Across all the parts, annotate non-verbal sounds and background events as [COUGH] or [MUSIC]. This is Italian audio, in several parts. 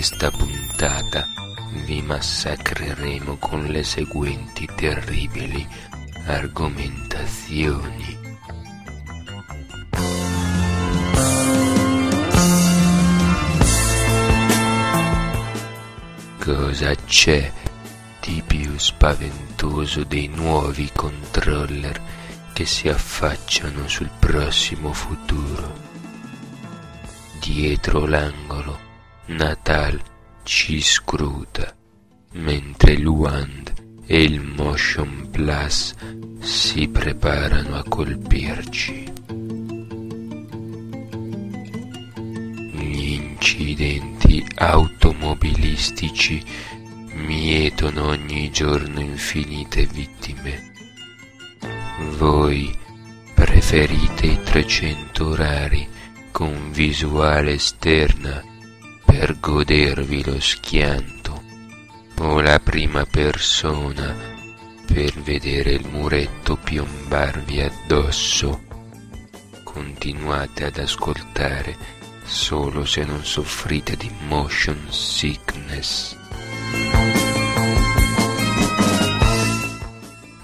questa puntata vi massacreremo con le seguenti terribili argomentazioni. Cosa c'è di più spaventoso dei nuovi controller che si affacciano sul prossimo futuro? Dietro l'angolo, Natal ci scruta, mentre Luand e il Motion Plus si preparano a colpirci. Gli incidenti automobilistici mietono ogni giorno infinite vittime. Voi preferite i 300 orari con visuale esterna per godervi lo schianto o la prima persona per vedere il muretto piombarvi addosso. Continuate ad ascoltare solo se non soffrite di motion sickness.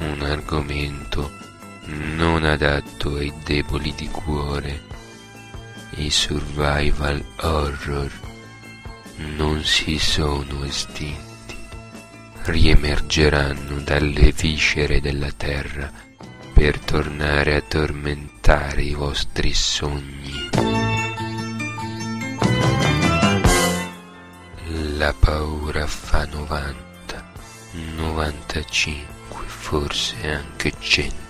Un argomento non adatto ai deboli di cuore. I survival horror non si sono estinti. Riemergeranno dalle viscere della terra per tornare a tormentare i vostri sogni. La paura fa 90, 95, forse anche 100.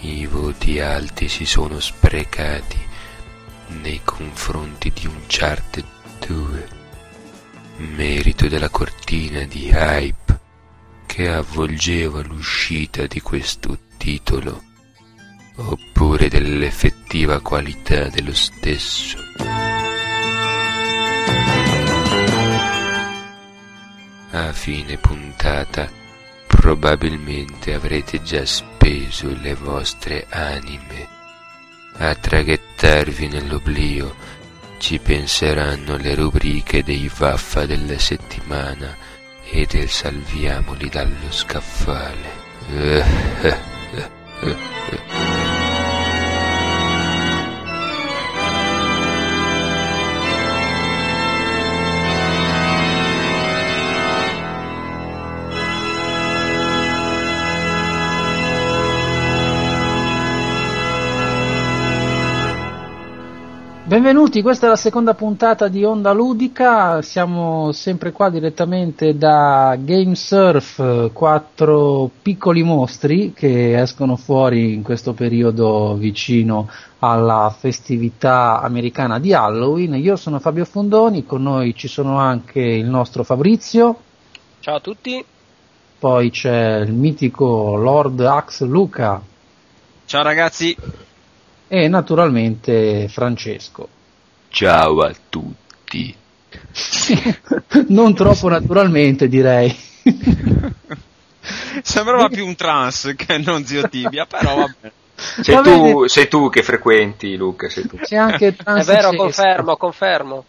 I voti alti si sono sprecati nei confronti di Uncharted 2, merito della cortina di hype che avvolgeva l'uscita di questo titolo, oppure dell'effettiva qualità dello stesso. A fine puntata probabilmente avrete già speso le vostre anime a traghettarvi nell'oblio. Ci penseranno le rubriche dei vaffa della settimana e del salviamoli dallo scaffale. Benvenuti, questa è la seconda puntata di Onda Ludica, siamo sempre qua direttamente da GameSurf, quattro piccoli mostri che escono fuori in questo periodo vicino alla festività americana di Halloween. Io sono Fabio Fondoni, con noi ci sono anche il nostro Fabrizio. Ciao a tutti. Poi c'è il mitico Lord Ax Luca. Ciao ragazzi e naturalmente Francesco. Ciao a tutti. [LAUGHS] non troppo naturalmente direi. [LAUGHS] Sembrava più un trans che non zio Tibia, però vabbè. Sei tu, sei tu, che frequenti, Luca. Sei tu. C'è anche [LAUGHS] trans È vero, confermo, confermo.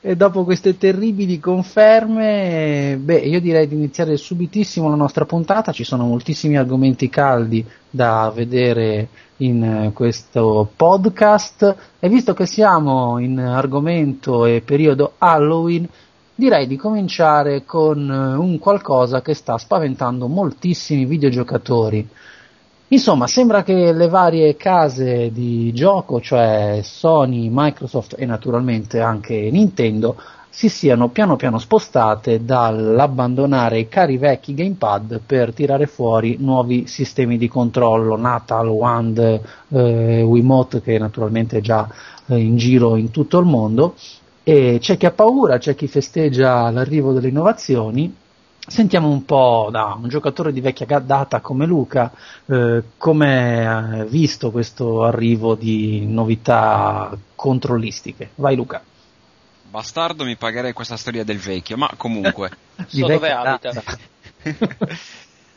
E dopo queste terribili conferme, beh, io direi di iniziare subitissimo la nostra puntata. Ci sono moltissimi argomenti caldi da vedere in questo podcast. E visto che siamo in argomento e periodo Halloween, direi di cominciare con un qualcosa che sta spaventando moltissimi videogiocatori. Insomma, sembra che le varie case di gioco, cioè Sony, Microsoft e naturalmente anche Nintendo, si siano piano piano spostate dall'abbandonare i cari vecchi gamepad per tirare fuori nuovi sistemi di controllo, Natal, Wand, eh, Wiimote che naturalmente è già eh, in giro in tutto il mondo. E c'è chi ha paura, c'è chi festeggia l'arrivo delle innovazioni Sentiamo un po' da un giocatore di vecchia data come Luca eh, come ha visto questo arrivo di novità controllistiche. Vai Luca. Bastardo mi pagherei questa storia del vecchio, ma comunque. [LAUGHS] so dove abita.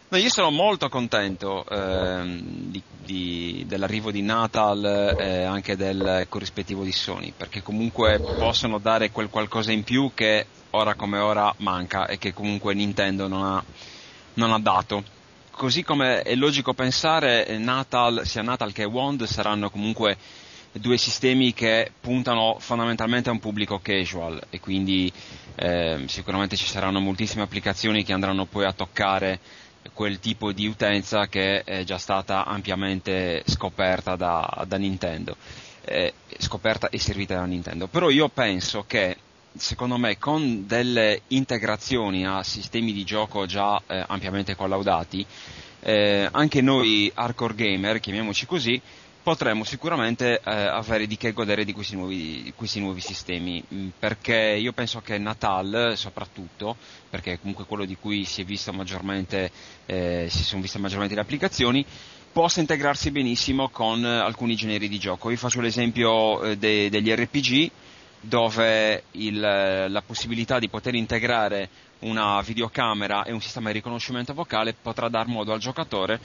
No, io sono molto contento ehm, di, di, dell'arrivo di Natal e anche del corrispettivo di Sony, perché comunque possono dare quel qualcosa in più che ora come ora manca e che comunque Nintendo non ha, non ha dato. Così come è logico pensare, Natal, sia Natal che Wand saranno comunque due sistemi che puntano fondamentalmente a un pubblico casual e quindi eh, sicuramente ci saranno moltissime applicazioni che andranno poi a toccare quel tipo di utenza che è già stata ampiamente scoperta da, da Nintendo, eh, scoperta e servita da Nintendo. Però io penso che secondo me con delle integrazioni a sistemi di gioco già eh, ampiamente collaudati, eh, anche noi hardcore gamer, chiamiamoci così, potremmo sicuramente eh, avere di che godere di questi nuovi, di questi nuovi sistemi, mm, perché io penso che Natal soprattutto, perché è comunque quello di cui si, eh, si sono viste maggiormente le applicazioni, possa integrarsi benissimo con eh, alcuni generi di gioco. Io faccio l'esempio eh, de, degli RPG, dove il, la possibilità di poter integrare una videocamera e un sistema di riconoscimento vocale potrà dar modo al giocatore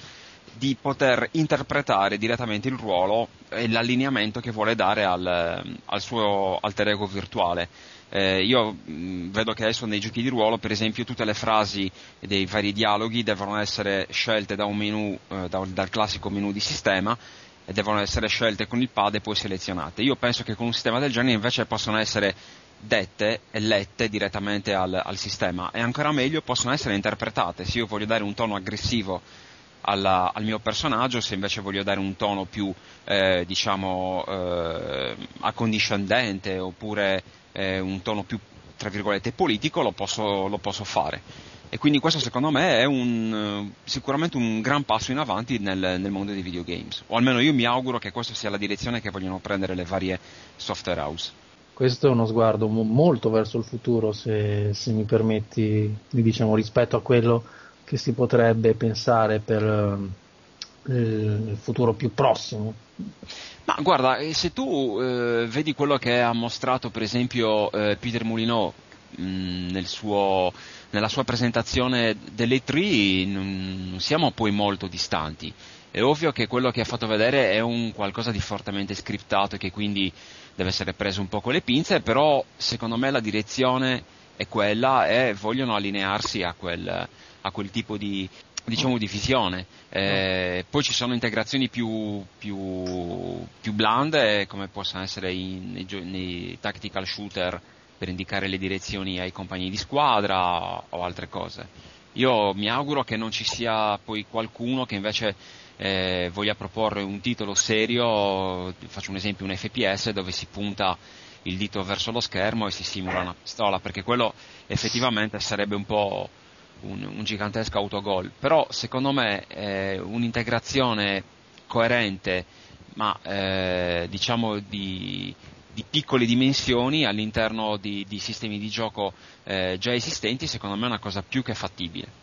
di poter interpretare direttamente il ruolo e l'allineamento che vuole dare al, al suo alter ego virtuale. Eh, io mh, vedo che adesso nei giochi di ruolo, per esempio, tutte le frasi dei vari dialoghi devono essere scelte da menu, eh, da, dal classico menu di sistema e devono essere scelte con il pad e poi selezionate. Io penso che con un sistema del genere invece possono essere dette e lette direttamente al, al sistema e ancora meglio possono essere interpretate. Se io voglio dare un tono aggressivo alla, al mio personaggio, se invece voglio dare un tono più eh, diciamo eh, accondiscendente oppure eh, un tono più tra virgolette politico lo posso, lo posso, fare. E quindi questo secondo me è un, sicuramente un gran passo in avanti nel, nel, mondo dei videogames, o almeno io mi auguro che questa sia la direzione che vogliono prendere le varie software house. Questo è uno sguardo molto verso il futuro, se, se mi permetti, diciamo, rispetto a quello che si potrebbe pensare per eh, il futuro più prossimo? Ma guarda, eh, se tu eh, vedi quello che ha mostrato per esempio eh, Peter Moulinot mh, nel suo, nella sua presentazione delle 3 non, non siamo poi molto distanti. È ovvio che quello che ha fatto vedere è un qualcosa di fortemente scriptato e che quindi deve essere preso un po' con le pinze, però secondo me la direzione è quella e vogliono allinearsi a quel, a quel tipo di, diciamo, di visione. Eh, poi ci sono integrazioni più, più, più blande, come possono essere in, nei, nei, tactical shooter per indicare le direzioni ai compagni di squadra o altre cose. Io mi auguro che non ci sia poi qualcuno che invece eh, voglia proporre un titolo serio, faccio un esempio, un FPS dove si punta il dito verso lo schermo e si simula una pistola, perché quello effettivamente sarebbe un po' un, un gigantesco autogol, però secondo me eh, un'integrazione coerente, ma eh, diciamo di, di, piccole dimensioni all'interno di, di sistemi di gioco eh, già esistenti, secondo me è una cosa più che fattibile.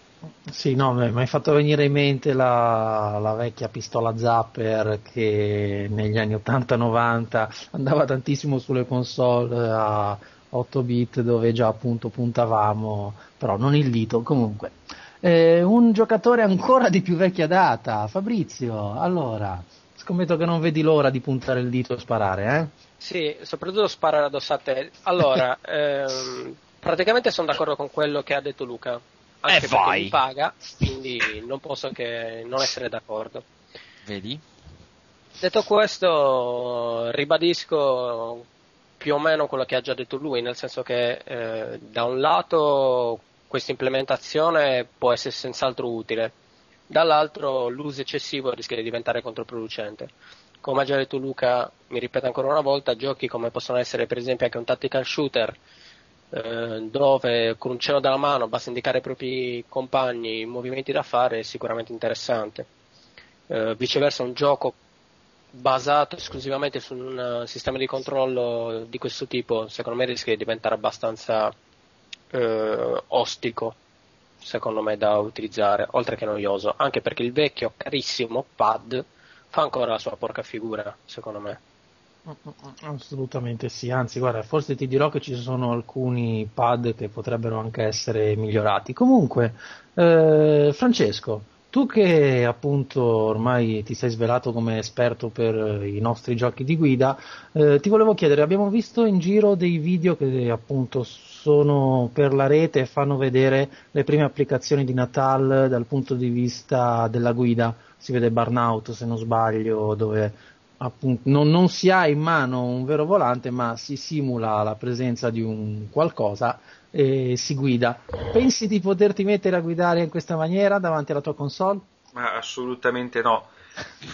Sì, no, mi hai fatto venire in mente la, la, vecchia pistola Zapper che negli anni 80-90 andava tantissimo sulle console a 8 bit dove già appunto puntavamo, però non il dito, comunque. Eh, un giocatore ancora di più vecchia data, Fabrizio, allora, scommetto che non vedi l'ora di puntare il dito e sparare, eh? Sì, soprattutto sparare addosso a te. Allora, [LAUGHS] ehm, praticamente sono d'accordo con quello che ha detto Luca. Anche eh vai. mi paga, quindi non posso che non essere d'accordo. Vedi? Detto questo, ribadisco più o meno quello che ha già detto lui, nel senso che eh, da un lato questa implementazione può essere senz'altro utile, dall'altro l'uso eccessivo rischia di diventare controproducente. Come ha già detto Luca, mi ripeto ancora una volta, giochi come possono essere per esempio anche un tactical shooter, eh, dove con un cenno della mano basta indicare ai propri compagni i movimenti da fare, è sicuramente interessante. Eh, viceversa un gioco basato esclusivamente su un sistema di controllo di questo tipo, secondo me rischia di diventare abbastanza eh, ostico, secondo me, da utilizzare, oltre che noioso, anche perché il vecchio carissimo pad fa ancora la sua porca figura, secondo me. Assolutamente sì, anzi guarda, forse ti dirò che ci sono alcuni pad che potrebbero anche essere migliorati. Comunque, eh, Francesco, Tu che appunto ormai ti sei svelato come esperto per i nostri giochi di guida, eh, ti volevo chiedere, abbiamo visto in giro dei video che appunto sono per la rete e fanno vedere le prime applicazioni di Natal dal punto di vista della guida. Si vede Burnout se non sbaglio, dove appunto non, non si ha in mano un vero volante, ma si simula la presenza di un qualcosa e si guida. Pensi di poterti mettere a guidare in questa maniera davanti alla tua console? Ma assolutamente no,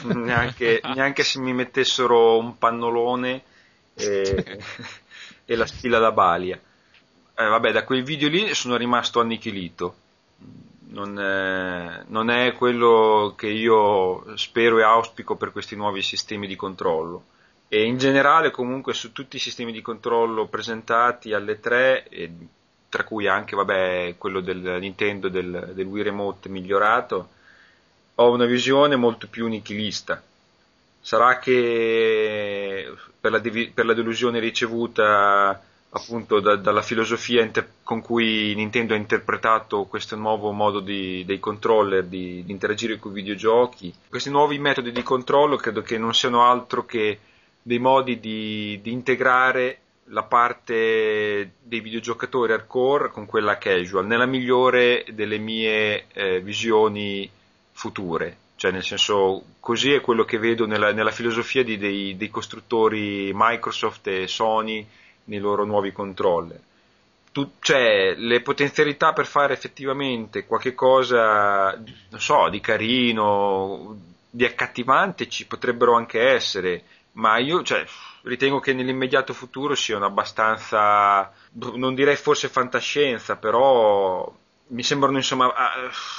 [LAUGHS] neanche, [LAUGHS] neanche, se mi mettessero un pannolone e, [LAUGHS] e la stila da balia. Eh, vabbè, da quel video lì sono rimasto annichilito. Non è, non è quello che io spero e auspico per questi nuovi sistemi di controllo e in generale comunque su tutti i sistemi di controllo presentati alle 3 e tra cui anche vabbè, quello del Nintendo del, del Wii Remote migliorato, ho una visione molto più nichilista. Sarà che per la, per la delusione ricevuta appunto da, dalla filosofia inter- con cui Nintendo ha interpretato questo nuovo modo di, dei controller di, di, interagire con i videogiochi. Questi nuovi metodi di controllo credo che non siano altro che dei modi di, di integrare la parte dei videogiocatori hardcore con quella casual, nella migliore delle mie eh, visioni future. Cioè, nel senso, così è quello che vedo nella, nella filosofia di, dei, dei, costruttori Microsoft e Sony nei loro nuovi controller. Tu, cioè, le potenzialità per fare effettivamente qualche cosa, so, di carino, di accattivante ci potrebbero anche essere, ma io, cioè, ritengo che nell'immediato futuro siano abbastanza, non direi forse fantascienza, però mi sembrano insomma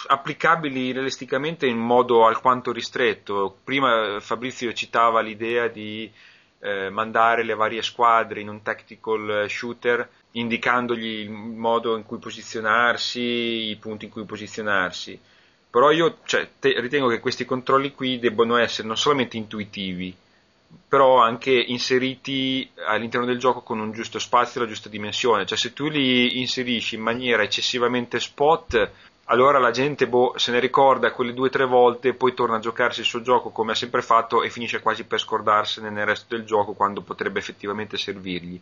applicabili realisticamente in modo alquanto ristretto. Prima Fabrizio citava l'idea di eh, mandare le varie squadre in un tactical shooter indicandogli il modo in cui posizionarsi, i punti in cui posizionarsi. Però io cioè, te, ritengo che questi controlli qui debbano essere non solamente intuitivi, però anche inseriti all'interno del gioco con un giusto spazio e la giusta dimensione. Cioè, se tu li inserisci in maniera eccessivamente spot, allora la gente boh, se ne ricorda quelle due o tre volte, poi torna a giocarsi il suo gioco come ha sempre fatto e finisce quasi per scordarsene nel resto del gioco quando potrebbe effettivamente servirgli.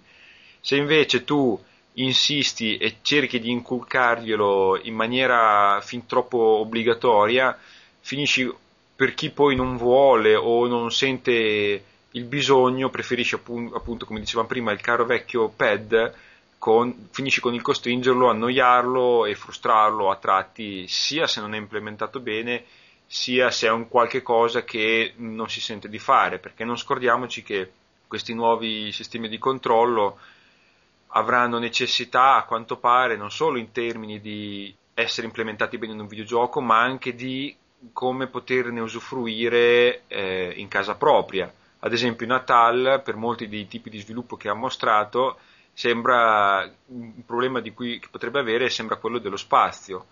Se invece tu insisti e cerchi di inculcarglielo in maniera fin troppo obbligatoria, finisci per chi poi non vuole o non sente il bisogno, preferisce appunto, come dicevamo prima, il caro vecchio pad, con, finisci con il costringerlo, annoiarlo e frustrarlo a tratti, sia se non è implementato bene, sia se è un qualche cosa che non si sente di fare, perché non scordiamoci che questi nuovi sistemi di controllo avranno necessità, a quanto pare, non solo in termini di essere implementati bene in un videogioco, ma anche di come poterne usufruire eh, in casa propria. Ad esempio Natal, per molti dei tipi di sviluppo che ha mostrato, sembra un problema di cui che potrebbe avere sembra quello dello spazio.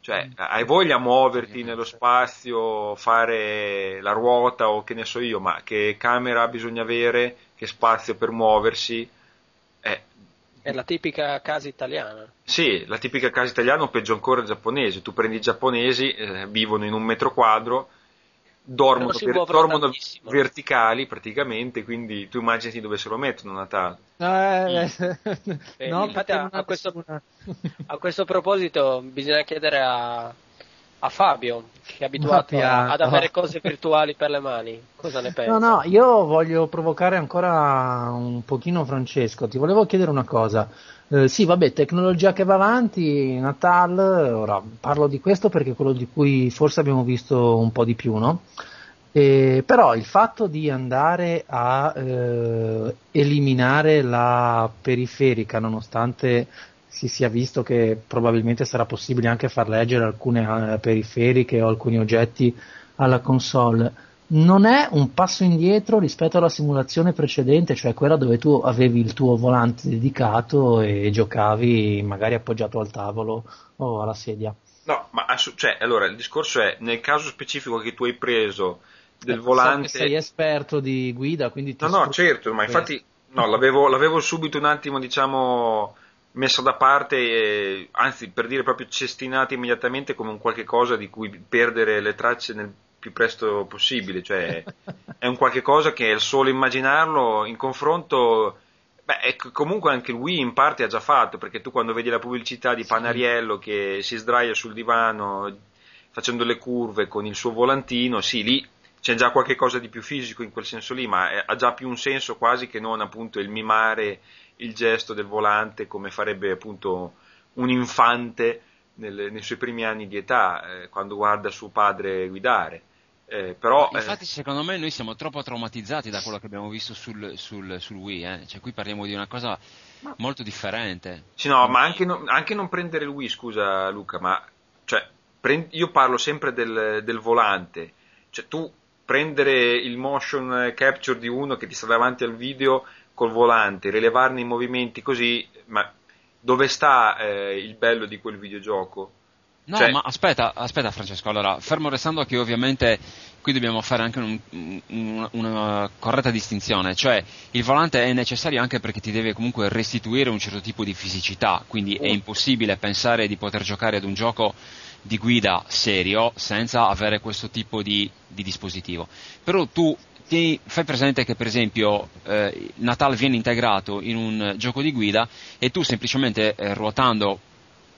Cioè, mm. hai voglia di muoverti nello spazio, fare la ruota o che ne so io, ma che camera bisogna avere, che spazio per muoversi? Eh, è la tipica casa italiana. Sì, la tipica casa italiana o peggio ancora giapponese. Tu prendi i giapponesi, eh, vivono in un metro quadro, dormono, ver- dormono verticali praticamente, quindi tu immagini dove se lo mettono Natale. Eh, mm. eh, [LAUGHS] no, infatti a, questo, a, questo, proposito bisogna chiedere a, a Fabio, che è abituato a, ad avere cose virtuali per le mani, cosa ne pensi? No, no, io voglio provocare ancora un pochino Francesco, ti volevo chiedere una cosa. Eh, sì, vabbè, tecnologia che va avanti, Natal, ora parlo di questo perché è quello di cui forse abbiamo visto un po' di più, no? Eh, però il fatto di andare a eh, eliminare la periferica, nonostante si sia visto che probabilmente sarà possibile anche far leggere alcune eh, periferiche o alcuni oggetti alla console, non è un passo indietro rispetto alla simulazione precedente, cioè quella dove tu avevi il tuo volante dedicato e giocavi magari appoggiato al tavolo o alla sedia. No, ma cioè, allora il discorso è nel caso specifico che tu hai preso del eh, volante. So sei esperto di guida, quindi ti No, no, certo, ma infatti no, l'avevo, l'avevo subito un attimo, diciamo, messa da parte, eh, anzi per dire proprio cestinata immediatamente come un qualche cosa di cui perdere le tracce nel più presto possibile, cioè è un qualche cosa che è solo immaginarlo in confronto. Beh, comunque anche il Wii in parte ha già fatto, perché tu quando vedi la pubblicità di Panariello che si sdraia sul divano facendo le curve con il suo volantino, sì, lì c'è già qualche cosa di più fisico in quel senso lì, ma ha già più un senso quasi che non appunto il mimare il gesto del volante come farebbe appunto un infante nel, nei suoi primi anni di età, eh, quando guarda suo padre guidare. Eh, però, Infatti, eh... secondo me, noi siamo troppo traumatizzati da quello che abbiamo visto sul, sul, sul Wii. Eh? Cioè, qui parliamo di una cosa molto differente. Sì, no, ma anche, no, anche, non prendere il Wii, scusa Luca, ma cioè, prend... io parlo sempre del, del, volante. Cioè, tu prendere il motion capture di uno che ti sta davanti al video col volante, rilevarne i movimenti così, ma dove sta eh, il bello di quel videogioco? No, cioè... ma aspetta, aspetta Francesco, allora, fermo restando che ovviamente qui dobbiamo fare anche un, un, una corretta distinzione, cioè il volante è necessario anche perché ti deve comunque restituire un certo tipo di fisicità, quindi è impossibile pensare di poter giocare ad un gioco di guida serio senza avere questo tipo di, di dispositivo. Però tu ti fai presente che per esempio eh, Natal viene integrato in un gioco di guida e tu semplicemente eh, ruotando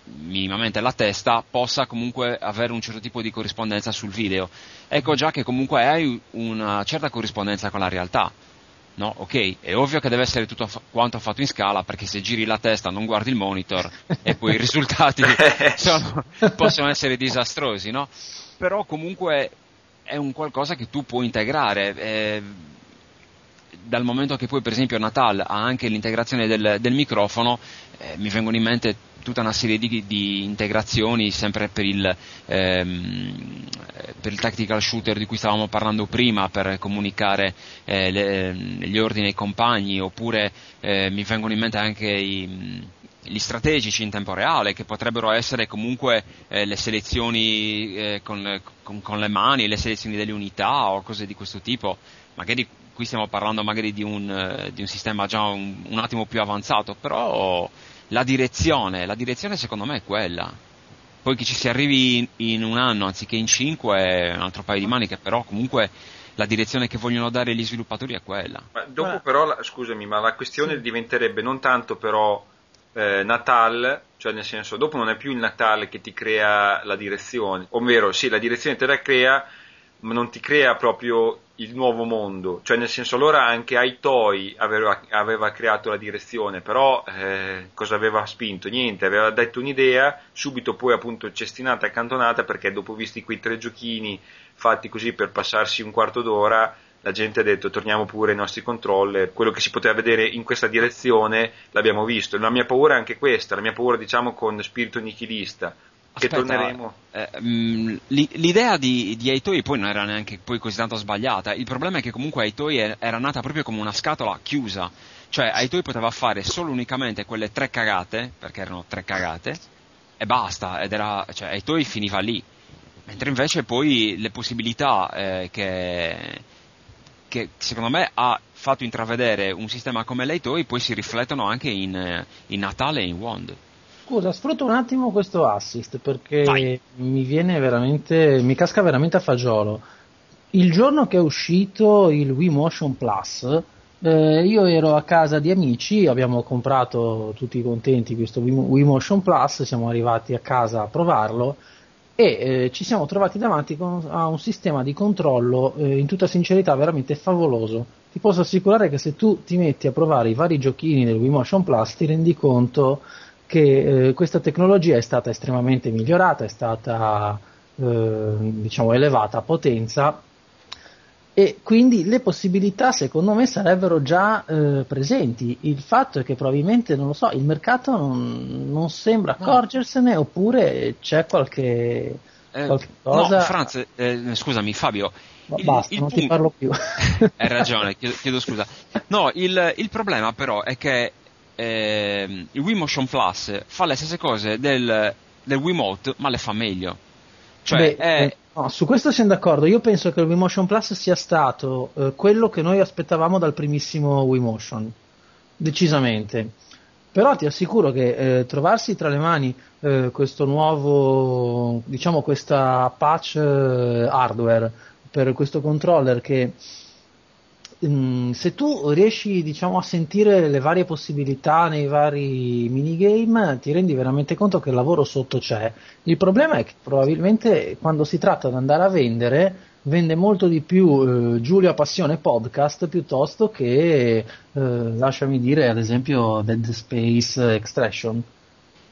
minimamente la testa possa comunque avere un certo tipo di corrispondenza sul video. Ecco già che comunque hai una certa corrispondenza con la realtà. No, ok, è ovvio che deve essere tutto quanto fatto in scala perché se giri la testa non guardi il monitor e poi i risultati [LAUGHS] sono, possono essere disastrosi, no? Però comunque è un qualcosa che tu puoi integrare. Eh, dal momento che poi per esempio Natal ha anche l'integrazione del, del microfono, eh, mi vengono in mente tutta una serie di, di integrazioni sempre per il, ehm, per il, tactical shooter di cui stavamo parlando prima per comunicare eh, le, gli ordini ai compagni oppure eh, mi vengono in mente anche i, gli strategici in tempo reale che potrebbero essere comunque eh, le selezioni eh, con, con, con, le mani, le selezioni delle unità o cose di questo tipo magari qui stiamo parlando magari di un, eh, di un sistema già un, un attimo più avanzato però la direzione, la direzione secondo me è quella. Poi che ci si arrivi in, in un anno anziché in cinque è un altro paio di maniche, però comunque la direzione che vogliono dare gli sviluppatori è quella. Ma dopo però, la, scusami, ma la questione sì. diventerebbe non tanto però eh, Natal, cioè nel senso, dopo non è più il Natal che ti crea la direzione, ovvero sì, la direzione te la crea, ma non ti crea proprio il nuovo mondo, cioè nel senso allora anche Aitoi aveva, aveva creato la direzione, però eh, cosa aveva spinto? Niente, aveva detto un'idea, subito poi appunto cestinata e accantonata perché dopo visti quei tre giochini fatti così per passarsi un quarto d'ora, la gente ha detto torniamo pure ai nostri controller, quello che si poteva vedere in questa direzione l'abbiamo visto, la mia paura è anche questa, la mia paura diciamo con spirito nichilista, che Aspetta, torneremo. Eh, mh, l'idea di, di Aitoi poi non era neanche poi così tanto sbagliata. Il problema è che comunque Aitoi era nata proprio come una scatola chiusa. Cioè Aitoi poteva fare solo unicamente quelle tre cagate, perché erano tre cagate, e basta. Ed era, cioè Aitoi finiva lì. Mentre invece poi le possibilità eh, che, che secondo me ha fatto intravedere un sistema come l'Aitoi poi si riflettono anche in, in Natale e in Wand. Scusa, sfrutto un attimo questo assist perché Vai. mi viene veramente, mi casca veramente a fagiolo. Il giorno che è uscito il Wii Motion Plus, eh, io ero a casa di amici, abbiamo comprato tutti contenti questo Wii Motion Plus, siamo arrivati a casa a provarlo e eh, ci siamo trovati davanti con, a un sistema di controllo eh, in tutta sincerità veramente favoloso. Ti posso assicurare che se tu ti metti a provare i vari giochini del Wii Motion Plus ti rendi conto che eh, questa tecnologia è stata estremamente migliorata, è stata eh, diciamo elevata a potenza e quindi le possibilità secondo me sarebbero già eh, presenti. Il fatto è che probabilmente, non lo so, il mercato non, non sembra accorgersene oppure c'è qualche, eh, qualche cosa... No, Franz, eh, scusami Fabio. Il, basta, il non punto... ti parlo più. [LAUGHS] Hai ragione, chiedo, chiedo scusa. No, il, il problema però è che eh, il Wii Motion Plus fa le stesse cose del, del Wiimote, ma le fa meglio. Cioè, Beh, è... no, su questo siamo d'accordo. Io penso che il Wii Motion Plus sia stato eh, quello che noi aspettavamo dal primissimo Wii Motion. Decisamente. però ti assicuro che eh, trovarsi tra le mani eh, questo nuovo, diciamo questa patch eh, hardware per questo controller che se tu riesci diciamo, a sentire le varie possibilità nei vari minigame ti rendi veramente conto che il lavoro sotto c'è. Il problema è che probabilmente quando si tratta di andare a vendere vende molto di più eh, Giulia Passione Podcast piuttosto che, eh, lasciami dire, ad esempio Dead Space Extraction.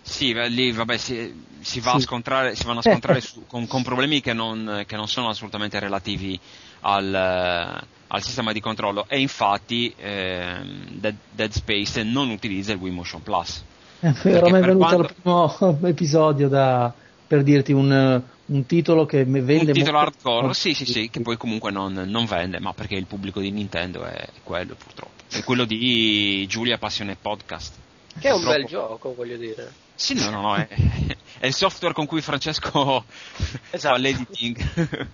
Sì, lì vabbè, si, si, va sì. scontrare, si, vanno a scontrare [LAUGHS] su, con, con, problemi che non, che non, sono assolutamente relativi al, al, sistema di controllo e infatti eh, Dead, Dead, Space non utilizza il Wii Motion Plus. È vero, mi è venuto quando... il primo [LAUGHS] episodio da, per dirti un, un titolo che vende un titolo hardcore, sì, sì, sì, che poi comunque non, non, vende, ma perché il pubblico di Nintendo è quello purtroppo. È quello di Giulia Passione Podcast. Che è un bel gioco, voglio dire. Sì, no, no, no, è, [LAUGHS] è il software con cui Francesco [LAUGHS] esatto. fa l'editing.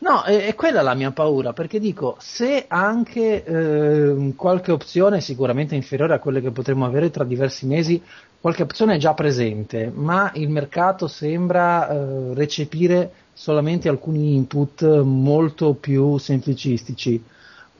No, è, è, quella la mia paura, perché dico, se anche eh, qualche opzione sicuramente inferiore a quelle che potremmo avere tra diversi mesi qualche opzione è già presente, ma il mercato sembra eh, recepire solamente alcuni input molto più semplicistici.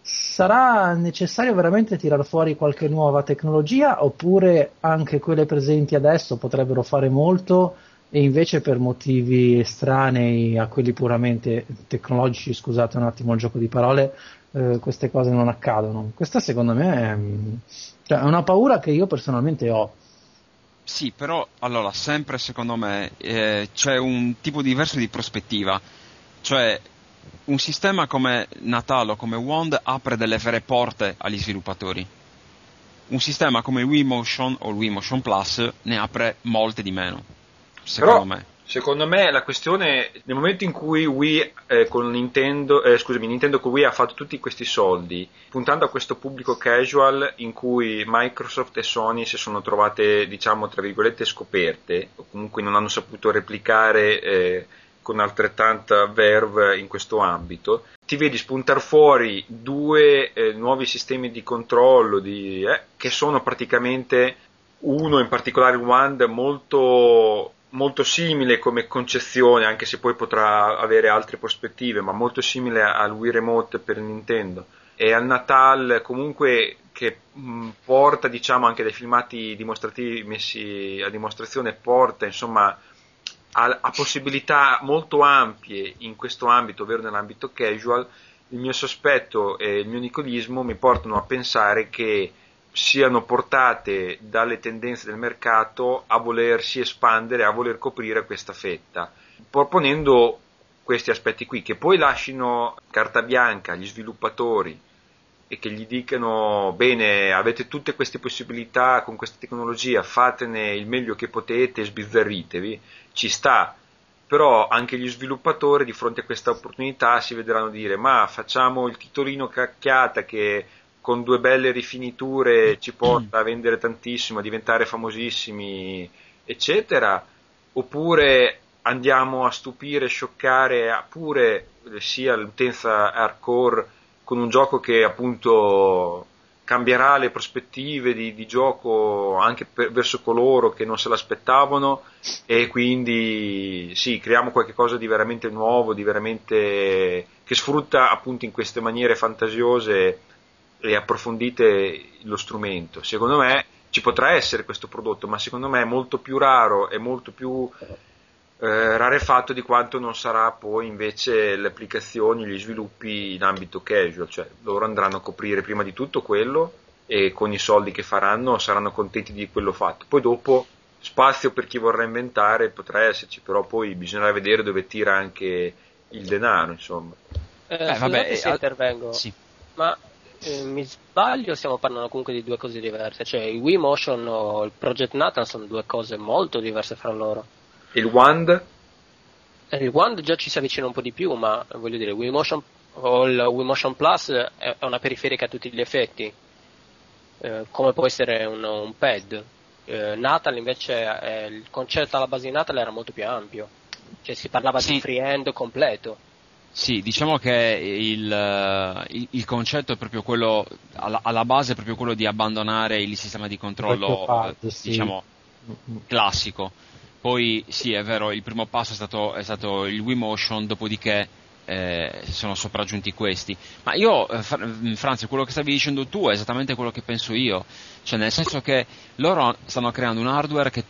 Sarà necessario veramente tirare fuori qualche nuova tecnologia oppure anche quelle presenti adesso potrebbero fare molto e invece per motivi estranei a quelli puramente tecnologici, scusate un attimo il gioco di parole, eh, queste cose non accadono. Questa secondo me è, cioè, è una paura che io personalmente ho. Sì, però allora, sempre secondo me eh, c'è un tipo diverso di prospettiva, cioè un sistema come Natal o come Wand apre delle vere porte agli sviluppatori. Un sistema come Wii Motion o Wii Motion Plus ne apre molte di meno, secondo però, me. Secondo me la questione, nel momento in cui Wii eh, con Nintendo, eh, scusami, Nintendo con Wii ha fatto tutti questi soldi, puntando a questo pubblico casual in cui Microsoft e Sony si sono trovate, diciamo, tra virgolette scoperte, o comunque non hanno saputo replicare eh, con altrettanta verve in questo ambito, ti vedi spuntare fuori due eh, nuovi sistemi di controllo di, eh, che sono praticamente uno in particolare Wand molto molto simile come concezione, anche se poi potrà avere altre prospettive, ma molto simile al Wii Remote per Nintendo. E al Natal comunque che mh, porta, diciamo, anche dai filmati dimostrativi messi a dimostrazione, porta insomma a, a possibilità molto ampie in questo ambito, ovvero nell'ambito casual. Il mio sospetto e il mio nicolismo mi portano a pensare che siano portate dalle tendenze del mercato a volersi espandere, a voler coprire questa fetta, proponendo questi aspetti qui, che poi lasciano carta bianca agli sviluppatori e che gli dicano bene, avete tutte queste possibilità con questa tecnologia, fatene il meglio che potete, sbizzarritevi, ci sta, però anche gli sviluppatori di fronte a questa opportunità si vedranno dire ma facciamo il titolino cacchiata che con due belle rifiniture ci porta a vendere tantissimo, a diventare famosissimi, eccetera, oppure andiamo a stupire, scioccare pure sia l'utenza hardcore con un gioco che appunto cambierà le prospettive di, di gioco anche per, verso coloro che non se l'aspettavano. E quindi sì, creiamo qualcosa di veramente nuovo, di veramente che sfrutta appunto in queste maniere fantasiose e approfondite lo strumento. Secondo me ci potrà essere questo prodotto, ma secondo me è molto più raro e molto più eh, rarefatto di quanto non sarà poi invece le applicazioni, gli sviluppi in ambito casual, cioè loro andranno a coprire prima di tutto quello e con i soldi che faranno saranno contenti di quello fatto. Poi dopo spazio per chi vorrà inventare potrà esserci, però poi bisognerà vedere dove tira anche il denaro, insomma. Eh, eh vabbè, se intervengo. Sì. Ma eh, mi sbaglio, stiamo parlando comunque di due cose diverse. Cioè, il Wii Motion o il Project Nathan sono due cose molto diverse fra loro. Il Wand? Eh, il Wand già ci si avvicina un po' di più, ma voglio dire, Wii Motion o il Wii Motion Plus è una periferica a tutti gli effetti, eh, come può essere un, un pad. Eh, Natal invece, eh, il concetto alla base di Natal era molto più ampio, cioè si parlava sì. di free-end completo Sì, diciamo che il, il, il, concetto è proprio quello, alla, alla, base è proprio quello di abbandonare il sistema di controllo, parte, diciamo, sì. classico. Poi sì, è vero, il primo passo è stato, è stato il Wii Motion, dopodiché eh, sono sopraggiunti questi. Ma io, eh, Franz, quello che stavi dicendo tu è esattamente quello che penso io, cioè nel senso che loro stanno creando un hardware che è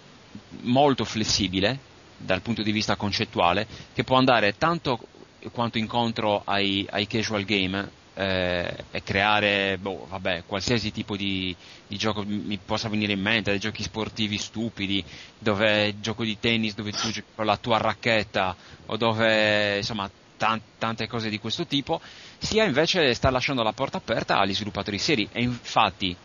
molto flessibile dal punto di vista concettuale, che può andare tanto quanto incontro ai, ai casual game eh, e creare boh, vabbè, qualsiasi tipo di, di, gioco mi possa venire in mente, dei giochi sportivi stupidi, dove gioco di tennis dove tu giochi con la tua racchetta o dove insomma tan- tante cose di questo tipo, sia invece sta lasciando la porta aperta agli sviluppatori seri. E infatti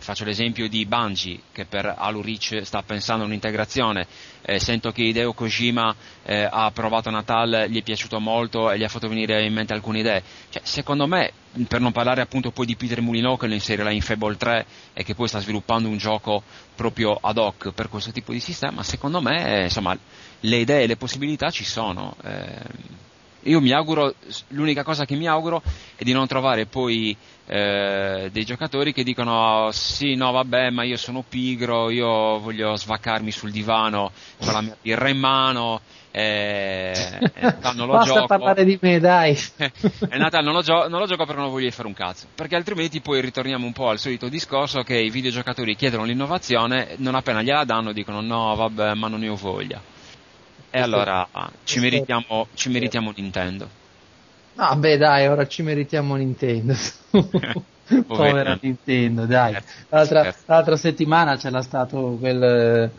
Faccio l'esempio di Bungie che per Halo Reach sta pensando a un'integrazione, eh, sento che Hideo Kojima eh, ha provato Natal, gli è piaciuto molto e gli ha fatto venire in mente alcune idee. Cioè, secondo me, per non parlare appunto poi di Peter Mulino che lo inserirà in Fable 3 e che poi sta sviluppando un gioco proprio ad hoc per questo tipo di sistema, secondo me insomma, le idee e le possibilità ci sono. Eh, io mi auguro, l'unica cosa che mi auguro è di non trovare poi eh, dei giocatori che dicono sì, no, vabbè, ma io sono pigro, io voglio svaccarmi sul divano con la mia birra in mano. E, e non lo Basta gioco. parlare di me, dai. [LAUGHS] e Natale non lo, gio- non lo gioco perché non voglio fare un cazzo. Perché altrimenti poi ritorniamo un po' al solito discorso che i videogiocatori chiedono l'innovazione, non appena gliela danno dicono no, vabbè, ma non ne ho voglia. E allora ci, meritiamo, ci meritiamo Nintendo. Ah beh dai, ora ci meritiamo Nintendo. [LAUGHS] Povera Nintendo, dai. L'altra, l'altra, settimana c'era stato quel,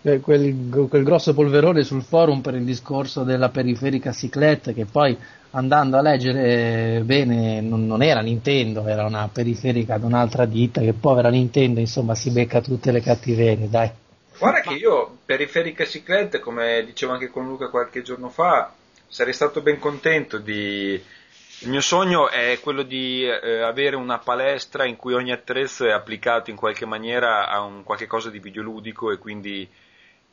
quel, quel, grosso polverone sul forum per il discorso della periferica Cyclette che poi andando a leggere bene non, non era Nintendo, era una periferica di un'altra ditta che povera Nintendo insomma si becca tutte le cattiverie, dai. Guarda che io, periferica ciclette, come dicevo anche con Luca qualche giorno fa, sarei stato ben contento di... Il mio sogno è quello di eh, avere una palestra in cui ogni attrezzo è applicato in qualche maniera a un qualche cosa di videoludico e quindi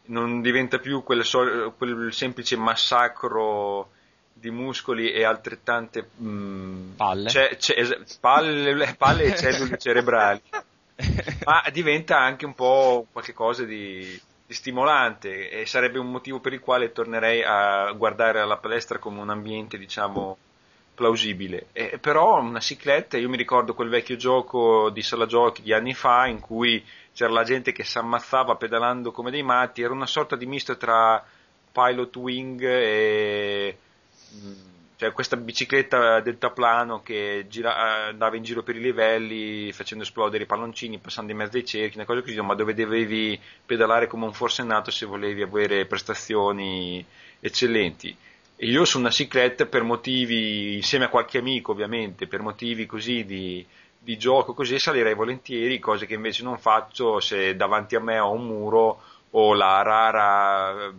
non diventa più quel, so- quel semplice massacro di muscoli e altrettante mh, mm, palle. Ce- ce- palle, palle e cellule cerebrali. [LAUGHS] ma diventa anche un po' qualcosa di, di, stimolante e sarebbe un motivo per il quale tornerei a guardare la palestra come un ambiente, diciamo, plausibile. E, però una cicletta, io mi ricordo quel vecchio gioco di sala giochi di anni fa in cui c'era la gente che si ammazzava pedalando come dei matti, era una sorta di misto tra Pilot Wing e mm, cioè questa bicicletta deltaplano che gira, andava in giro per i livelli facendo esplodere i palloncini, passando in mezzo ai cerchi, una cosa così, ma dove dovevi pedalare come un forsennato se volevi avere prestazioni eccellenti. E io su una cicletta per motivi, insieme a qualche amico ovviamente, per motivi così di, di gioco così salirei volentieri, cose che invece non faccio se davanti a me ho un muro o la rara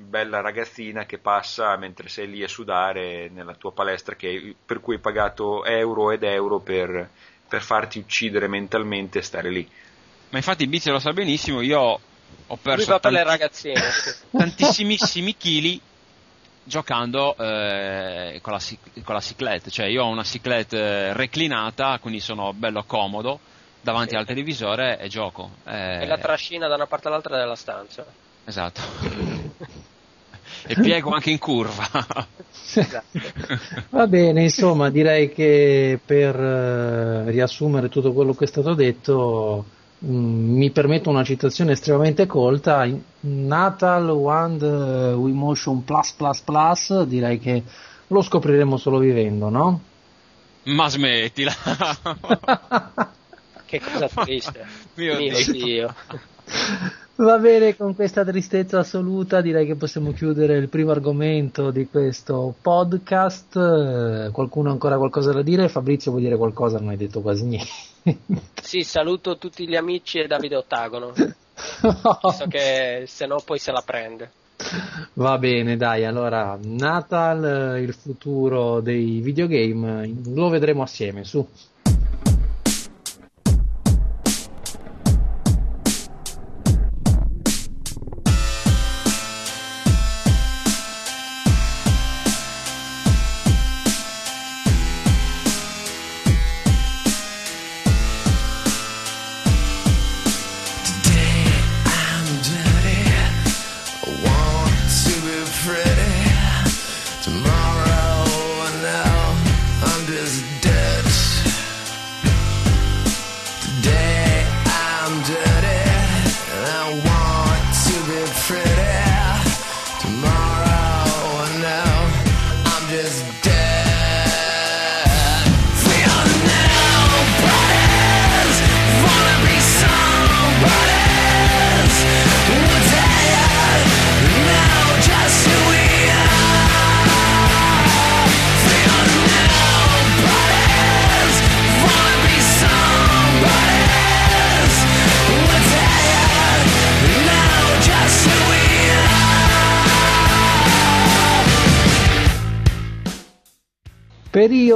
bella ragazzina che passa mentre sei lì a sudare nella tua palestra che, per cui hai pagato euro ed euro per, per farti uccidere mentalmente e stare lì. Ma infatti Bizio lo sa benissimo, io ho perso tanti, le ragazzine. [LAUGHS] tantissimissimi chili giocando eh, con, la, con la ciclette, cioè io ho una ciclette eh, reclinata, quindi sono bello comodo davanti sì. al televisore e gioco. Eh... E la trascina da una parte all'altra della stanza. Esatto. E piego anche in curva. Va bene, insomma, direi che per uh, riassumere tutto quello che è stato detto, um, mi permetto una citazione estremamente colta. Natal Wand uh, Wii Motion Plus Plus Plus, direi che lo scopriremo solo vivendo, no? Ma smettila! [LAUGHS] che cosa triste. Mio, Mio Dio. Dio. Va bene, con questa tristezza assoluta direi che possiamo chiudere il primo argomento di questo podcast. Eh, qualcuno ha ancora qualcosa da dire? Fabrizio vuoi dire qualcosa? Non hai detto quasi niente. Sì, saluto tutti gli amici e Davide Ottagono. [LAUGHS] Visto che se no poi se la prende. Va bene, dai, allora Natal, il futuro dei videogame, lo vedremo assieme, su.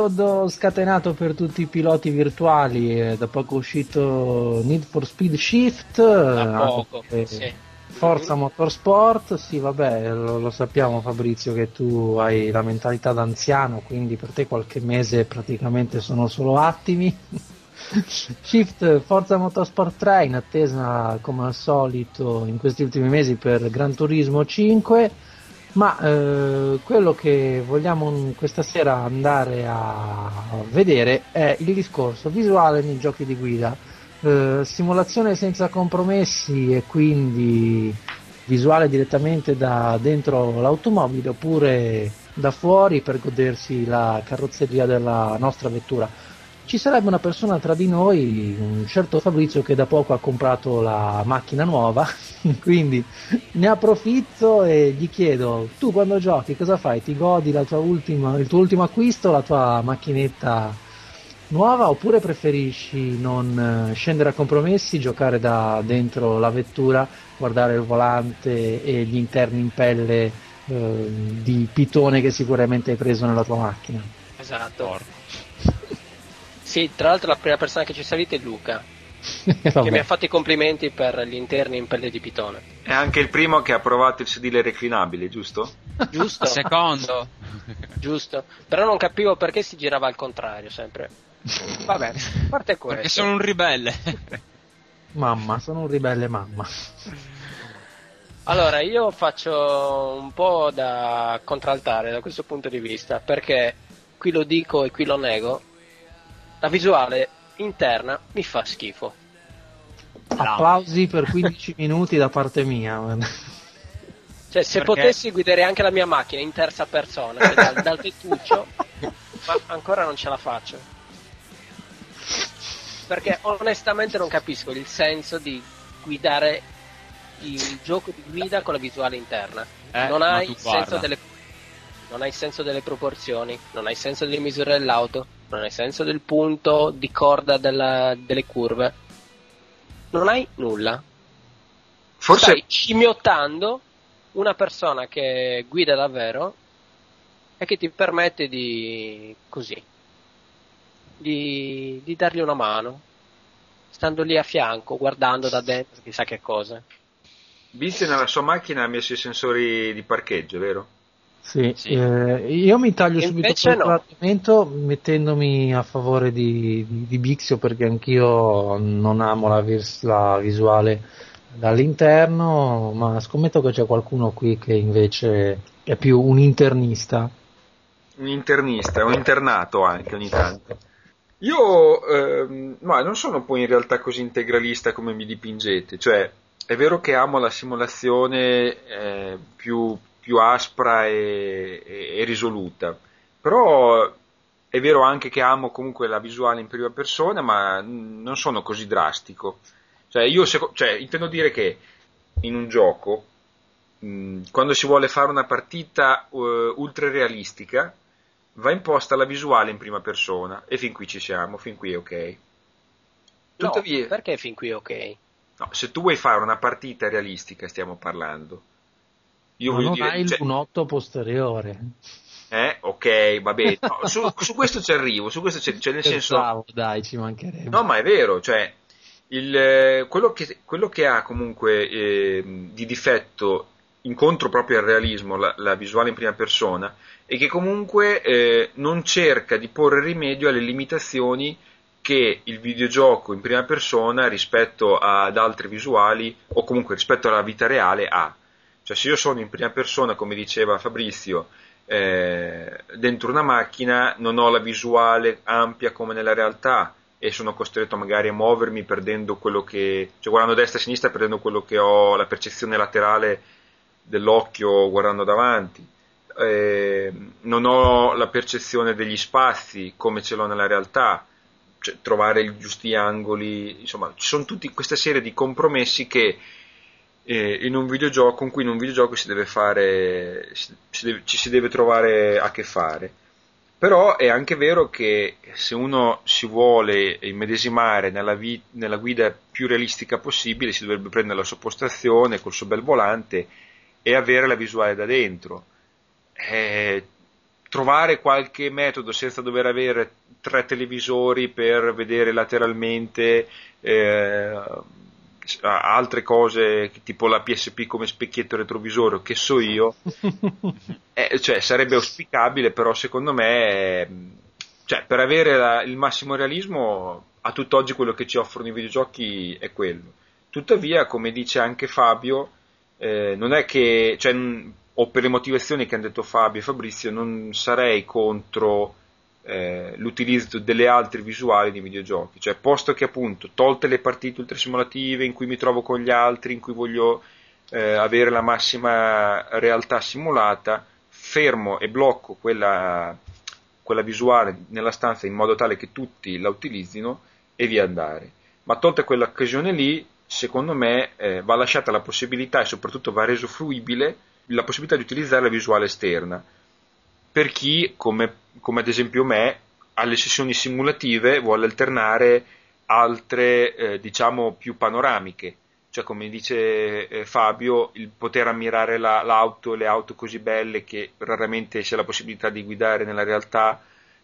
Periodo scatenato per tutti i piloti virtuali, eh, da poco uscito Need for Speed Shift, Da poco, eh, sì. Forza Motorsport, sì vabbè lo, lo sappiamo Fabrizio che tu hai la mentalità d'anziano, quindi per te qualche mese praticamente sono solo attimi. [LAUGHS] Shift Forza Motorsport 3 in attesa come al solito in questi ultimi mesi per Gran Turismo 5 ma eh, quello che vogliamo questa sera andare a vedere è il discorso visuale nei giochi di guida. Eh, simulazione senza compromessi e quindi visuale direttamente da dentro l'automobile oppure da fuori per godersi la carrozzeria della nostra vettura. Ci sarebbe una persona tra di noi, un certo Fabrizio che da poco ha comprato la macchina nuova, [LAUGHS] quindi ne approfitto e gli chiedo, tu quando giochi cosa fai? Ti godi la tua ultima, il tuo ultimo acquisto, la tua macchinetta nuova oppure preferisci non eh, scendere a compromessi, giocare da dentro la vettura, guardare il volante e gli interni in pelle eh, di pitone che sicuramente hai preso nella tua macchina? Esatto. [LAUGHS] Sì, tra l'altro la prima persona che ci è salita è Luca, [LAUGHS] che mi ha fatto i complimenti per gli interni in pelle di pitone. È anche il primo che ha provato il sedile reclinabile, giusto? Giusto? [LAUGHS] Secondo. Giusto. Però non capivo perché si girava al contrario sempre. Vabbè, a parte questo. Perché sono un ribelle. Mamma, sono un ribelle mamma. Allora, io faccio un po' da contraltare da questo punto di vista, perché qui lo dico e qui lo nego, la visuale interna mi fa schifo. Applausi per 15 [LAUGHS] minuti da parte mia. Cioè, se Perché? potessi guidare anche la mia macchina in terza persona, cioè dal, dal tettuccio, [LAUGHS] ma ancora non ce la faccio. Perché onestamente non capisco il senso di guidare il gioco di guida con la visuale interna. Eh, non hai delle non hai senso delle proporzioni, non hai senso delle misure dell'auto, non hai senso del punto di corda della- delle curve. Non hai nulla. Forse Stai scimmiottando una persona che guida davvero e che ti permette di così di, di dargli una mano stando lì a fianco guardando da dentro chissà che cosa Vince nella sua macchina ha messo i sensori di parcheggio, vero? Sì, Sì. eh, io mi taglio Invece subito questo no. argomento mettendomi a favore di, di, di Bixio perché anch'io non amo la, vis- la visuale dall'interno, ma scommetto che c'è qualcuno qui che invece è più un internista. Un internista, un internato anche ogni tanto. Io ehm, no, non sono poi in realtà così integralista come mi dipingete, cioè è vero che amo la simulazione eh, più, più aspra e, e- e risoluta, però è vero anche che amo comunque la visuale in prima persona, ma non sono così drastico. Cioè, io seco- cioè, intendo dire che in un gioco, mh, quando si vuole fare una partita eh, ultra realistica, va imposta la visuale in prima persona e fin qui ci siamo, fin qui è ok. no, Tuttavia, perché fin qui ok no, se tu vuoi fare una partita realistica, stiamo parlando. Io Ma voglio non dire, hai il cioè, lunotto posteriore. eh, ok, va bene, no, su, su questo ci arrivo, su questo c'è, cioè nel senso, Pensavo, dai, ci mancherebbe. No, ma è vero, cioè, il, eh, quello, che, quello che ha comunque eh, di difetto incontro proprio al realismo, la, la visuale in prima persona, è che comunque eh, non cerca di porre rimedio alle limitazioni che il videogioco in prima persona rispetto ad altre visuali o comunque rispetto alla vita reale ha. Cioè se io sono in prima persona, come diceva Fabrizio, eh, dentro una macchina non ho la visuale ampia come nella realtà e sono costretto magari a muovermi perdendo quello che, cioè guardando destra e sinistra perdendo quello che ho, la percezione laterale dell'occhio guardando davanti. eh, non ho la percezione degli spazi come ce l'ho nella realtà, cioè trovare i giusti angoli, insomma, ci sono tutte questa serie di compromessi che in un videogioco, con cui in un videogioco si deve fare, si, deve, ci si deve trovare a che fare. Però è anche vero che se uno si vuole immedesimare nella, vi- nella guida più realistica possibile, si dovrebbe prendere la sua postazione col suo bel volante e avere la visuale da dentro. Eh, trovare qualche metodo senza dover avere tre televisori per vedere lateralmente eh, altre cose tipo la PSP come specchietto retrovisore che so io [LAUGHS] eh, cioè, sarebbe auspicabile però secondo me cioè, per avere la, il massimo realismo a tutt'oggi quello che ci offrono i videogiochi è quello. Tuttavia come dice anche Fabio eh, non è che cioè, o per le motivazioni che hanno detto Fabio e Fabrizio non sarei contro eh, l'utilizzo delle altre visuali di videogiochi, cioè posto che appunto tolte le partite ultrasimulative in cui mi trovo con gli altri, in cui voglio eh, avere la massima realtà simulata, fermo e blocco quella, quella visuale nella stanza in modo tale che tutti la utilizzino e via andare. Ma tolta quell'occasione lì, secondo me eh, va lasciata la possibilità e soprattutto va reso fruibile la possibilità di utilizzare la visuale esterna per chi, come, come ad esempio me, alle sessioni simulative vuole alternare altre, eh, diciamo, più panoramiche. Cioè, come dice eh, Fabio, il poter ammirare la, l'auto, le auto così belle che raramente c'è la possibilità di guidare nella realtà,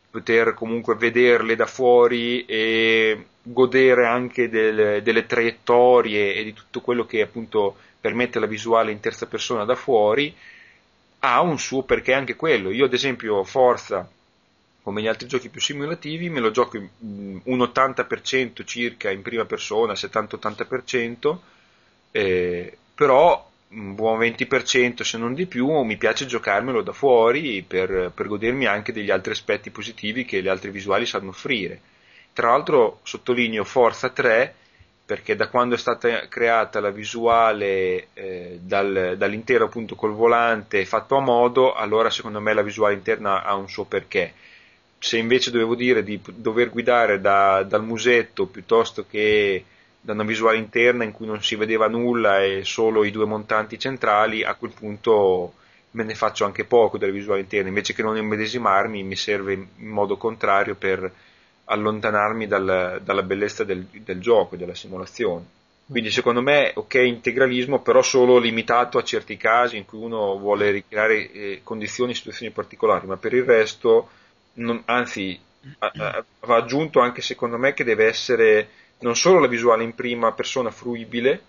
poter comunque vederle da fuori e godere anche del, delle traiettorie e di tutto quello che appunto permette la visuale in terza persona da fuori, ha un suo perché anche quello. Io ad esempio Forza, come gli altri giochi più simulativi, me lo gioco un 80% circa in prima persona, 70-80%, eh, però un buon 20% se non di più mi piace giocarmelo da fuori per, per godermi anche degli altri aspetti positivi che le altre visuali sanno offrire. Tra l'altro sottolineo Forza 3 perché da quando è stata creata la visuale eh, dal, dall'intero appunto col volante fatto a modo, allora secondo me la visuale interna ha un suo perché. Se invece dovevo dire di dover guidare da, dal musetto piuttosto che da una visuale interna in cui non si vedeva nulla e solo i due montanti centrali, a quel punto me ne faccio anche poco delle visuali interne, invece che non immedesimarmi mi serve in modo contrario per allontanarmi dal, dalla bellezza del, del, gioco, della simulazione. Quindi secondo me ok integralismo, però solo limitato a certi casi in cui uno vuole ricreare eh, condizioni e situazioni particolari, ma per il resto, non, anzi, a, a, va aggiunto anche secondo me che deve essere non solo la visuale in prima persona fruibile,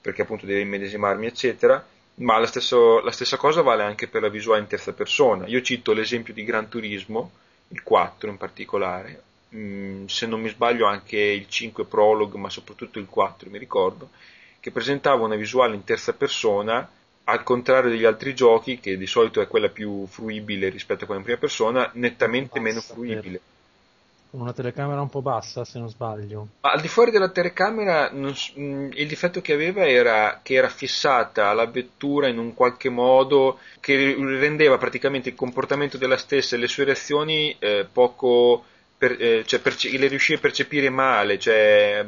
perché appunto deve immedesimarmi, eccetera, ma la, stesso, la stessa cosa vale anche per la visuale in terza persona. Io cito l'esempio di Gran Turismo, il 4 in particolare, Mm, se non mi sbaglio anche il 5 Prologue, ma soprattutto il 4 mi ricordo, che presentava una visuale in terza persona, al contrario degli altri giochi, che di solito è quella più fruibile rispetto a quella in prima persona, nettamente meno fruibile. Con una telecamera un po' bassa, se non sbaglio. Ma al di fuori della telecamera, non, mm, il difetto che aveva era che era fissata la vettura in un qualche modo che rendeva praticamente il comportamento della stessa e le sue reazioni eh, poco per, eh, cioè perce- le riuscivi a percepire male, cioè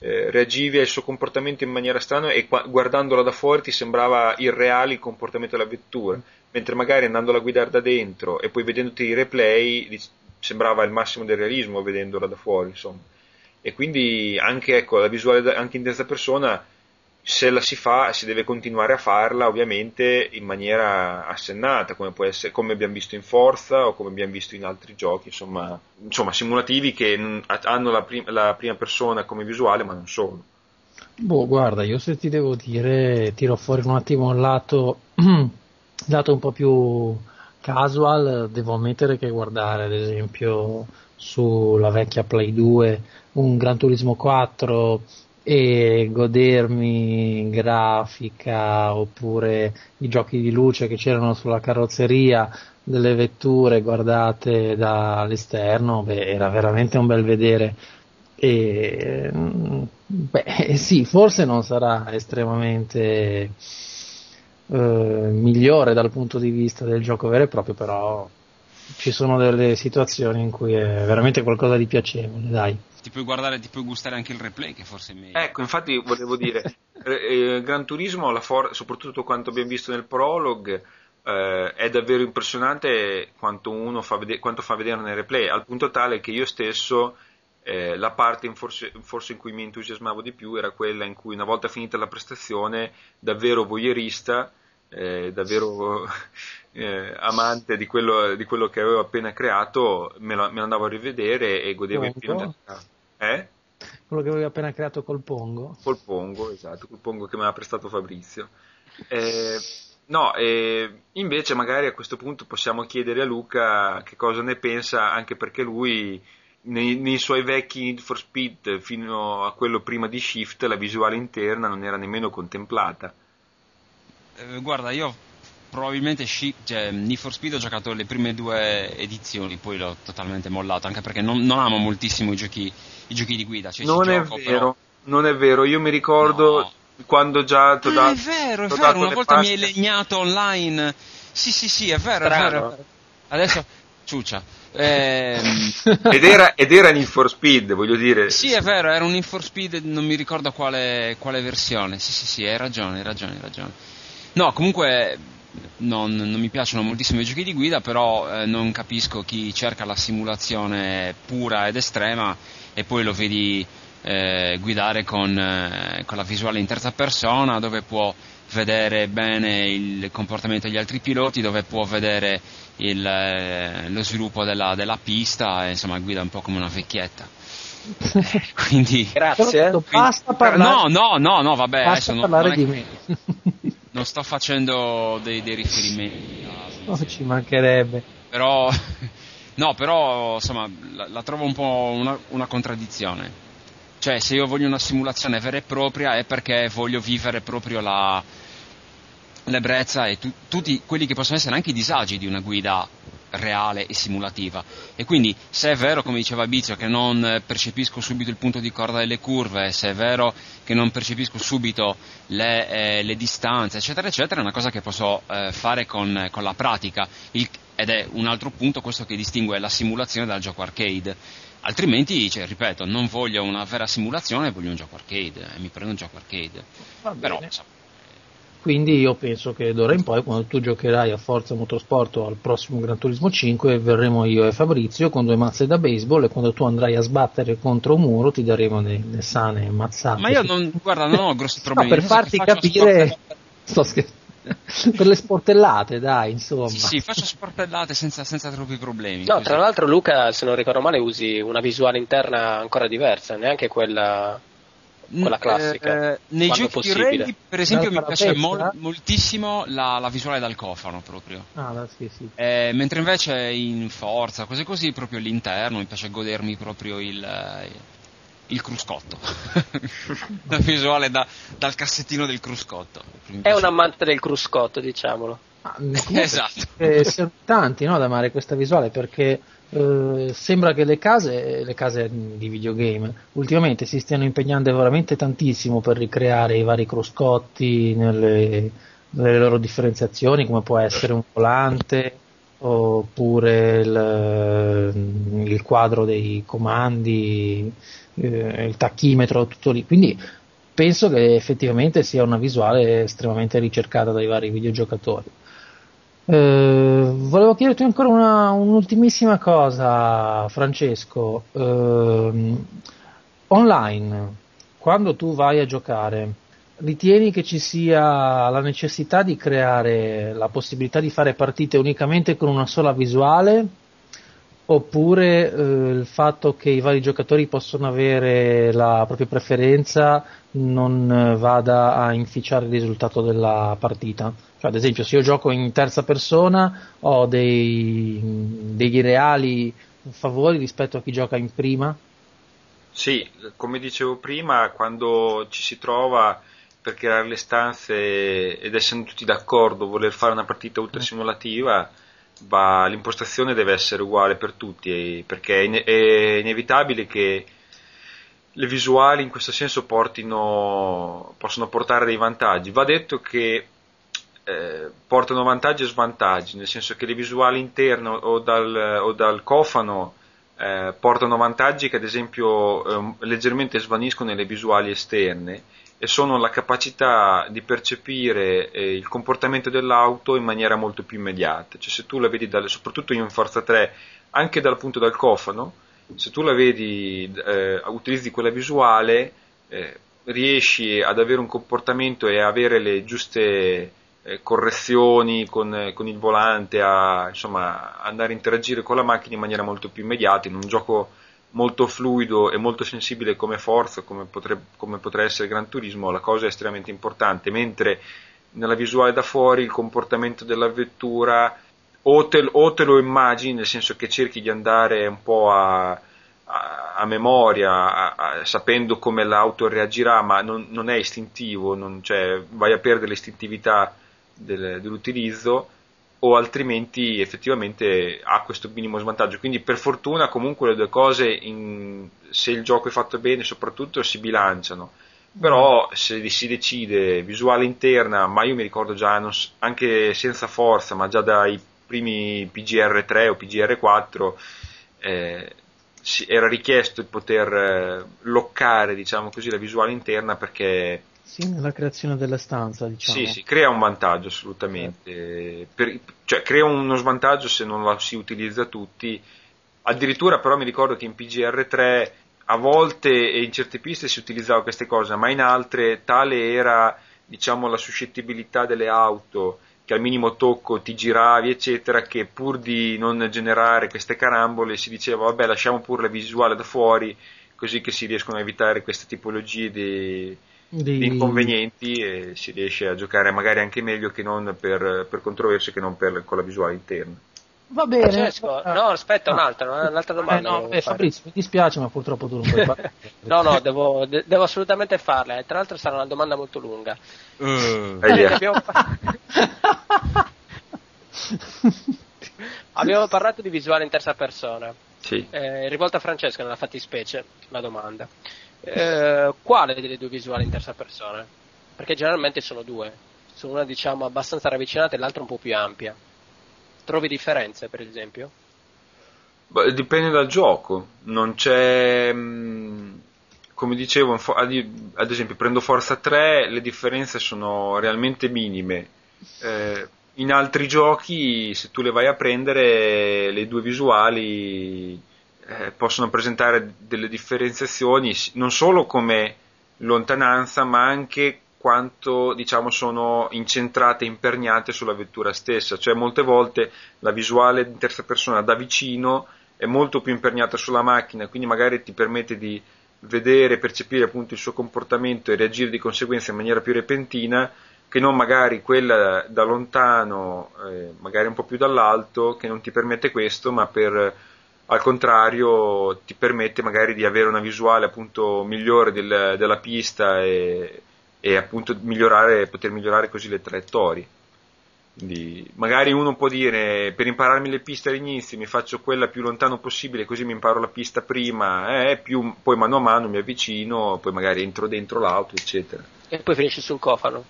eh, reagivi al suo comportamento in maniera strana e qua- guardandola da fuori ti sembrava irreale il comportamento della vettura, mentre magari andandola a guidare da dentro e poi vedendoti i replay sembrava il massimo del realismo vedendola da fuori, insomma. E quindi anche ecco, la visuale da- anche in terza persona se la si fa si deve continuare a farla ovviamente in maniera assennata come, essere, come abbiamo visto in Forza o come abbiamo visto in altri giochi insomma, insomma simulativi che hanno la, prim- la, prima persona come visuale ma non solo boh guarda io se ti devo dire tiro fuori un attimo il lato, [CLEARS THROAT] lato un po' più casual devo ammettere che guardare ad esempio sulla vecchia Play 2 un Gran Turismo 4 e godermi grafica oppure i giochi di luce che c'erano sulla carrozzeria delle vetture guardate dall'esterno, beh, era veramente un bel vedere. E, beh, [LAUGHS] sì, forse non sarà estremamente eh, migliore dal punto di vista del gioco vero e proprio, però ci sono delle situazioni in cui è veramente qualcosa di piacevole, dai. Ti puoi guardare, ti puoi gustare anche il replay, che forse è meglio. Ecco, infatti volevo dire, [LAUGHS] eh, eh, Gran Turismo, la for- soprattutto quanto abbiamo visto nel prologue, eh, è davvero impressionante quanto, uno fa vede- quanto fa vedere nel replay, al punto tale che io stesso eh, la parte in forse, forse, in cui mi entusiasmavo di più era quella in cui una volta finita la prestazione, davvero voyeurista, eh, davvero [LAUGHS] eh, amante di quello, di quello, che avevo appena creato, me lo, me lo andavo a rivedere e godevo in pieno. Eh? Quello che avevi appena creato col Pongo? Col Pongo, esatto, col Pongo che mi aveva prestato Fabrizio. Eh, no, eh, invece magari a questo punto possiamo chiedere a Luca che cosa ne pensa, anche perché lui nei, nei, suoi vecchi Need for Speed fino a quello prima di Shift la visuale interna non era nemmeno contemplata. Eh, guarda, io probabilmente Shift, cioè, Need for Speed ho giocato le prime due edizioni, poi l'ho totalmente mollato, anche perché non, non amo moltissimo i giochi, i giochi di guida. Cioè, non è gioco, vero, però... non è vero, io mi ricordo no. quando già ti ho dato... è vero, è vero, una volta pasta. mi hai legnato online. Sì, sì, sì, è vero, Strano. è vero. Adesso, ciuccia. Ehm... [LAUGHS] ed, era, ed era Need for Speed, voglio dire. Sì, è vero, era un Need for Speed, non mi ricordo quale, quale versione. Sì, sì, sì, hai ragione, hai ragione, hai ragione. No, comunque non, non, mi piacciono moltissimo i giochi di guida, però eh, non capisco chi cerca la simulazione pura ed estrema e poi lo vedi eh, guidare con, eh, con, la visuale in terza persona, dove può vedere bene il comportamento degli altri piloti, dove può vedere il, eh, lo sviluppo della, della pista, e, insomma guida un po' come una vecchietta. Eh, [LAUGHS] quindi grazie quindi, basta parlare no no no no vabbè basta adesso parlare non, di me [LAUGHS] non sto facendo dei, dei riferimenti. No, ci mancherebbe. Però [LAUGHS] no però insomma la, la trovo un po' una, una contraddizione. Cioè se io voglio una simulazione vera e propria è perché voglio vivere proprio la, l'ebbrezza e tu, tutti quelli che possono essere anche i disagi di una guida reale e simulativa. E quindi se è vero, come diceva Bizio, che non percepisco subito il punto di corda delle curve, se è vero che non percepisco subito le, eh, le distanze, eccetera, eccetera, è una cosa che posso eh, fare con, con, la pratica. Il, ed è un altro punto questo che distingue la simulazione dal gioco arcade. Altrimenti, cioè, ripeto, non voglio una vera simulazione, voglio un gioco arcade, e mi prendo un gioco arcade. Però, insomma, quindi io penso che d'ora in poi, quando tu giocherai a Forza Motorsport al prossimo Gran Turismo 5, verremo io e Fabrizio con due mazze da baseball e quando tu andrai a sbattere contro un muro ti daremo delle sane mazzate. Ma io non, guarda, non ho grossi [LAUGHS] problemi. no, per farti capire... Sto scherzando. [LAUGHS] per le sportellate, dai, insomma. Sì, sì, faccio sportellate senza, senza troppi problemi. No, così. tra l'altro, Luca, se non ricordo male, usi una visuale interna ancora diversa, neanche quella quella classica. Eh, nei giochi di rally, per esempio, mi piace mol- moltissimo la, la, visuale dal cofano proprio. Ah, sì, sì. Eh, mentre invece in Forza, cose così, proprio l'interno, mi piace godermi proprio il, il cruscotto. [LAUGHS] la visuale da, dal cassettino del cruscotto. È un amante del cruscotto, diciamolo. Ah, [LAUGHS] esatto. Eh, siamo tanti no, ad amare questa visuale perché eh, sembra che le case, le case di videogame ultimamente si stiano impegnando veramente tantissimo per ricreare i vari cruscotti nelle, nelle loro differenziazioni, come può essere un volante oppure il, il quadro dei comandi, eh, il tachimetro, tutto lì. Quindi penso che effettivamente sia una visuale estremamente ricercata dai vari videogiocatori. Eh, volevo chiederti ancora una, un'ultimissima cosa, Francesco. Eh, online, quando tu vai a giocare, ritieni che ci sia la necessità di creare la possibilità di fare partite unicamente con una sola visuale? Oppure eh, il fatto che i vari giocatori possono avere la propria preferenza non vada a inficiare il risultato della partita? Cioè, ad esempio, se io gioco in terza persona ho dei, dei reali favori rispetto a chi gioca in prima? Sì, come dicevo prima, quando ci si trova per creare le stanze ed essendo tutti d'accordo voler fare una partita ultra simulativa, va, l'impostazione deve essere uguale per tutti, perché è, in, è inevitabile che le visuali in questo senso portino, possono portare dei vantaggi. Va detto che eh, portano vantaggi e svantaggi, nel senso che le visuali interne o dal, o dal cofano eh, portano vantaggi che ad esempio eh, leggermente svaniscono nelle visuali esterne sono la capacità di percepire eh, il comportamento dell'auto in maniera molto più immediata. Cioè se tu la vedi, dalle, soprattutto in Forza 3, anche dal punto del cofano, se tu la vedi, eh, utilizzi quella visuale, eh, riesci ad avere un comportamento e avere le giuste eh, correzioni con, con, il volante, a insomma, andare a interagire con la macchina in maniera molto più immediata, in un gioco molto fluido e molto sensibile come Forza, come, potrebbe, come potrà essere Gran Turismo, la cosa è estremamente importante, mentre nella visuale da fuori il comportamento della vettura o te, o te lo immagini, nel senso che cerchi di andare un po' a, a, a memoria, a, sapendo come l'auto reagirà, ma non, non è istintivo, non, cioè, vai a perdere l'istintività del, dell'utilizzo o altrimenti effettivamente ha questo minimo svantaggio. Quindi per fortuna comunque le due cose, in, se il gioco è fatto bene soprattutto, si bilanciano. Però se si decide visuale interna, ma io mi ricordo già anche senza forza, ma già dai primi PGR3 o PGR4 eh, era richiesto di poter eh, loccare diciamo così, la visuale interna perché sì, nella creazione della stanza, diciamo. Sì, sì, crea un vantaggio assolutamente. Per, cioè, crea uno svantaggio se non la si utilizza tutti. Addirittura, però, mi ricordo che in PGR3 a volte e in certe piste si utilizzava queste cose, ma in altre tale era, diciamo, la suscettibilità delle auto che al minimo tocco ti giravi, eccetera, che pur di non generare queste carambole si diceva, vabbè, lasciamo pure la visuale da fuori, così che si riescono a evitare queste tipologie di di... di inconvenienti e si riesce a giocare magari anche meglio che non per, per controversie che non per, con la visuale interna. Va bene. Francesco, no, aspetta, un'altra, un'altra domanda. Eh, no, beh, Fabrizio, mi dispiace, ma purtroppo tu non puoi fare. [LAUGHS] no, no, devo, de- devo, assolutamente farla. E tra l'altro sarà una domanda molto lunga. Uh, abbiamo... [LAUGHS] abbiamo parlato di visuale in terza persona. Sì. Eh, rivolta a Francesco nella fattispecie la domanda. Eh, quale delle due visuali in terza persona? Perché generalmente sono due, sono una diciamo abbastanza ravvicinata e l'altra un po' più ampia. Trovi differenze per esempio? Beh, dipende dal gioco, non c'è... Mm, come dicevo, ad esempio prendo Forza 3, le differenze sono realmente minime. Eh, in altri giochi, se tu le vai a prendere, le due visuali eh, possono presentare delle differenziazioni non solo come lontananza ma anche quanto diciamo sono incentrate imperniate sulla vettura stessa, cioè molte volte la visuale in terza persona da vicino è molto più imperniata sulla macchina, quindi magari ti permette di vedere, percepire appunto il suo comportamento e reagire di conseguenza in maniera più repentina che non magari quella da lontano, eh, magari un po' più dall'alto, che non ti permette questo, ma per al contrario ti permette magari di avere una visuale appunto migliore del, della pista e, e appunto migliorare, poter migliorare così le traiettorie. Quindi magari uno può dire per impararmi le piste all'inizio mi faccio quella più lontano possibile così mi imparo la pista prima, eh, più, poi mano a mano mi avvicino, poi magari entro dentro l'auto, eccetera. E poi finisci sul cofano.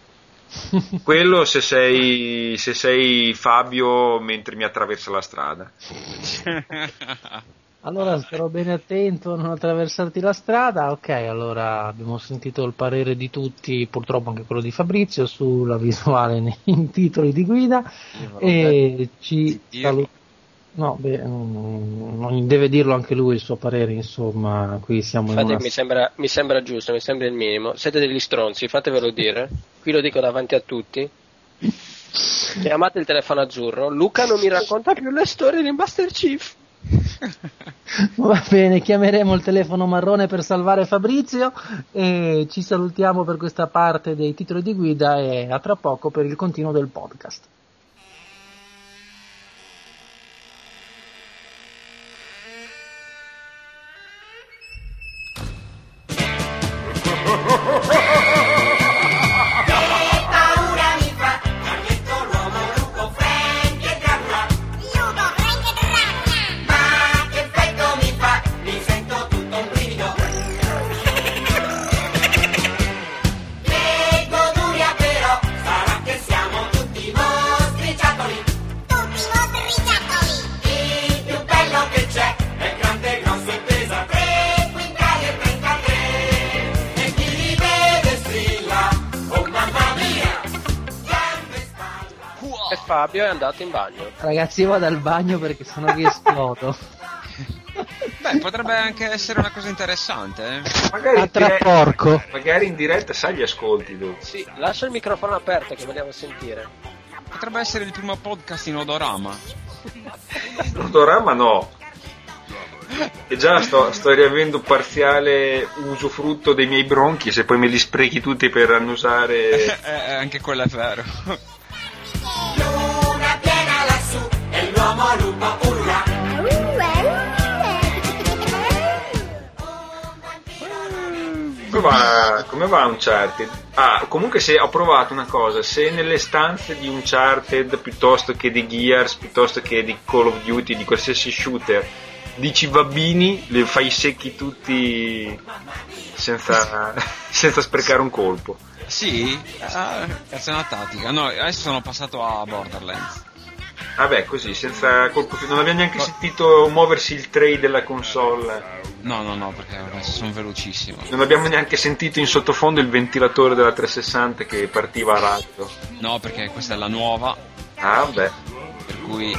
[LAUGHS] Quello se sei, se sei Fabio mentre mi attraversa la strada. [LAUGHS] Allora starò bene attento a non attraversarti la strada. Ok, allora abbiamo sentito il parere di tutti, purtroppo anche quello di Fabrizio, sulla visuale [LAUGHS] nei titoli di guida. E ci salutiamo. No, beh, non deve dirlo anche lui il suo parere, insomma, qui siamo Infatti, in una... mi, sembra, mi sembra giusto, mi sembra il minimo. Siete degli stronzi, fatevelo dire. Qui lo dico davanti a tutti. Chiamate il telefono azzurro. Luca non mi racconta più le storie di Master Chief. [LAUGHS] Va bene, chiameremo il telefono marrone per salvare Fabrizio e ci salutiamo per questa parte dei titoli di guida e a tra poco per il continuo del podcast. Andato in bagno. Ragazzi, io vado al bagno perché sennò vi esplodo. Beh, potrebbe anche essere una cosa interessante. eh. Magari, A in tra diretta- porco. magari in diretta sai gli ascolti tu. Sì, lascia il microfono aperto che vogliamo sentire. Potrebbe essere il primo podcast in odorama. L'odorama no. E già sto, sto riavendo parziale usufrutto dei miei bronchi, se poi me li sprechi tutti per annusare. [LAUGHS] Eh, eh, anche quello è vero. [LAUGHS] Come va, come va Uncharted? Ah, comunque se ho provato una cosa, se nelle stanze di Uncharted piuttosto che di Gears, piuttosto che di Call of Duty, di qualsiasi shooter, dici babbini, li fai secchi tutti senza, [LAUGHS] senza sprecare un colpo. Sì, ah, è una tattica. No, adesso sono passato a Borderlands. Vabbè, così, senza colpo Non abbiamo neanche sentito muoversi il tray della console. No, no, no, perché adesso sono velocissimo. Non abbiamo neanche sentito in sottofondo il ventilatore della 360 che partiva a razzo. No, perché questa è la nuova, Ah, beh. per cui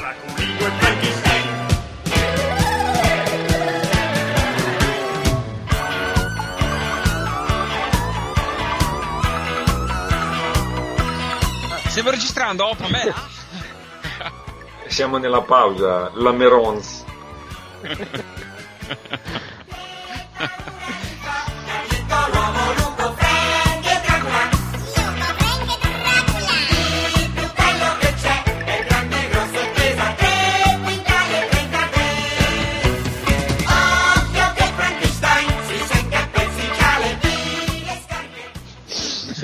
Stiamo registrando, oh, me. Siamo nella pausa, la Merons. [LAUGHS]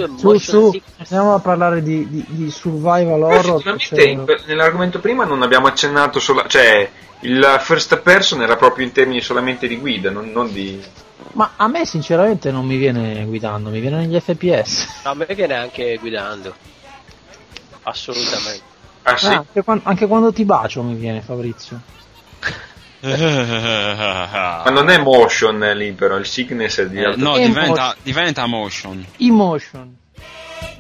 2 su, su. Sickness. andiamo a parlare di, di, di survival eh, horror eh, sicuramente cioè- in, nell'argomento prima non abbiamo accennato solo cioè il first person era proprio in termini solamente di guida non, non di ma a me sinceramente non mi viene guidando mi viene negli fps a me viene anche guidando assolutamente ah, sì. ah, anche, quando, anche quando ti bacio mi viene Fabrizio ma [LAUGHS] non è motion lì, però il sickness è di Eh, no, diventa, motion. diventa motion. Emotion. E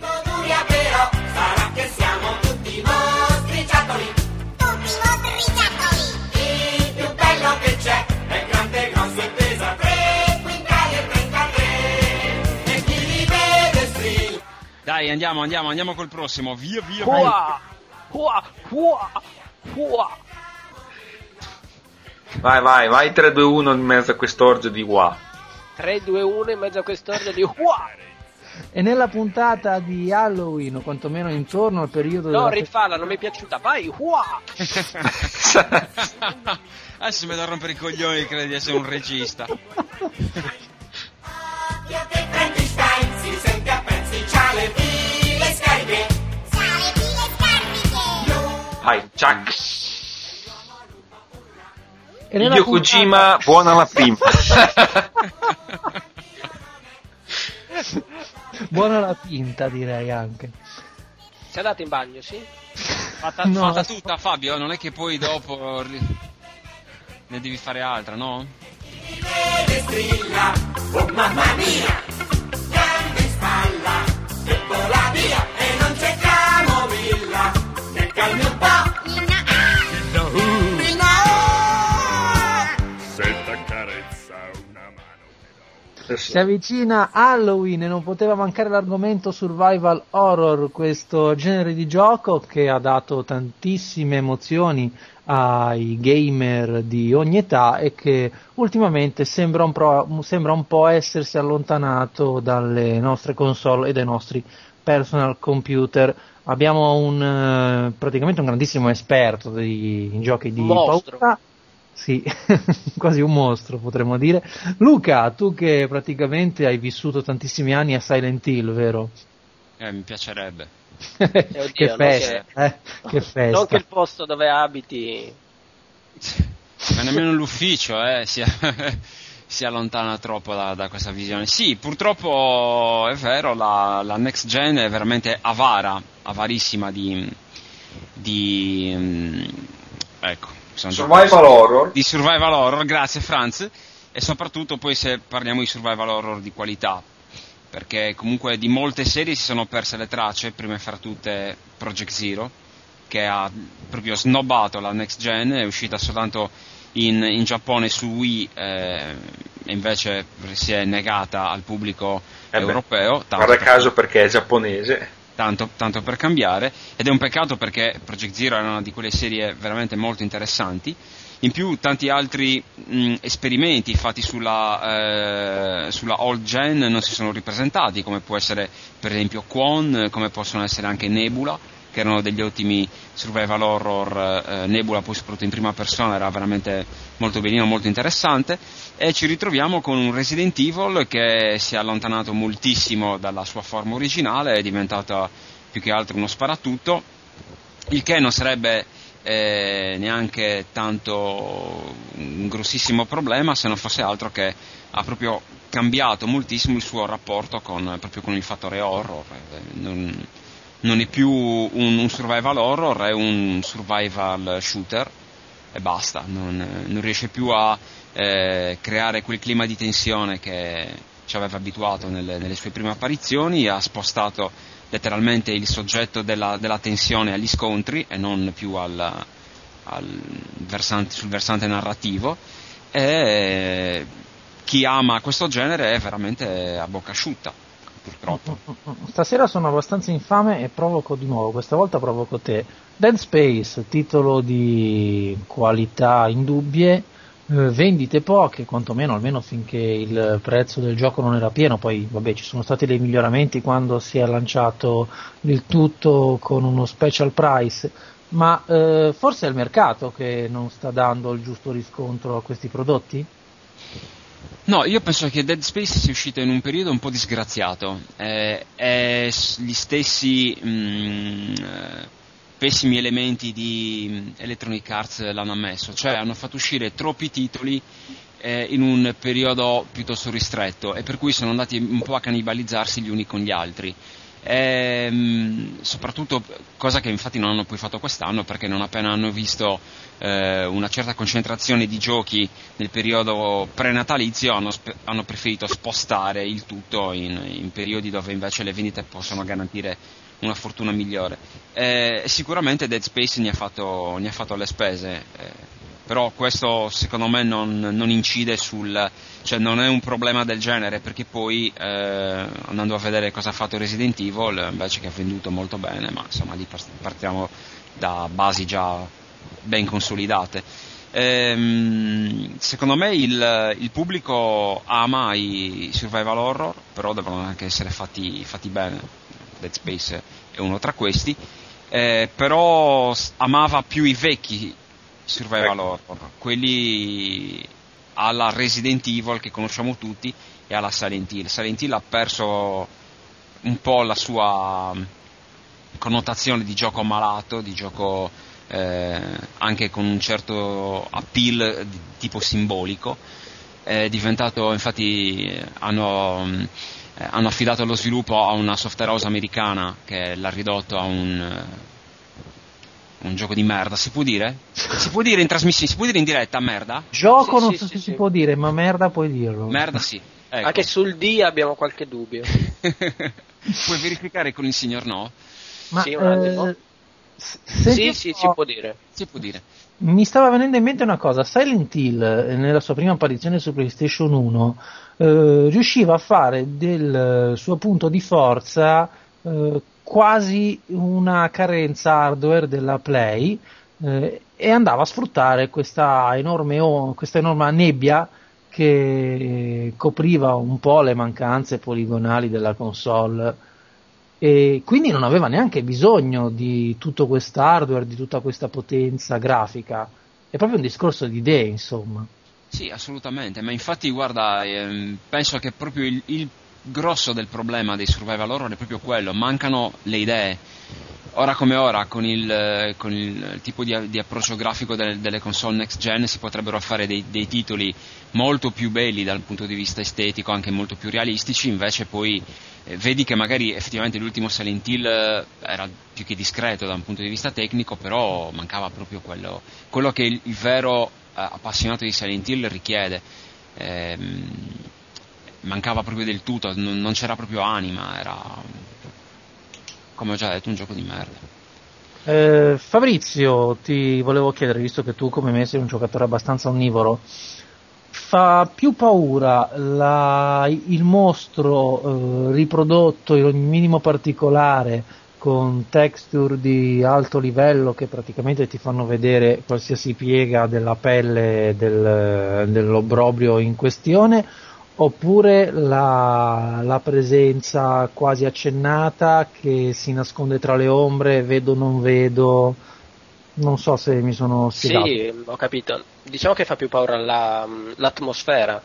e. E. Dai, andiamo, andiamo, andiamo col prossimo. Via, via, via. Hua! Hua! Hua! Hua! Vai, vai, vai 3, 2, 1 in mezzo a quest'orgio di wa. 3, 2, 1 in mezzo a quest'ordine di Hua! E nella puntata di Halloween, o quantomeno intorno al periodo No, della rifalla, non mi è piaciuta. Vai, Hua! [LAUGHS] Adesso mi da rompere i coglioni, credi di essere un regista. Occhio che E puntata- Kojima, buona la prima. [LAUGHS] Buona la pinta, direi anche. Sei andato in bagno, sì? Fatta, No, fatta adesso- tutta, Fabio, non è che poi dopo ne devi fare altra, no? oh mamma mia, grande spalla, e vola via, e non c'è camomilla, che calmi un po'. Si avvicina Halloween e non poteva mancare l'argomento survival horror, questo genere di gioco che ha dato tantissime emozioni ai gamer di ogni età e che ultimamente sembra un, pro- sembra un po' essersi allontanato dalle nostre console e dai nostri personal computer. Abbiamo un, eh, praticamente un grandissimo esperto di, in giochi di Mostro. paura. Sì, [LAUGHS] quasi un mostro potremmo dire. Luca, tu che praticamente hai vissuto tantissimi anni a Silent Hill, vero? Eh, mi piacerebbe. [LAUGHS] che non festa, eh? Che festa. Non che il posto dove abiti. Ma nemmeno l'ufficio, eh, si, [LAUGHS] si allontana troppo da, da questa visione. Sì, purtroppo è vero, la, la next gen è veramente avara, avarissima di... di mm, ecco. Survival horror. Di survival horror, grazie Franz. E soprattutto poi se parliamo di survival horror di qualità. Perché comunque di molte serie si sono perse le tracce, prima fra tutte Project Zero, che ha proprio snobbato la next gen, è uscita soltanto in, in Giappone su Wii eh, e invece si è negata al pubblico Eh beh, europeo. tanto Guarda per- caso perché è giapponese. Tanto, tanto per cambiare ed è un peccato perché Project Zero era una di quelle serie veramente molto interessanti. In più tanti altri mh, esperimenti fatti sulla, eh, sulla old gen non si sono ripresentati come può essere per esempio Quan come possono essere anche Nebula che erano degli ottimi survival horror eh, Nebula poi soprattutto in prima persona era veramente molto benino molto interessante e ci ritroviamo con un Resident Evil che si è allontanato moltissimo dalla sua forma originale, è diventato più che altro uno sparatutto, il che non sarebbe eh, neanche tanto un grossissimo problema se non fosse altro che ha proprio cambiato moltissimo il suo rapporto con, con il fattore horror. Non, non è più un, un survival horror, è un survival shooter e basta, non, non riesce più a eh, creare quel clima di tensione che ci aveva abituato nelle, nelle sue prime apparizioni, ha spostato letteralmente il soggetto della, della tensione agli scontri e non più al, al versante- sul versante narrativo. E chi ama questo genere è veramente a bocca asciutta, purtroppo. Stasera sono abbastanza infame e provoco di nuovo, questa volta provoco te. Dead Space, titolo di qualità indubbie, eh, vendite poche, quantomeno almeno finché il prezzo del gioco non era pieno, poi vabbè ci sono stati dei miglioramenti quando si è lanciato il tutto con uno special price, ma eh, forse è il mercato che non sta dando il giusto riscontro a questi prodotti? No, io penso che Dead Space sia uscito in un periodo un po' disgraziato. Eh, e s- gli stessi mh, eh, pessimi elementi di mh, Electronic Arts l'hanno ammesso, cioè hanno fatto uscire troppi titoli eh, in un periodo piuttosto ristretto e per cui sono andati un po' a cannibalizzarsi gli uni con gli altri. Ehm, soprattutto cosa che infatti non hanno poi fatto quest'anno perché non appena hanno visto eh, una certa concentrazione di giochi nel periodo prenatalizio hanno, spe- hanno preferito spostare il tutto in, in periodi dove invece le vendite possono garantire una fortuna migliore. Eh, sicuramente Dead Space ne ha fatto, ne ha fatto le spese, eh, però questo secondo me non, non incide sul, cioè non è un problema del genere perché poi eh, andando a vedere cosa ha fatto Resident Evil invece che ha venduto molto bene, ma insomma lì par- partiamo da basi già ben consolidate. Ehm, secondo me il, il pubblico ama i survival horror, però devono anche essere fatti, fatti bene. Dead Space è uno tra questi, eh, però amava più i vecchi survival Ecco. horror, quelli alla Resident Evil che conosciamo tutti e alla Silent Hill. Silent Hill ha perso un po' la sua mm, connotazione di gioco malato, di gioco eh, anche con un certo appeal di tipo simbolico. È diventato, infatti, hanno, mm, eh, hanno affidato lo sviluppo a una software house americana che l'ha ridotto a un, eh, un gioco di merda. Si può dire? [LAUGHS] Si può dire in trasmissione, si può dire in diretta merda? Gioco Sì, non sì, so sì, se sì. si può dire, ma merda puoi dirlo. Merda sì. Ecco. Anche sul D abbiamo qualche dubbio. [LAUGHS] Puoi verificare con il signor no? Ma, Sì, un attimo. eh, sì, sì, si può dire. Si può dire. Mi stava venendo in mente una cosa, Silent Hill eh, nella sua prima apparizione su PlayStation 1 eh, riusciva a fare del suo punto di forza eh, quasi una carenza hardware della Play eh, e andava a sfruttare questa enorme, questa enorme nebbia che copriva un po' le mancanze poligonali della console e quindi non aveva neanche bisogno di tutto questo hardware, di tutta questa potenza grafica. È proprio un discorso di idee, insomma. Sì, assolutamente, ma infatti guarda, ehm, penso che proprio il, il grosso del problema dei survival horror è proprio quello, mancano le idee. Ora come ora, con il, eh, con il tipo di, di approccio grafico delle, delle console next gen si potrebbero fare dei, dei titoli molto più belli dal punto di vista estetico, anche molto più realistici, invece poi eh, vedi che magari effettivamente l'ultimo Silent Hill eh, era più che discreto da un punto di vista tecnico, però mancava proprio quello, quello che il, il vero eh, appassionato di Silent Hill richiede. Ehm, mancava proprio del tutto, non, non c'era proprio anima, era come ho già detto un gioco di merda. Eh, Fabrizio, ti volevo chiedere, visto che tu come me sei un giocatore abbastanza onnivoro, fa più paura la- il mostro eh, riprodotto in ogni minimo particolare con texture di alto livello che praticamente ti fanno vedere qualsiasi piega della pelle del- dell'obbrobrio in questione oppure la, la presenza quasi accennata che si nasconde tra le ombre, vedo non vedo, non so se mi sono spiegato. Sì, ho capito. Diciamo che fa più paura la- l'atmosfera.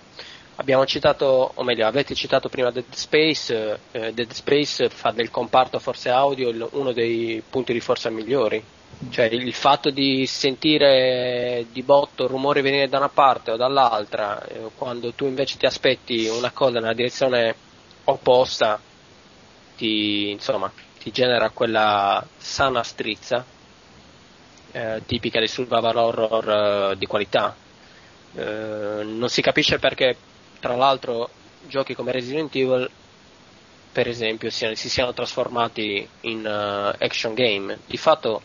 Abbiamo citato, o meglio, avete citato prima Dead Space. eh, Dead Space fa del comparto forse audio uno dei punti di forza migliori. Cioè il fatto di sentire di botto rumori venire da una parte o dall'altra, eh, quando tu invece ti aspetti una cosa nella direzione opposta, ti, insomma, ti genera quella sana strizza eh, tipica dei survival horror eh, di qualità. Eh, non si capisce perché, tra l'altro, giochi come Resident Evil, per esempio, siano- si siano trasformati in eh, action game. Di fatto,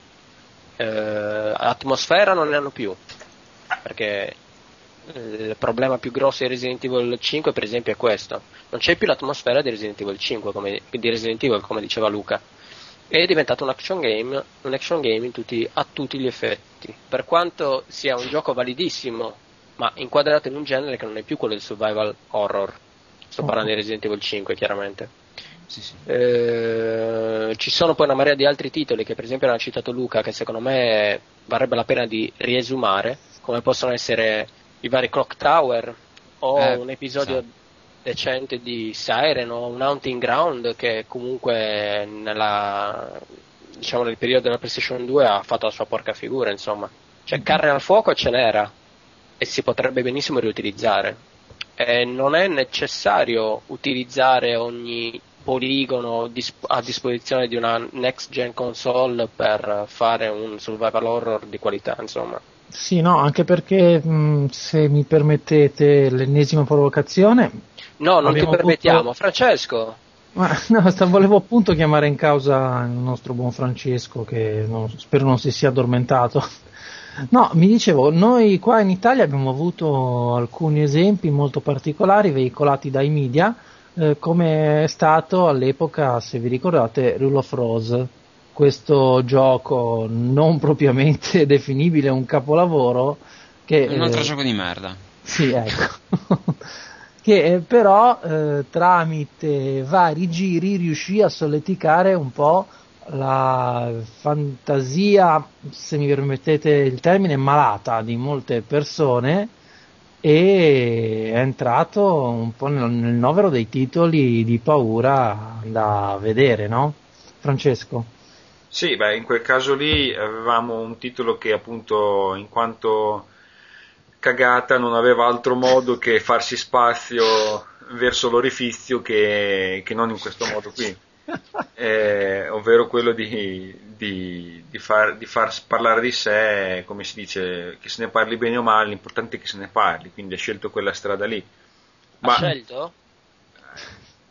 eh, atmosfera non ne hanno più, perché il problema più grosso di Resident Evil 5, per esempio, è questo: non c'è più l'atmosfera di Resident Evil 5, come, di Resident Evil, come diceva Luca è diventato un action game, un action game in tutti- a tutti gli effetti. Per quanto sia un gioco validissimo, ma inquadrato in un genere che non è più quello del survival horror. Sto parlando di Resident Evil 5, chiaramente. Sì, sì. Eh, ci sono poi una marea di altri titoli che per esempio hanno citato Luca che secondo me varrebbe la pena di riesumare, come possono essere i vari Clock Tower o Eh, un episodio esatto. decente di Siren o un Hunting Ground che comunque nella, diciamo, nel periodo della PlayStation 2 ha fatto la sua porca figura, insomma. Cioè carne al fuoco ce n'era e si potrebbe benissimo riutilizzare. E non è necessario utilizzare ogni poligono a disposizione di una next gen console per fare un survival horror di qualità, insomma. Sì, no, anche perché mh, se mi permettete l'ennesima provocazione, No, non ti permettiamo, avuto- Francesco. Ma no, sta- volevo appunto chiamare in causa il nostro buon Francesco che non- spero non si sia addormentato. No, mi dicevo, noi qua in Italia abbiamo avuto alcuni esempi molto particolari veicolati dai media, eh, come è stato all'epoca, se vi ricordate, Rule of Rose, questo gioco non propriamente [LAUGHS] definibile un capolavoro che Un altro eh, gioco di merda. sì, [LAUGHS] ecco. [LAUGHS] che eh, però eh, tramite vari giri riuscì a solleticare un po' la fantasia, se mi permettete il termine, malata di molte persone e è entrato un po' nel, nel novero dei titoli di paura da vedere, no? Francesco? Sì, beh, in quel caso lì avevamo un titolo che appunto in quanto cagata non aveva altro modo che farsi spazio verso l'orifizio che, che non in questo modo qui, [LAUGHS] Eh, ovvero quello di, di- di far, di far parlare di sé, come si dice, che se ne parli bene o male, l'importante è che se ne parli, quindi ha scelto quella strada lì. Ha scelto?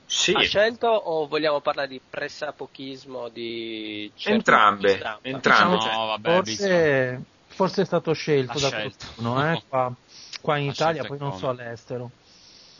sì, Ha scelto o vogliamo parlare di pressapochismo di Entrambe, di entrambe. No, cioè, vabbè, Forse, forse è stato scelto Ha da scelto. qualcuno, eh, qua, qua in Ha Italia, poi non come. so all'estero.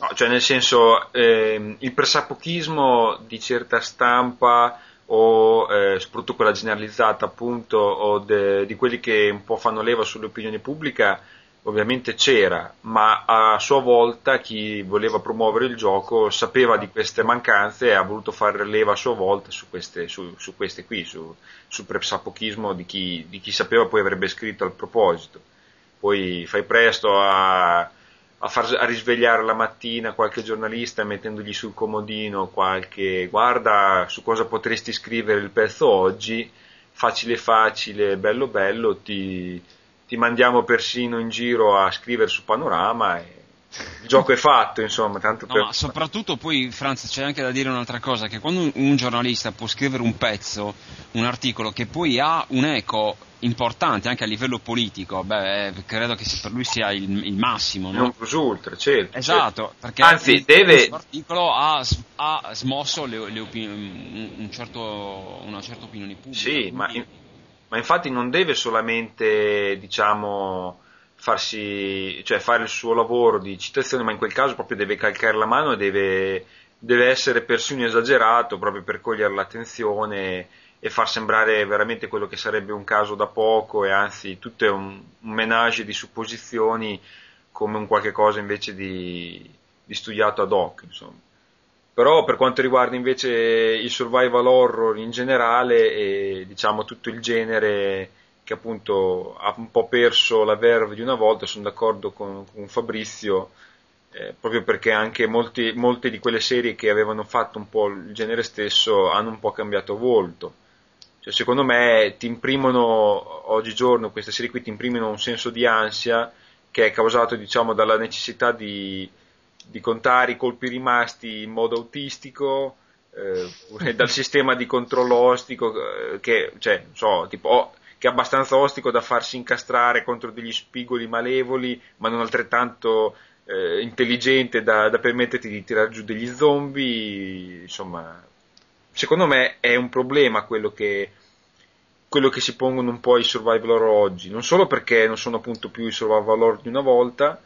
No, cioè nel senso, ehm, il pressapochismo di certa stampa o eh, soprattutto quella generalizzata appunto o de- di quelli che un po' fanno leva sull'opinione pubblica ovviamente c'era, ma a sua volta chi voleva promuovere il gioco sapeva di queste mancanze e ha voluto fare leva a sua volta su queste, su, su queste qui, su, sul pressapochismo di chi, di chi sapeva poi avrebbe scritto al proposito. Poi fai presto a a, far, a risvegliare la mattina qualche giornalista mettendogli sul comodino qualche guarda su cosa potresti scrivere il pezzo oggi, facile facile, bello bello, ti, ti mandiamo persino in giro a scrivere su Panorama e il gioco è fatto, insomma, tanto No, per... ma soprattutto poi, Franz, c'è anche da dire un'altra cosa, che quando un, un giornalista può scrivere un pezzo, un articolo che poi ha un eco importante anche a livello politico, beh, eh, credo che per lui sia il, il massimo, no? non plus ultra, certo. Esatto, perché Anzi, il- deve- questo articolo ha, ha smosso le, le opini- un- certo- una certa opinione pubblica. Sì, ma in- ma infatti non deve solamente, diciamo, farsi, cioè fare il suo lavoro di citazione, ma in quel caso proprio deve calcare la mano e deve, deve essere persino esagerato proprio per cogliere l'attenzione e far sembrare veramente quello che sarebbe un caso da poco e anzi tutto è un, un menage di supposizioni come un qualche cosa invece di, di studiato ad hoc, insomma. Però per quanto riguarda invece il survival horror in generale e diciamo tutto il genere che appunto ha un po' perso la verve di una volta, sono d'accordo con, con Fabrizio, eh, proprio perché anche molti, molte di quelle serie che avevano fatto un po' il genere stesso hanno un po' cambiato volto. Cioè, secondo me ti imprimono oggigiorno queste serie qui ti imprimono un senso di ansia che è causato diciamo dalla necessità di, di contare i colpi rimasti in modo autistico eh, [LAUGHS] dal sistema di controllo ostico eh, che, cioè, so, tipo, oh, che è abbastanza ostico da farsi incastrare contro degli spigoli malevoli ma non altrettanto eh, intelligente da, da permetterti di tirare giù degli zombie insomma secondo me è un problema quello che, quello che si pongono un po' i survival horror oggi, non solo perché non sono appunto più i survival horror di una volta,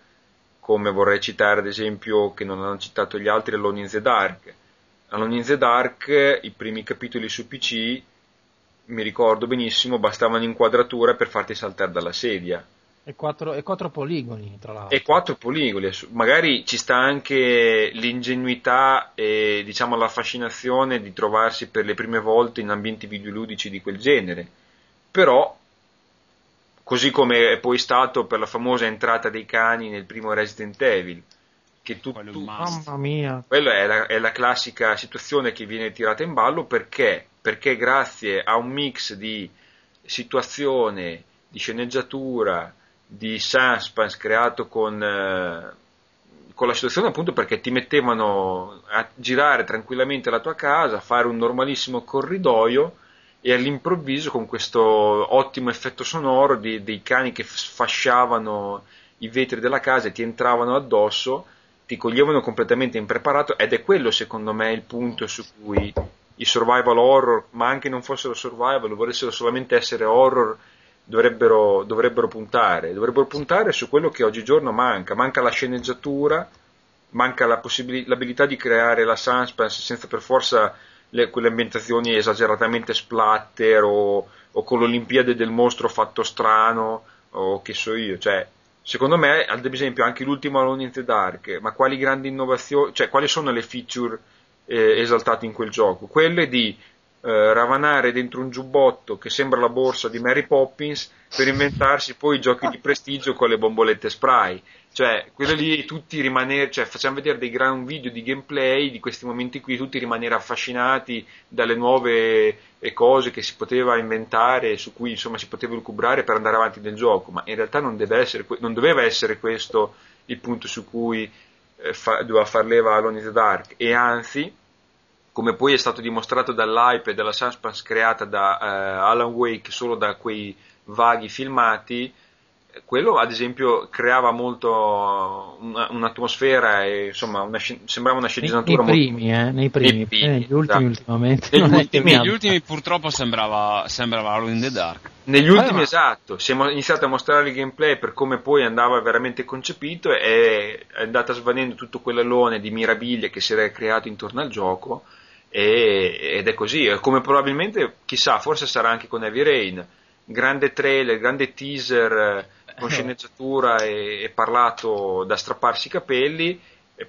come vorrei citare ad esempio che non hanno citato gli altri Alone in the Dark. Alone in the Dark, i primi capitoli su PC, mi ricordo benissimo, bastavano inquadrature per farti saltare dalla sedia e quattro, e quattro poligoni, tra l'altro. E quattro poligoni, magari ci sta anche l'ingenuità e diciamo la fascinazione di trovarsi per le prime volte in ambienti videoludici di quel genere. Però, così come è poi stato per la famosa entrata dei cani nel primo Resident Evil, che tu, tu mamma mia, quella è la, è la classica situazione che viene tirata in ballo perché? Perché grazie a un mix di situazione, di sceneggiatura, di suspense creato con, eh, con la situazione appunto perché ti mettevano a girare tranquillamente la tua casa, a fare un normalissimo corridoio e all'improvviso con questo ottimo effetto sonoro di, dei cani che sfasciavano i vetri della casa e ti entravano addosso, ti coglievano completamente impreparato ed è quello secondo me il punto su cui i survival horror, ma anche non fossero survival, volessero solamente essere horror dovrebbero, dovrebbero, puntare, dovrebbero puntare su quello che oggigiorno manca, manca la sceneggiatura, manca la l'abilità di creare la suspense senza per forza le, quelle ambientazioni esageratamente splatter o, o, con l'Olimpiade del mostro fatto strano o che so io, cioè secondo me ad esempio anche l'ultimo Alone in the Dark, ma quali grandi innovazioni, cioè quali sono le feature eh, esaltate in quel gioco? Quelle di eh, ravanare dentro un giubbotto che sembra la borsa di Mary Poppins per inventarsi poi i giochi di prestigio con le bombolette spray. Cioè, quello lì tutti rimanere, cioè facciamo vedere dei gran video di gameplay di questi momenti qui, tutti rimanere affascinati dalle nuove eh, cose che si poteva inventare, su cui insomma si poteva lucubrare per andare avanti nel gioco, ma in realtà non, essere, non doveva essere questo il punto su cui eh, fa, doveva far leva Alone in the Dark, e anzi, come poi è stato dimostrato dall'hype e dalla suspense creata da eh, Alan Wake solo da quei vaghi filmati, quello ad esempio creava molto una, un'atmosfera e insomma una, sembrava una sceneggiatura nei, nei primi, molto... eh, nei primi, nei primi eh, negli ultimi esatto. ultimamente. Negli ultimi, negli ultimi purtroppo sembrava, sembrava Alone in the Dark. Negli ultimi, esatto, siamo iniziati a mostrare il gameplay per come poi andava veramente concepito e è andata svanendo tutto quell'alone di mirabilie che si era creato intorno al gioco e, ed è così, come probabilmente, chissà, forse sarà anche con Heavy Rain, grande trailer, grande teaser eh, con [LAUGHS] sceneggiatura e, e parlato da strapparsi i capelli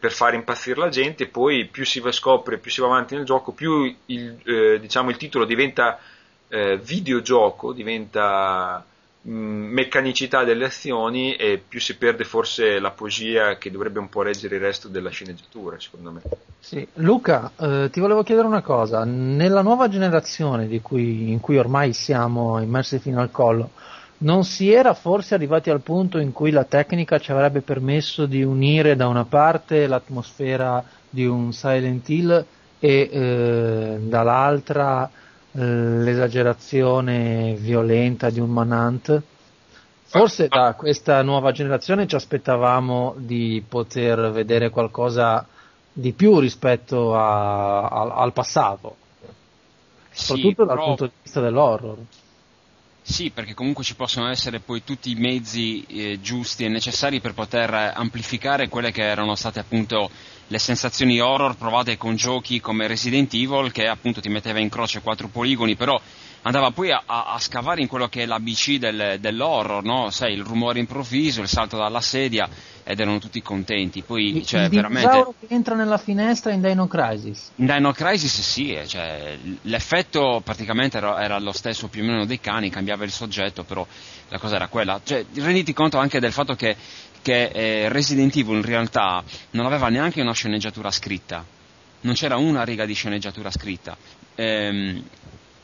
per far impazzire la gente poi più si va a scoprire, più si va avanti nel gioco, più il, eh, diciamo, il titolo diventa eh, videogioco, diventa Mm, meccanicità delle azioni e più si perde forse la poesia che dovrebbe un po' reggere il resto della sceneggiatura, secondo me. Sì. Luca, eh, ti volevo chiedere una cosa, nella nuova generazione cui, in cui ormai siamo immersi fino al collo, non si era forse arrivati al punto in cui la tecnica ci avrebbe permesso di unire da una parte l'atmosfera di un Silent Hill e eh, dall'altra l'esagerazione violenta di un Manant. Forse da questa nuova generazione ci aspettavamo di poter vedere qualcosa di più rispetto a, a, al passato, soprattutto sì, dal punto di vista dell'horror. Sì, perché comunque ci possono essere poi tutti i mezzi eh, giusti e necessari per poter amplificare quelle che erano state appunto le sensazioni horror provate con giochi come Resident Evil che appunto ti metteva in croce quattro poligoni, però andava poi a, a, scavare in quello che è l'ABC del, dell'horror, no? Sai, il rumore improvviso, il salto dalla sedia ed erano tutti contenti. Poi, Il, cioè, il veramente... che entra nella finestra in Dino Crisis. In Dino Crisis sì, eh, cioè, l'effetto praticamente era, era lo stesso più o meno dei cani, cambiava il soggetto, però la cosa era quella. Cioè, renditi conto anche del fatto che, che eh, Resident Evil in realtà non aveva neanche una sceneggiatura scritta, non c'era una riga di sceneggiatura scritta. Ehm,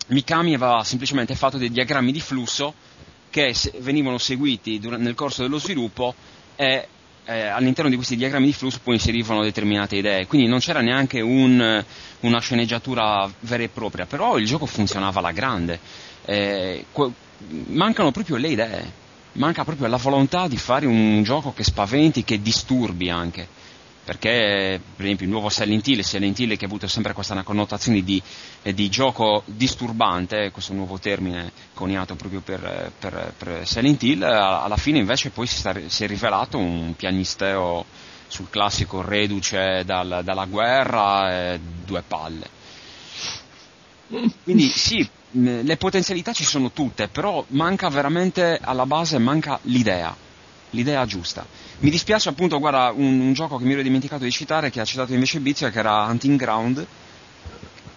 Mikami aveva semplicemente fatto dei diagrammi di flusso che venivano seguiti nel corso dello sviluppo e eh, all'interno di questi diagrammi di flusso poi inserivano determinate idee, quindi non c'era neanche un- una sceneggiatura vera e propria, però il gioco funzionava alla grande. Eh, que- mancano proprio le idee, manca proprio la volontà di fare un gioco che spaventi, che disturbi anche. Perché, per esempio, il nuovo Silent Hill, Silent Hill che ha avuto sempre questa connotazione di, eh, di gioco disturbante, questo nuovo termine coniato proprio per, per, per Silent Hill, alla fine invece poi si, sta- si è rivelato un pianisteo sul classico reduce dal- dalla guerra due palle. Quindi sì, le potenzialità ci sono tutte, però manca veramente alla base, manca l'idea, l'idea giusta. Mi dispiace appunto, guarda, un, un gioco che mi ero dimenticato di citare, che ha citato invece Bizio, che era Hunting Ground,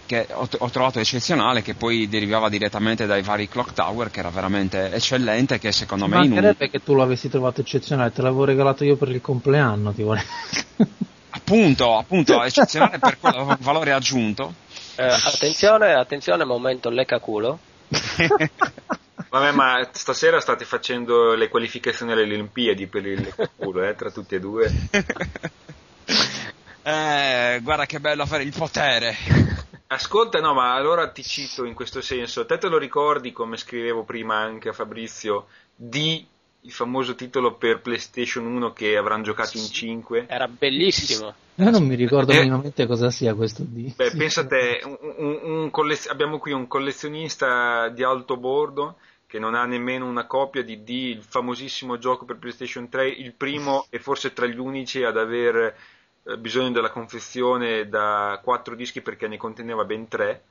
che ho, ho trovato eccezionale, che poi derivava direttamente dai vari Clock Tower, che era veramente eccellente, che secondo me in un... Mancherebbe che tu l'avessi trovato eccezionale, te l'avevo regalato io per il compleanno, ti vorrei. [LAUGHS] Appunto, appunto, eccezionale per quel valore aggiunto. Eh, attenzione, attenzione, momento lecca culo. [LAUGHS] Vabbè, ma stasera state facendo le qualificazioni alle Olimpiadi per il culo, eh, tra tutti e due. [LAUGHS] Eh, guarda che bello avere il potere. Ascolta, no, ma allora ti cito in questo senso. Te te lo ricordi, come scrivevo prima anche a Fabrizio, di il famoso titolo per PlayStation 1 che avranno giocato in 5? Era bellissimo. Io non mi ricordo Eh. minimamente cosa sia questo D. Beh, Sì. pensa a te, un- un- un collez- abbiamo qui un collezionista di alto bordo che non ha nemmeno una copia di D, il famosissimo gioco per PlayStation 3, il primo [LAUGHS] e forse tra gli unici ad aver eh, bisogno della confezione da quattro dischi perché ne conteneva ben tre.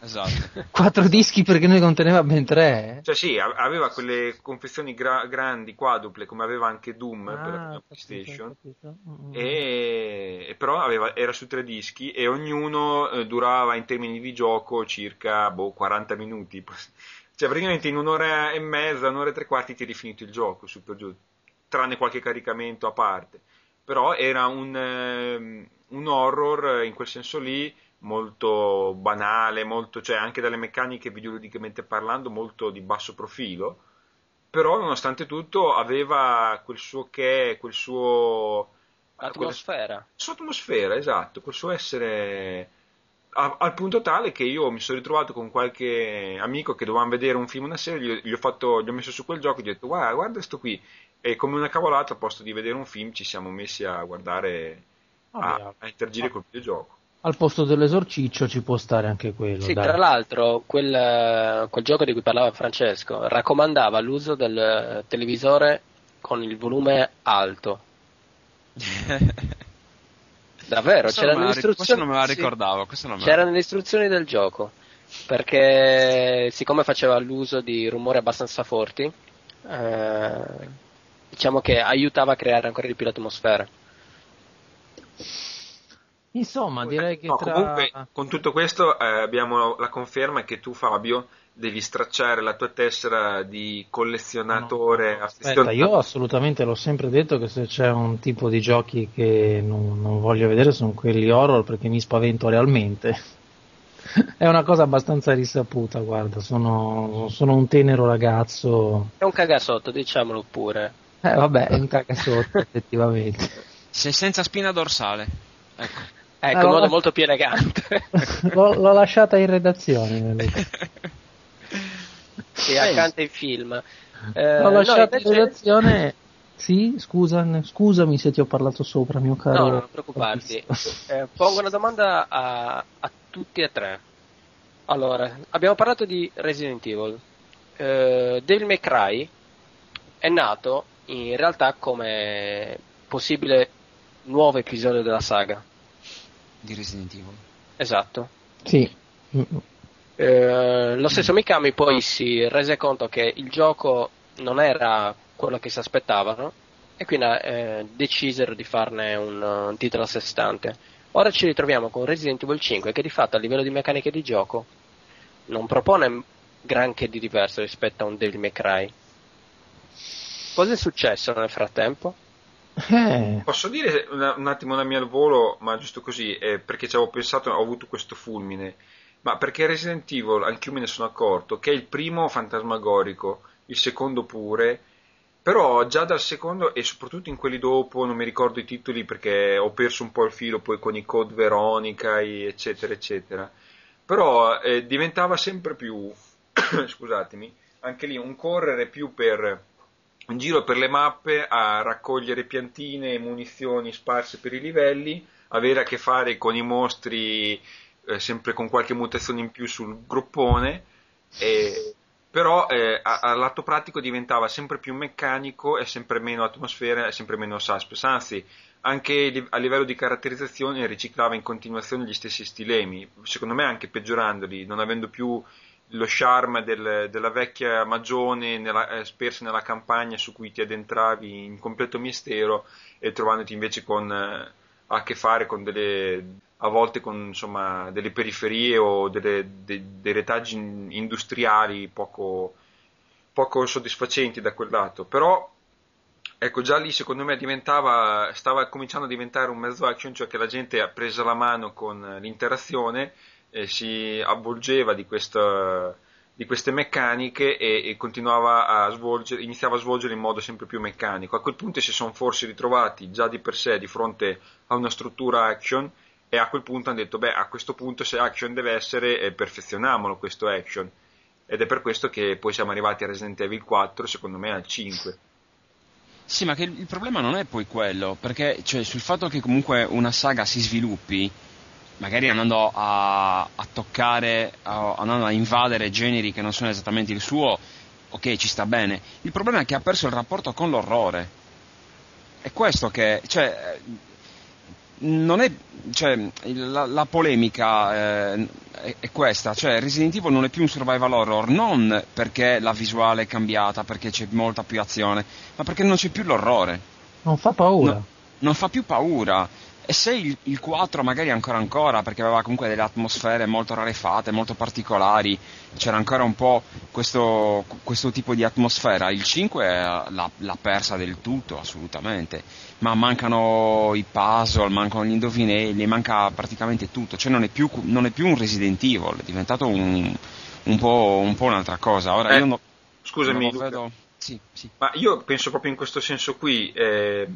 Esatto. [LAUGHS] Quattro dischi perché noi conteneva ben tre. eh? Cioè sì, aveva quelle confezioni gra- grandi, quadruple, come aveva anche Doom per la Ah, capito, PlayStation. ho capito. Mm, mm. E, e però aveva- era su tre dischi e ognuno eh, durava in termini di gioco circa boh, 40 minuti. Cioè praticamente in un'ora e mezza, un'ora e tre quarti ti eri finito il gioco, su per giù, tranne qualche caricamento a parte. Però era un, ehm, un horror in quel senso lì molto banale, molto, cioè anche dalle meccaniche videoludicamente parlando molto di basso profilo, però nonostante tutto aveva quel suo che, quel suo... Atmosfera. sua atmosfera, esatto, quel suo essere a- al punto tale che io mi sono ritrovato con qualche amico che dovevamo vedere un film una serie, gli, gli ho, fatto, gli ho messo su quel gioco e gli ho detto guarda, guarda sto qui e come una cavolata al posto di vedere un film ci siamo messi a guardare Vabbè, a, a interagire col videogioco Al posto dell'esorciccio ci può stare anche quello. Sì, dai. tra l'altro quel, quel gioco di cui parlava Francesco raccomandava l'uso del televisore con il volume alto. [LAUGHS] Davvero, Questo c'era nelle istruzioni, non me la sì, ricordavo. non me c'era nelle istruzioni del gioco. Perché siccome faceva l'uso di rumori abbastanza forti, eh, diciamo che aiutava a creare ancora di più l'atmosfera. Insomma, direi che No, tra... comunque con tutto questo eh, abbiamo la conferma che tu Fabio devi stracciare la tua tessera di collezionatore No, Aspetta, affezionato. io assolutamente l'ho sempre detto che se c'è un tipo di giochi che non, non voglio vedere sono quelli horror perché mi spavento realmente. [LAUGHS] È una cosa abbastanza risaputa, guarda, sono, sono un tenero ragazzo. È un cagasotto, diciamolo pure. Eh vabbè, è un cagasotto [LAUGHS] effettivamente. Sei senza spina dorsale. Ecco. Ecco, Ah, in modo molto più elegante. [LAUGHS] l'ho, l'ho lasciata in redazione. Sì, accanto ai film. Eh, L'ho no, lasciata in invece- redazione. Sì, scusa, scusami se ti ho parlato sopra, mio caro. No, non preoccuparti. Eh, pongo una domanda a, a tutti e tre. Allora, abbiamo parlato di Resident Evil. eh, Devil May Cry è nato in realtà come possibile nuovo episodio della saga. Di Resident Evil. Esatto. Sì. Eh, lo stesso Mikami poi si rese conto che il gioco non era quello che si aspettavano e quindi eh, decisero di farne un, un titolo a sé stante. Ora ci ritroviamo con Resident Evil 5 che di fatto a livello di meccaniche di gioco non propone granché di diverso rispetto a un Devil May Cry. Cosa è successo nel frattempo? Eh, Posso dire una- un attimo una mia al volo, ma giusto così, eh, perché ci avevo pensato, ho avuto questo fulmine. Ma perché Resident Evil, anche io me ne sono accorto, che è il primo fantasmagorico, il secondo pure, però già dal secondo e soprattutto in quelli dopo, non mi ricordo i titoli perché ho perso un po' il filo poi con i Code Veronica, eccetera, eccetera. Però eh, diventava sempre più, [COUGHS] scusatemi, anche lì un correre più per in giro per le mappe a raccogliere piantine e munizioni sparse per i livelli, avere a che fare con i mostri eh, sempre con qualche mutazione in più sul groppone, e- però eh, a, a lato pratico diventava sempre più meccanico e sempre meno atmosfera e sempre meno suspense, anzi anche a livello di caratterizzazione riciclava in continuazione gli stessi stilemi, secondo me anche peggiorandoli, non avendo più lo charme del- della vecchia magione nella- eh, spersa nella campagna su cui ti addentravi in completo mistero e trovandoti invece con, eh, a che fare con delle, a volte con insomma, delle periferie o delle, de- dei retaggi in- industriali poco, poco soddisfacenti da quel lato. Però ecco, già lì secondo me stava cominciando a diventare un mezzo action, cioè che la gente ha preso la mano con l'interazione e si avvolgeva di, questa- di queste meccaniche e, e continuava a svolgere, iniziava a svolgere in modo sempre più meccanico. A quel punto si sono forse ritrovati già di per sé di fronte a una struttura action e a quel punto hanno detto, beh, a questo punto se action deve essere, eh, perfezioniamolo questo action. Ed è per questo che poi siamo arrivati a Resident Evil 4, secondo me al 5. Sì, ma il problema non è poi quello, perché cioè, sul fatto che comunque una saga si sviluppi, magari andando a, a toccare, a- andando a invadere generi che non sono esattamente il suo, ok, ci sta bene. Il problema è che ha perso il rapporto con l'orrore. È questo che, cioè, non è, cioè, la, la polemica eh, è, è questa, cioè Resident Evil non è più un survival horror, non perché la visuale è cambiata, perché c'è molta più azione, ma perché non c'è più l'orrore. non fa paura. No, non fa più paura. E se il, il 4 magari ancora ancora, perché aveva comunque delle atmosfere molto rarefatte, molto particolari, c'era ancora un po' questo, questo tipo di atmosfera, il 5 l'ha, l'ha persa del tutto, assolutamente. Ma mancano i puzzle, mancano gli indovinelli, manca praticamente tutto. Cioè non è più, non è più un Resident Evil, è diventato un, un po', un po' un'altra cosa. Ora Eh, io no- Scusami, non lo vedo... Sì, sì. Ma io penso proprio in questo senso qui, eh,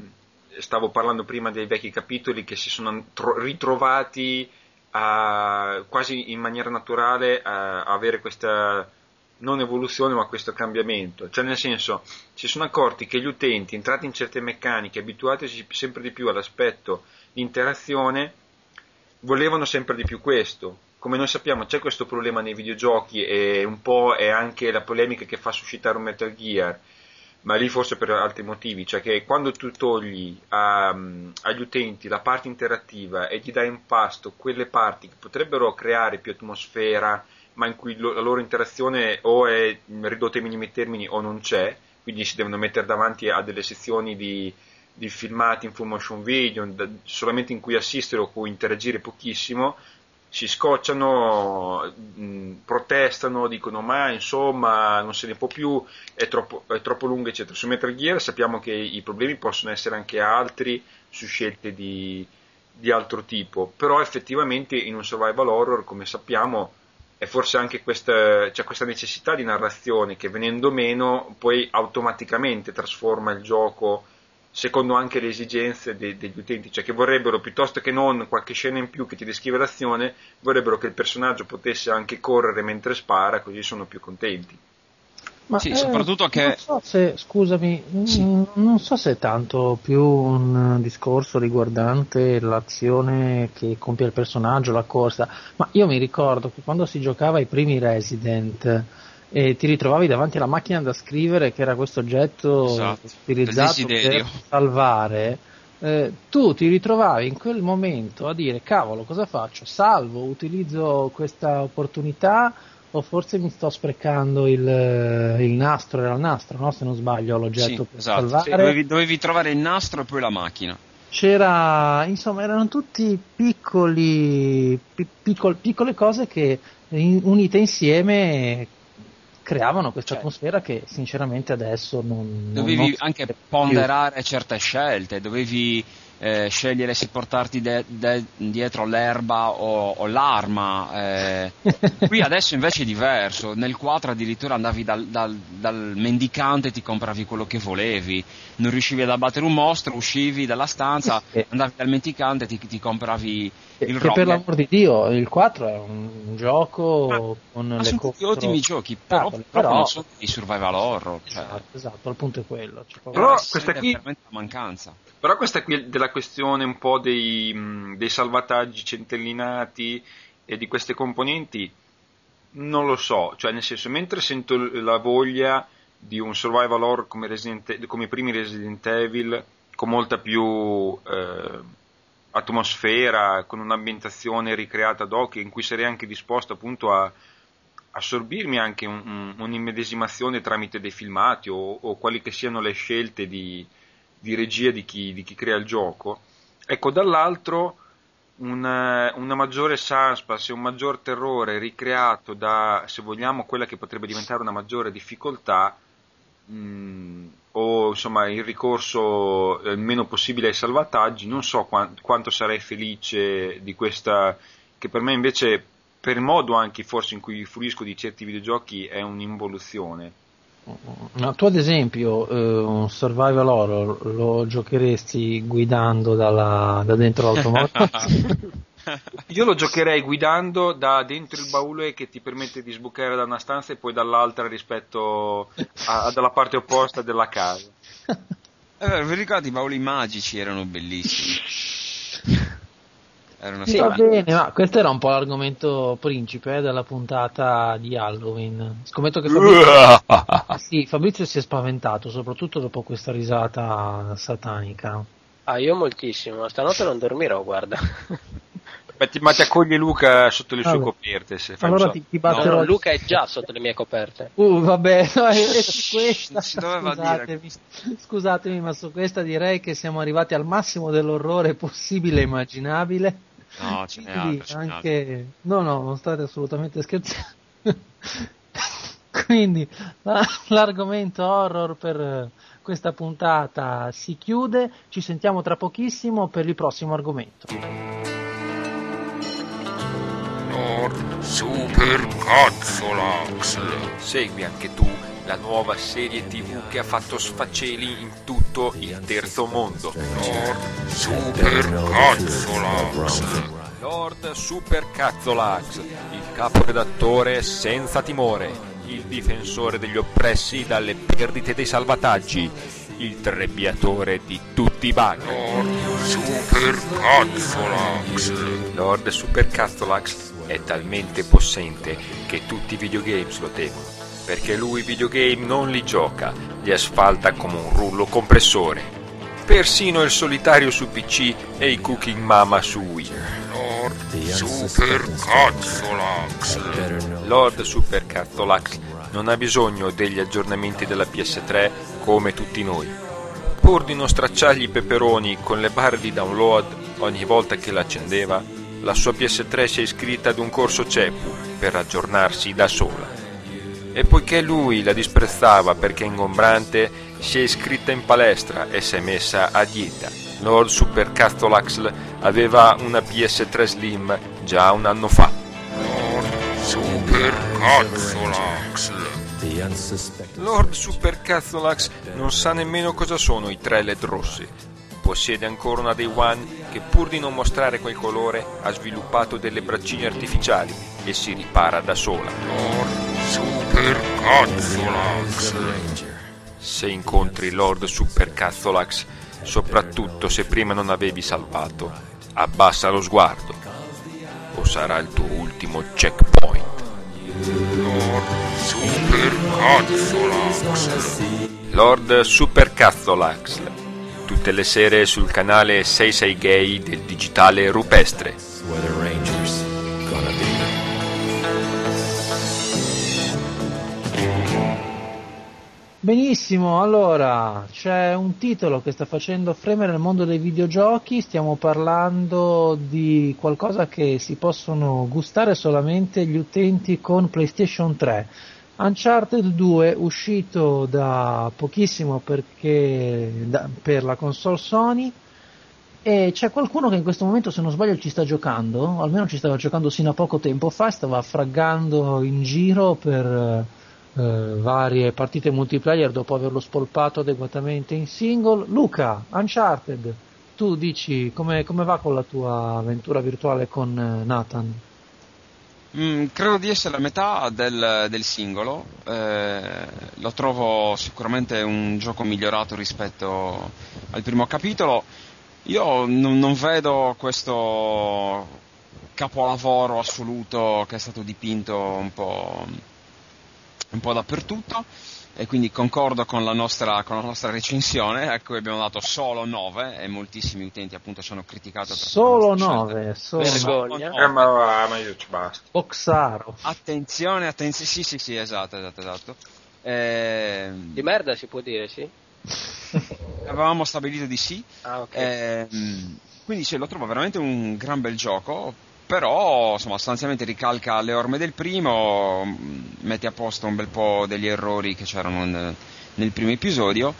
stavo parlando prima dei vecchi capitoli che si sono tro- ritrovati a- quasi in maniera naturale a, avere questa non evoluzione ma questo cambiamento, cioè nel senso si sono accorti che gli utenti entrati in certe meccaniche, abituatisi sempre di più all'aspetto di interazione, volevano sempre di più questo. Come noi sappiamo c'è questo problema nei videogiochi e un po' è anche la polemica che fa suscitare un Metal Gear, ma lì forse per altri motivi, cioè che quando tu togli a- agli utenti la parte interattiva e gli dai in pasto quelle parti che potrebbero creare più atmosfera, ma in cui lo- la loro interazione o è ridotta ai minimi termini o non c'è, quindi si devono mettere davanti a delle sezioni di, di filmati in full motion video, solamente in cui assistere o cui interagire pochissimo, si scocciano, mh, protestano, dicono ma insomma non se ne può più, è troppo, è troppo lunga eccetera. Su Metal Gear sappiamo che i problemi possono essere anche altri su scelte di, di altro tipo, però effettivamente in un survival horror come sappiamo è forse anche questa, c'è questa necessità di narrazione che venendo meno poi automaticamente trasforma il gioco secondo anche le esigenze de- degli utenti, cioè che vorrebbero piuttosto che non qualche scena in più che ti descrive l'azione, vorrebbero che il personaggio potesse anche correre mentre spara, così sono più contenti. Ma, Sì, soprattutto che- Non so se, scusami, Sì. mm, non so se è tanto più un discorso riguardante l'azione che compie il personaggio, la corsa, ma io mi ricordo che quando si giocava ai primi Resident e ti ritrovavi davanti alla macchina da scrivere che era questo oggetto Esatto, utilizzato per salvare, eh, tu ti ritrovavi in quel momento a dire cavolo cosa faccio? Salvo, utilizzo questa opportunità o forse mi sto sprecando il, il nastro, era il nastro no? se non sbaglio l'oggetto Sì, per esatto. salvare. Sì, dovevi, dovevi trovare il nastro e poi la macchina. C'era, insomma, erano tutti piccoli, pi- piccol- piccole cose che in- unite insieme creavano questa Certo. atmosfera che sinceramente adesso non... Dovevi non anche ponderare certe scelte, dovevi eh, scegliere se portarti de- de- dietro l'erba o, o l'arma. eh. [LAUGHS] Qui adesso invece è diverso, nel 4 addirittura andavi dal, dal- dal mendicante e ti compravi quello che volevi, non riuscivi ad abbattere un mostro, uscivi dalla stanza, Sì. andavi dal mendicante e ti, ti compravi Che, il che per l'amor di Dio, il 4 è un, un gioco con Ma le contro- ottimi giochi, però, proprio però- non sono di survival horror. Cioè, Esatto, esatto, il punto è quello. Proprio- Però questa qui- veramente la mancanza. Però questa qui della questione un po' dei, mh, dei salvataggi centellinati e di queste componenti, non lo so, cioè nel senso, mentre sento la voglia di un survival horror come, Resident- come i primi Resident Evil, con molta più eh, atmosfera, con un'ambientazione ricreata ad hoc, in cui sarei anche disposto appunto a assorbirmi anche un- un- un'immedesimazione tramite dei filmati o, o quali che siano le scelte di, di regia di chi, di chi crea il gioco. Ecco, dall'altro una, una maggiore suspense un maggior terrore ricreato da, se vogliamo, quella che potrebbe diventare una maggiore difficoltà mh, o insomma il ricorso eh, il meno possibile ai salvataggi, non so quan- quanto sarei felice di questa, che per me invece, per il modo anche forse in cui fruisco di certi videogiochi, è un'involuzione. Ma tu ad esempio eh, un survival horror lo giocheresti guidando dalla- da dentro l'automobile? [LAUGHS] Io lo giocherei guidando da dentro il baule che ti permette di sbucare da una stanza e poi dall'altra rispetto a, dalla parte opposta della casa. Vero, vi ricordate i bauli magici erano bellissimi. [LAUGHS] Erano Sì, va bene, ma questo era un po' l'argomento principe eh, della puntata di Halloween. Scommetto che Fabrizio, [LAUGHS] sì, Fabrizio si è spaventato, soprattutto dopo questa risata satanica. Ah, io moltissimo, stanotte non dormirò, guarda. Beh, ti- ma ti accoglie Luca sotto le sue Vabbè. coperte se fai Allora ti, ti No, batterò. no, Luca è già sotto le mie coperte. Uh, vabbè, no, è, [LAUGHS] è su questa. Scusatemi, scusatemi, ma su questa direi che siamo arrivati al massimo dell'orrore possibile e immaginabile. No, ce n'è altro, ce n'è altro. anche... No, no, non state assolutamente scherzando. [LAUGHS] Quindi la- l'argomento horror per eh, questa puntata si chiude. Ci sentiamo tra pochissimo per il prossimo argomento. Lord Super Cazzolax. Segui anche tu la nuova serie tv che ha fatto sfaceli in tutto il terzo mondo. Lord Super Cazzolax. Lord Super Cazzolax, il caporedattore senza timore, il difensore degli oppressi dalle perdite dei salvataggi, il trebbiatore di tutti i bug. Lord Super Cazzolax. Lord Super Cazzolax è talmente possente che tutti i videogames lo temono, perché lui i videogame non li gioca, li asfalta come un rullo compressore. Persino il solitario su PC e i Cooking Mama su Wii. Lord Super Cazzolax. Lord Super Cazzolax non ha bisogno degli aggiornamenti della PS3 come tutti noi. Pur di non stracciargli i peperoni con le barre di download ogni volta che l'accendeva, la sua PS3 si è iscritta ad un corso CEPU per aggiornarsi da sola. E poiché lui la disprezzava perché ingombrante, si è iscritta in palestra e si è messa a dieta. Lord Super Cazzolax aveva una PS3 Slim già un anno fa. Lord Super Cazzolax. Lord Super Cazzolax non sa nemmeno cosa sono i tre LED rossi. Possiede ancora una Day One che pur di non mostrare quel colore ha sviluppato delle braccine artificiali e si ripara da sola. Super Cazzolax. Se incontri Lord Super Cazzolax, soprattutto se prima non avevi salvato, abbassa lo sguardo o sarà il tuo ultimo checkpoint. Lord Supercazzolax. Lord Supercazzolax. Tutte le sere sul canale 66 Gay del digitale rupestre. Benissimo, allora c'è un titolo che sta facendo fremere il mondo dei videogiochi, stiamo parlando di qualcosa che si possono gustare solamente gli utenti con PlayStation 3. Uncharted 2 uscito da pochissimo perché, da- per la console Sony e c'è qualcuno che in questo momento se non sbaglio ci sta giocando, almeno ci stava giocando sino a poco tempo fa, stava fraggando in giro per eh, varie partite multiplayer dopo averlo spolpato adeguatamente in single. Luca, Uncharted, tu dici come, come va con la tua avventura virtuale con eh, Nathan? Mm, credo di essere a metà del, del singolo, eh, lo trovo sicuramente un gioco migliorato rispetto al primo capitolo. Io non, non vedo questo capolavoro assoluto che è stato dipinto un po', un po' dappertutto e quindi concordo con la nostra, con la nostra recensione a cui abbiamo dato solo 9 e moltissimi utenti appunto ci hanno criticato per Solo questa scelta. 9, solo Vergogna. Eh, ma, va, ma io ci basta. Oxaro. Attenzione, attenzione, sì, sì, sì, esatto, esatto, esatto. Ehm, Di merda si può dire, sì? [LAUGHS] avevamo stabilito di sì. Ah, ok. Ehm, quindi sì, lo trovo veramente un gran bel gioco. Però, insomma, sostanzialmente ricalca le orme del primo, mh, mette a posto un bel po' degli errori che c'erano nel, nel primo episodio.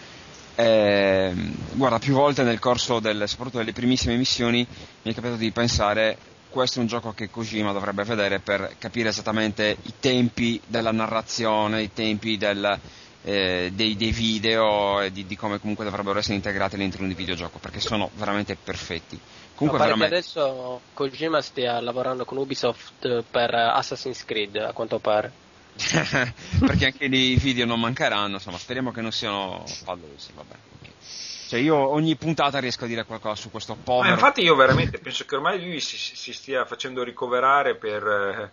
Ehm, guarda, più volte nel corso del, soprattutto delle primissime missioni mi è capitato di pensare questo è un gioco che Kojima dovrebbe vedere per capire esattamente i tempi della narrazione, i tempi del, eh, dei, dei video e di, di come comunque dovrebbero essere integrati all'interno di videogioco perché sono veramente perfetti. Comunque veramente che adesso Kojima stia lavorando con Ubisoft per Assassin's Creed, a quanto pare. [LAUGHS] perché anche i video non mancheranno, insomma, speriamo che non siano pallosi, vabbè. Cioè io ogni puntata riesco a dire qualcosa su questo Ma povero infatti io veramente penso che ormai lui si, si stia facendo ricoverare per eh,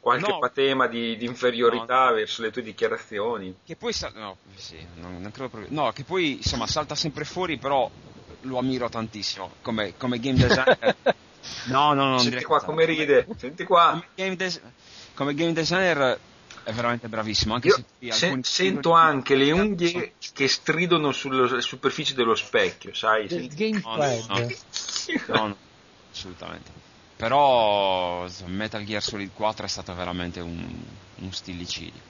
qualche No. patema di, di inferiorità verso le tue dichiarazioni. che poi sa- no, sì, non, non credo proprio. No, che poi insomma salta sempre fuori, però lo ammiro tantissimo come, come game designer. [LAUGHS] no, no, no, Senti qua come ride, senti qua. Come game, des- come game designer è veramente bravissimo, anche se sento anche le unghie che stridono sulla superficie dello specchio, sai? Del Senti- No, no, no. [LAUGHS] No, no, assolutamente. Però Metal Gear Solid 4 è stato veramente un, un stillicidio.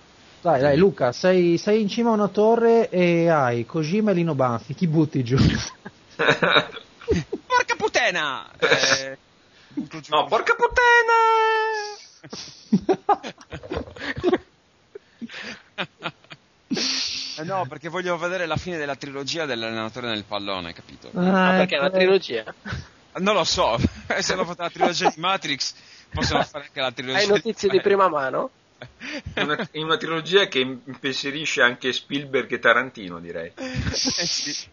Dai, dai, Luca, sei, sei in cima a una torre e hai Kojima e Lino Banfi, chi butti giù? [LAUGHS] Porca puttana! Eh, giù. No, porca puttana! Eh no, perché voglio vedere la fine della trilogia dell'allenatore nel pallone, capito? Ma Ah, perché è una ecco. trilogia? Non lo so, [LAUGHS] se hanno fatto la trilogia di Matrix, possono fare anche la trilogia Hai notizie di prima mano? Una, in una trilogia che impensierisce anche Spielberg e Tarantino, direi. [LAUGHS] Eh sì.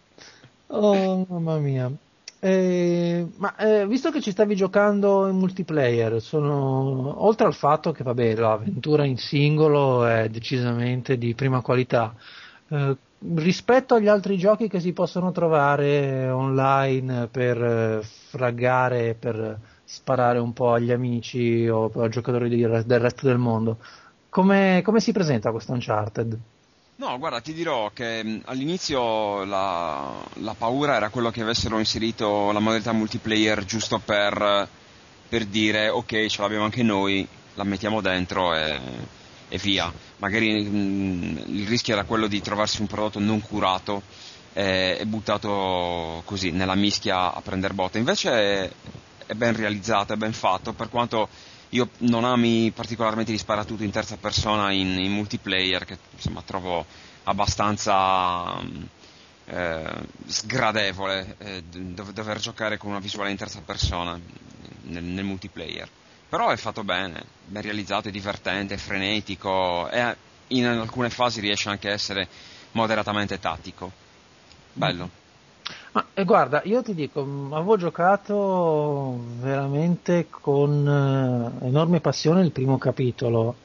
Oh, mamma mia. Eh, ma eh, visto che ci stavi giocando in multiplayer, sono, oltre al fatto che vabbè, l'avventura in singolo è decisamente di prima qualità, eh, rispetto agli altri giochi che si possono trovare online per eh, fraggare, per sparare un po' agli amici o a giocatori del resto del mondo, come, come si presenta questo Uncharted? No, guarda, ti dirò che mh, all'inizio la, la paura era quello che avessero inserito la modalità multiplayer giusto per, per dire ok, ce l'abbiamo anche noi, la mettiamo dentro e, e via. Magari mh, il rischio era quello di trovarsi un prodotto non curato e, e buttato così nella mischia a prendere botte. Invece è, è ben realizzato, è ben fatto, per quanto io non ami particolarmente gli sparatutto in terza persona in, in multiplayer, che insomma trovo abbastanza mm, eh, sgradevole eh, dov- dover giocare con una visuale in terza persona nel, nel multiplayer. Però è fatto bene, ben realizzato, è divertente, è frenetico e in alcune fasi riesce anche a essere moderatamente tattico. Bello. Ma eh, guarda, io ti dico, mh, avevo giocato veramente con eh, enorme passione il primo capitolo.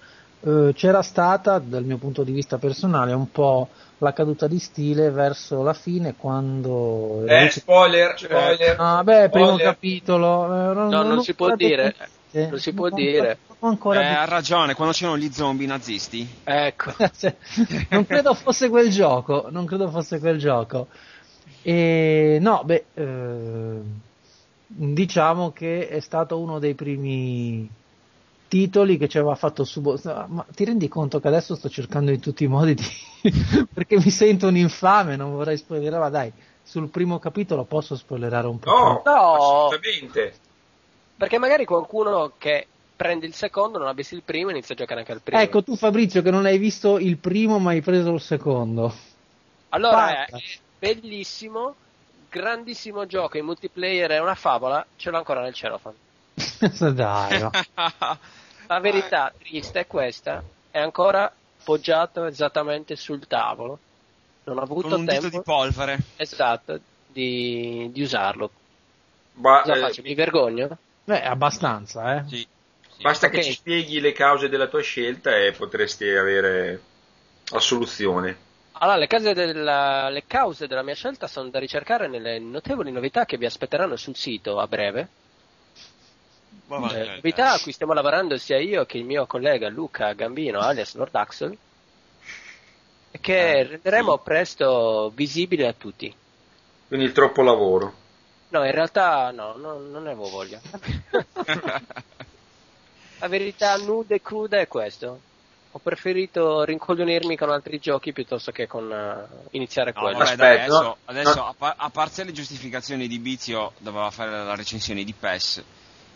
eh, c'era stata, dal mio punto di vista personale, un po' la caduta di stile verso la fine quando... Eh, spoiler, spoiler. Ah, beh, primo spoiler. capitolo. eh, No, non si può dire. Detto- Non si può non dire. non ancora Eh, ha ragione, quando c'erano gli zombie nazisti. Ecco. [LAUGHS] Cioè, non credo fosse quel gioco, non credo fosse quel gioco. E no, beh, eh, diciamo che è stato uno dei primi titoli che ci aveva fatto subo... Ma ti rendi conto che adesso sto cercando in tutti i modi di... [LAUGHS] perché mi sento un infame, non vorrei spoilerare, ma dai, sul primo capitolo posso spoilerare un po'. No, No. assolutamente. Perché magari qualcuno che prende il secondo non ha visto il primo e inizia a giocare anche al primo. Ecco tu Fabrizio che non hai visto il primo ma hai preso il secondo. Allora è, è bellissimo, grandissimo gioco in multiplayer, è una favola, ce l'ho ancora nel cellophane. [LAUGHS] dai, no. [LAUGHS] La verità triste è questa, è ancora poggiato esattamente sul tavolo. Non ho avuto Con un dito tempo di polvere. esatto di, di usarlo. Ba- Cosa eh, faccio? Mi vergogno? Beh, abbastanza, eh. Sì. sì. basta Ok. che ci spieghi le cause della tua scelta e potresti avere la soluzione. Allora, le, case della- le cause della mia scelta sono da ricercare nelle notevoli novità che vi aspetteranno sul sito a breve. Eh, novità a cui stiamo lavorando sia io che il mio collega Luca Gambino, alias Lord Axel, e che Ah, renderemo sì. presto visibili a tutti. Quindi il troppo lavoro. No, in realtà no, no, non ne avevo voglia. [LAUGHS] La verità nuda e cruda è questo. Ho preferito rincoglionirmi con altri giochi piuttosto che con eh, iniziare No, quello. vabbè, dai, adesso, adesso No. a, par- a parte le giustificazioni di Bizio, doveva fare la recensione di PES,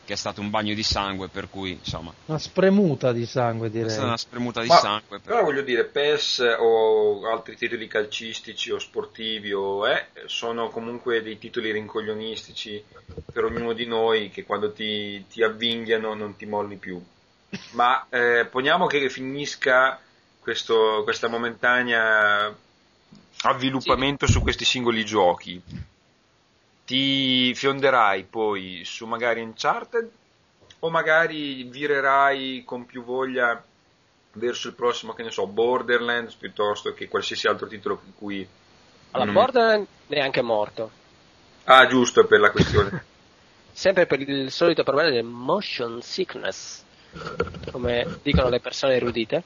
che è stato un bagno di sangue, per cui, insomma, Una spremuta di sangue è direi. stata una spremuta di Ma- sangue. Però voglio dire, PES o altri titoli calcistici o sportivi o, eh, sono comunque dei titoli rincoglionistici per ognuno di noi che quando ti, ti avvinghiano non ti molli più. Ma eh, poniamo che finisca questo- questa momentanea avviluppamento su questi singoli giochi. Ti fionderai poi su magari Uncharted o magari virerai con più voglia verso il prossimo, che ne so, Borderlands piuttosto che qualsiasi altro titolo in cui... Alla Mm. Borderlands neanche morto. Ah, giusto, per la questione. [LAUGHS] Sempre per il solito problema del motion sickness, come dicono le persone erudite.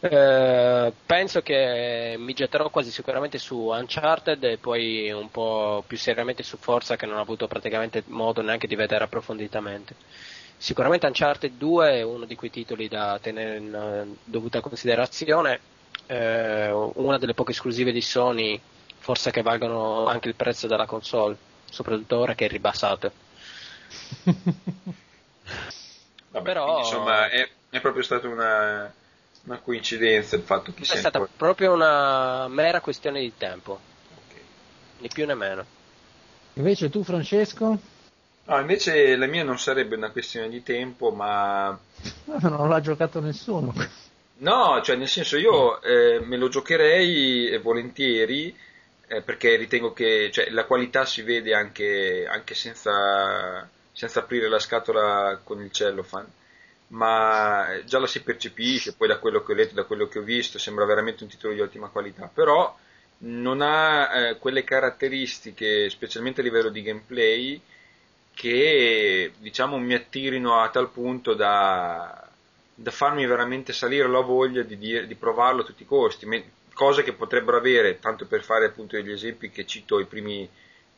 Eh, penso che mi getterò quasi sicuramente su Uncharted e poi un po' più seriamente su Forza che non ho avuto praticamente modo neanche di vedere approfonditamente. Sicuramente Uncharted 2 è uno di quei titoli da tenere in eh, dovuta considerazione, eh, una delle poche esclusive di Sony, forse che valgono anche il prezzo della console, soprattutto ora che è ribassato. [LAUGHS] Vabbè, Però- quindi, insomma, è, è proprio stata una, una coincidenza il fatto che È sia stata ancora- proprio una mera questione di tempo, ok. né più né meno. Invece tu Francesco? No, invece la mia non sarebbe una questione di tempo, ma Non l'ha giocato nessuno. No, cioè nel senso io eh, me lo giocherei eh, volentieri eh, perché ritengo che cioè, la qualità si vede anche, anche senza, senza aprire la scatola con il cellophane, ma eh, già la si percepisce, poi da quello che ho letto, da quello che ho visto, sembra veramente un titolo di ottima qualità, però non ha eh, quelle caratteristiche, specialmente a livello di gameplay, che diciamo mi attirino a tal punto da, da farmi veramente salire la voglia di, dire- di provarlo a tutti i costi, me- cose che potrebbero avere, tanto per fare appunto degli esempi che cito i primi,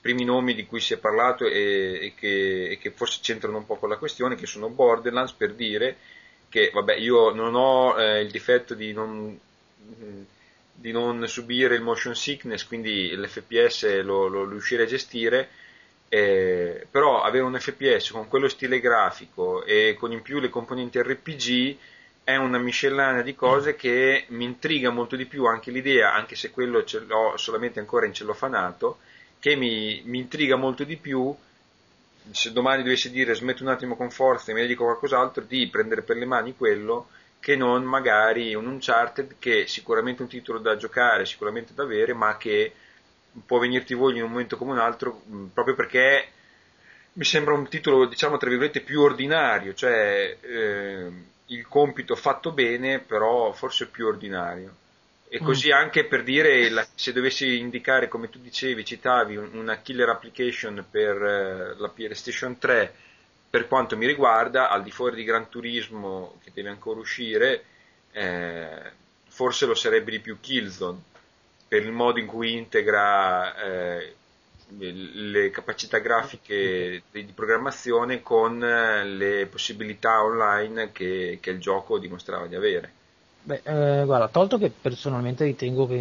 primi nomi di cui si è parlato e, e che, e che forse c'entrano un po' con la questione, che sono Borderlands per dire che vabbè io non ho eh, il difetto di non, di non subire il motion sickness, quindi l'FPS lo, lo riuscirei a gestire, eh, però avere un FPS con quello stile grafico e con in più le componenti RPG è una miscellanea di cose che mi intriga molto di più anche l'idea, anche se quello ce l'ho solamente ancora in cellofanato, che mi, mi intriga molto di più se domani dovessi dire smetto un attimo con forza e mi dedico a qualcos'altro, di prendere per le mani quello che non magari un Uncharted che è sicuramente un titolo da giocare, sicuramente da avere, ma che può venirti voglia in un momento come un altro, mh, proprio perché mi sembra un titolo, diciamo, tra virgolette, più ordinario, cioè eh, il compito fatto bene, però forse più ordinario. E Mm. così anche per dire, la- se dovessi indicare, come tu dicevi, citavi, un- una killer application per eh, la PlayStation 3, per quanto mi riguarda, al di fuori di Gran Turismo, che deve ancora uscire, eh, forse lo sarebbe di più Killzone, per il modo in cui integra eh, le capacità grafiche di, di programmazione con eh, le possibilità online che, che il gioco dimostrava di avere. Beh, eh, guarda, tolto che personalmente ritengo che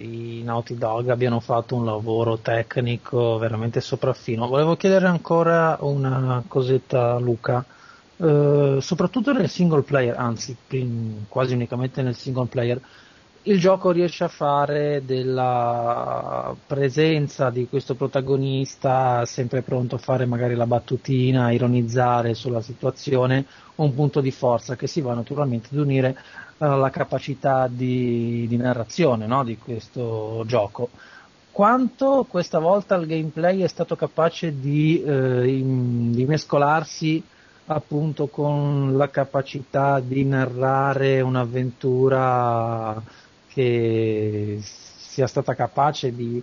i Naughty Dog abbiano fatto un lavoro tecnico veramente sopraffino, volevo chiedere ancora una cosetta a Luca, Eh, soprattutto nel single player, anzi quasi unicamente nel single player, il gioco riesce a fare della presenza di questo protagonista sempre pronto a fare magari la battutina, ironizzare sulla situazione, un punto di forza che si va naturalmente ad unire alla capacità di, di narrazione no, di questo gioco. Quanto questa volta il gameplay è stato capace di, eh, in- di mescolarsi appunto con la capacità di narrare un'avventura che sia stata capace di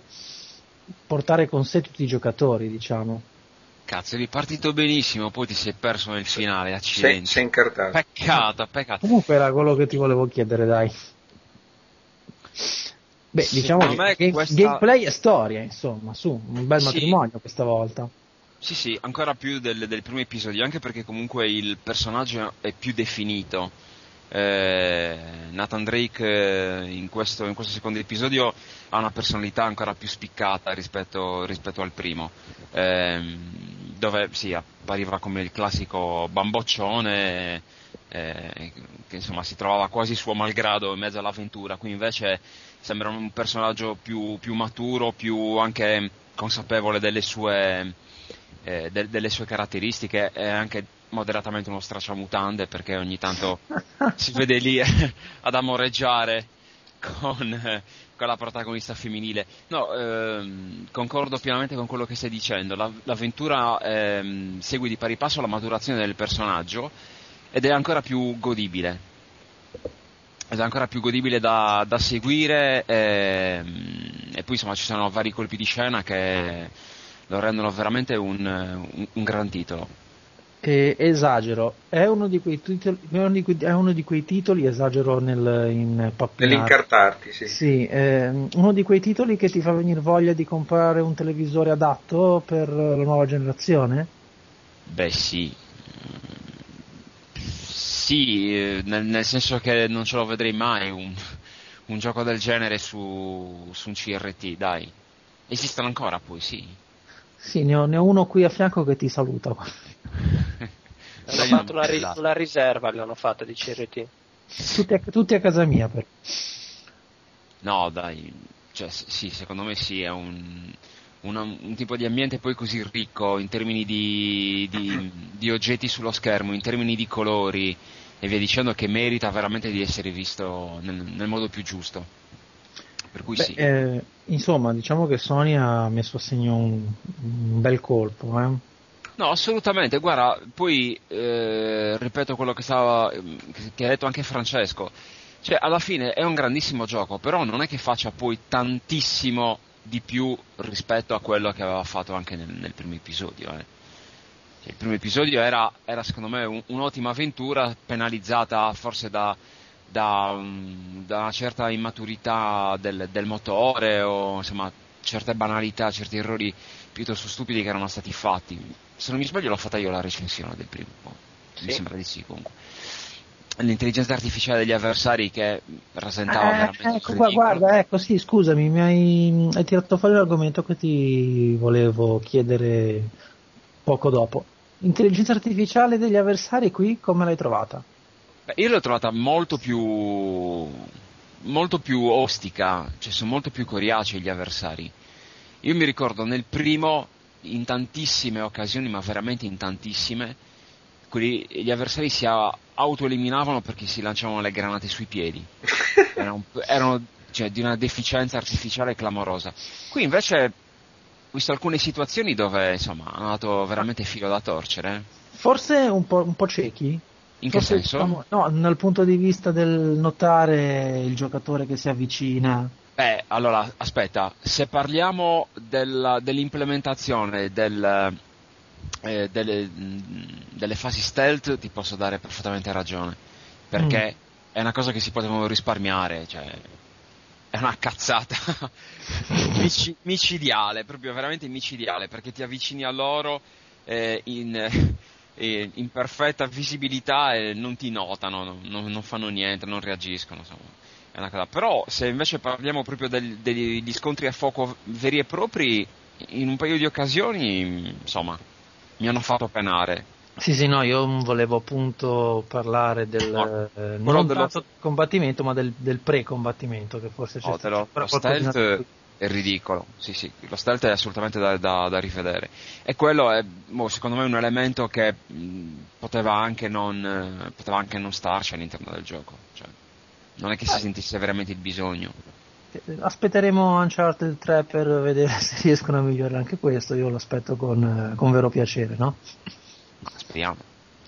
portare con sé tutti i giocatori, diciamo. Cazzo, eri partito benissimo, poi ti sei perso nel finale, Sei, accidenti. sei incartato. Peccato, peccato. Comunque era quello che ti volevo chiedere, dai. Beh, diciamo Secondo che me game- questa- gameplay e storia, insomma, su, un bel Sì. matrimonio questa volta. Sì, sì, ancora più del, del primo episodio, anche perché comunque il personaggio è più definito. Eh, Nathan Drake eh, in, questo, in questo secondo episodio ha una personalità ancora più spiccata rispetto, rispetto al primo, ehm, dove sì, appariva come il classico bamboccione eh, che insomma si trovava quasi suo malgrado in mezzo all'avventura, qui invece sembra un personaggio più, più maturo, più anche consapevole delle sue, eh, de- delle sue caratteristiche e anche moderatamente uno stracciamutande perché ogni tanto [LAUGHS] si vede lì ad amoreggiare con, eh, con la protagonista femminile. No, ehm, concordo pienamente con quello che stai dicendo. La- l'avventura ehm, segue di pari passo la maturazione del personaggio ed è ancora più godibile. Ed è ancora più godibile da, da seguire ehm, e poi insomma ci sono vari colpi di scena che lo rendono veramente un, un- un gran titolo. E esagero, è uno di quei titoli, è uno di quei, è uno di quei titoli esagero nel, in pappinare. Nell'incartarti, sì. Sì, ehm, uno di quei titoli che ti fa venire voglia di comprare un televisore adatto per la nuova generazione? Beh sì, sì, eh, nel, nel senso che non ce lo vedrei mai un, un gioco del genere su, su un CRT, dai. Esistono ancora poi, sì. Sì, ne ho, ne ho uno qui a fianco che ti saluta. Hanno Dai, fatto una, ri- una riserva, l'hanno fatta di CRT. Tutti a, tutti a casa mia, però. No, dai, cioè sì, secondo me sì, è un, una- un tipo di ambiente poi così ricco in termini di, di- di oggetti sullo schermo, in termini di colori e via dicendo che merita veramente di essere visto nel, nel modo più giusto. Per cui Beh, sì. eh, insomma, diciamo che Sony ha messo a segno un, un bel colpo. Eh? No, assolutamente, guarda, poi eh, ripeto quello che, stava, che ha detto anche Francesco, cioè alla fine è un grandissimo gioco, però non è che faccia poi tantissimo di più rispetto a quello che aveva fatto anche nel, nel primo episodio. eh. Cioè, il primo episodio era, era, secondo me un- un'ottima avventura, penalizzata forse da, da, um, da una certa immaturità del, del motore o insomma certe banalità, certi errori piuttosto stupidi che erano stati fatti. Se non mi sbaglio l'ho fatta io la recensione del primo, mi Sì. sembra di sì comunque. L'intelligenza artificiale degli avversari che rasentava Eh, veramente ecco qua, guarda, ecco, sì, scusami, mi hai, hai tirato fuori l'argomento che ti volevo chiedere poco dopo. Intelligenza artificiale degli avversari qui, come l'hai trovata? Beh, io l'ho trovata molto più molto più ostica, cioè sono molto più coriacei gli avversari. Io mi ricordo nel primo, in tantissime occasioni, ma veramente in tantissime, quelli- gli avversari si autoeliminavano perché si lanciavano le granate sui piedi. [LAUGHS] Erano, erano, cioè, di una deficienza artificiale clamorosa. Qui invece ho visto alcune situazioni dove insomma hanno dato veramente filo da torcere. eh. Forse un po', un po' ciechi? In che Forse, senso? diciamo, no, dal punto di vista del notare il giocatore che si avvicina. Beh, allora, aspetta, se parliamo della- dell'implementazione del, eh, delle, mh, delle fasi stealth, ti posso dare perfettamente ragione, perché è una cosa che si potevano risparmiare, cioè, è una cazzata [LAUGHS] mici- micidiale, proprio veramente micidiale, perché ti avvicini a loro eh, in, eh, in perfetta visibilità e non ti notano, non, non- non fanno niente, non reagiscono, insomma. È una cosa. Però se invece parliamo proprio del- degli scontri a fuoco veri e propri, in un paio di occasioni, insomma, mi hanno fatto penare. Sì, sì, no, io volevo appunto parlare del No, eh, non dello- combattimento, ma del, del pre-combattimento che forse c'è te stato. lo, lo stealth è ridicolo, sì sì, lo stealth è assolutamente da, da- da rivedere. E quello è, boh, secondo me, un elemento che mh, poteva anche non, eh, poteva anche non starci all'interno del gioco. Cioè, non è che si sentisse veramente il bisogno. Aspetteremo Uncharted 3 per vedere [LAUGHS] se riescono a migliorare anche questo, io lo aspetto con, eh, con vero piacere, no? Speriamo.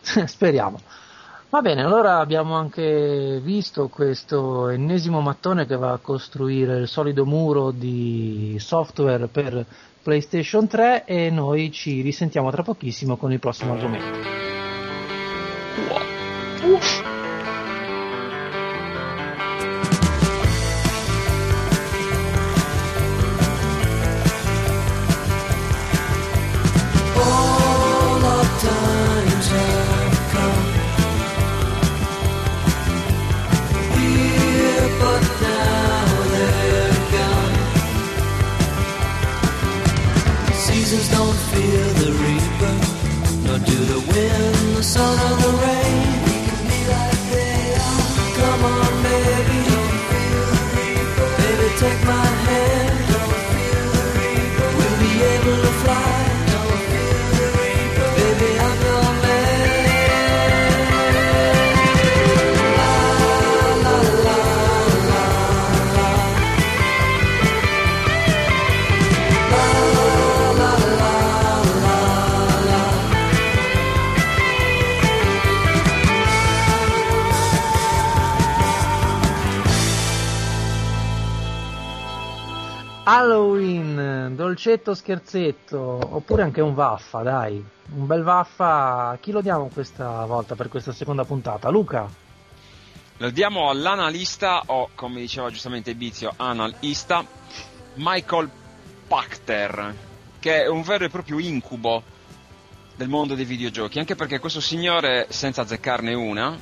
[LAUGHS] Speriamo. Va bene, allora abbiamo anche visto questo ennesimo mattone che va a costruire il solido muro di software per PlayStation 3 e noi ci risentiamo tra pochissimo con il prossimo argomento. Dolcetto scherzetto, oppure anche un vaffa, dai. Un bel vaffa, chi lo diamo questa volta per questa seconda puntata? Luca? Lo diamo all'analista, o come diceva giustamente Bizio, analista, Michael Pachter, che è un vero e proprio incubo del mondo dei videogiochi, anche perché questo signore, senza azzeccarne una,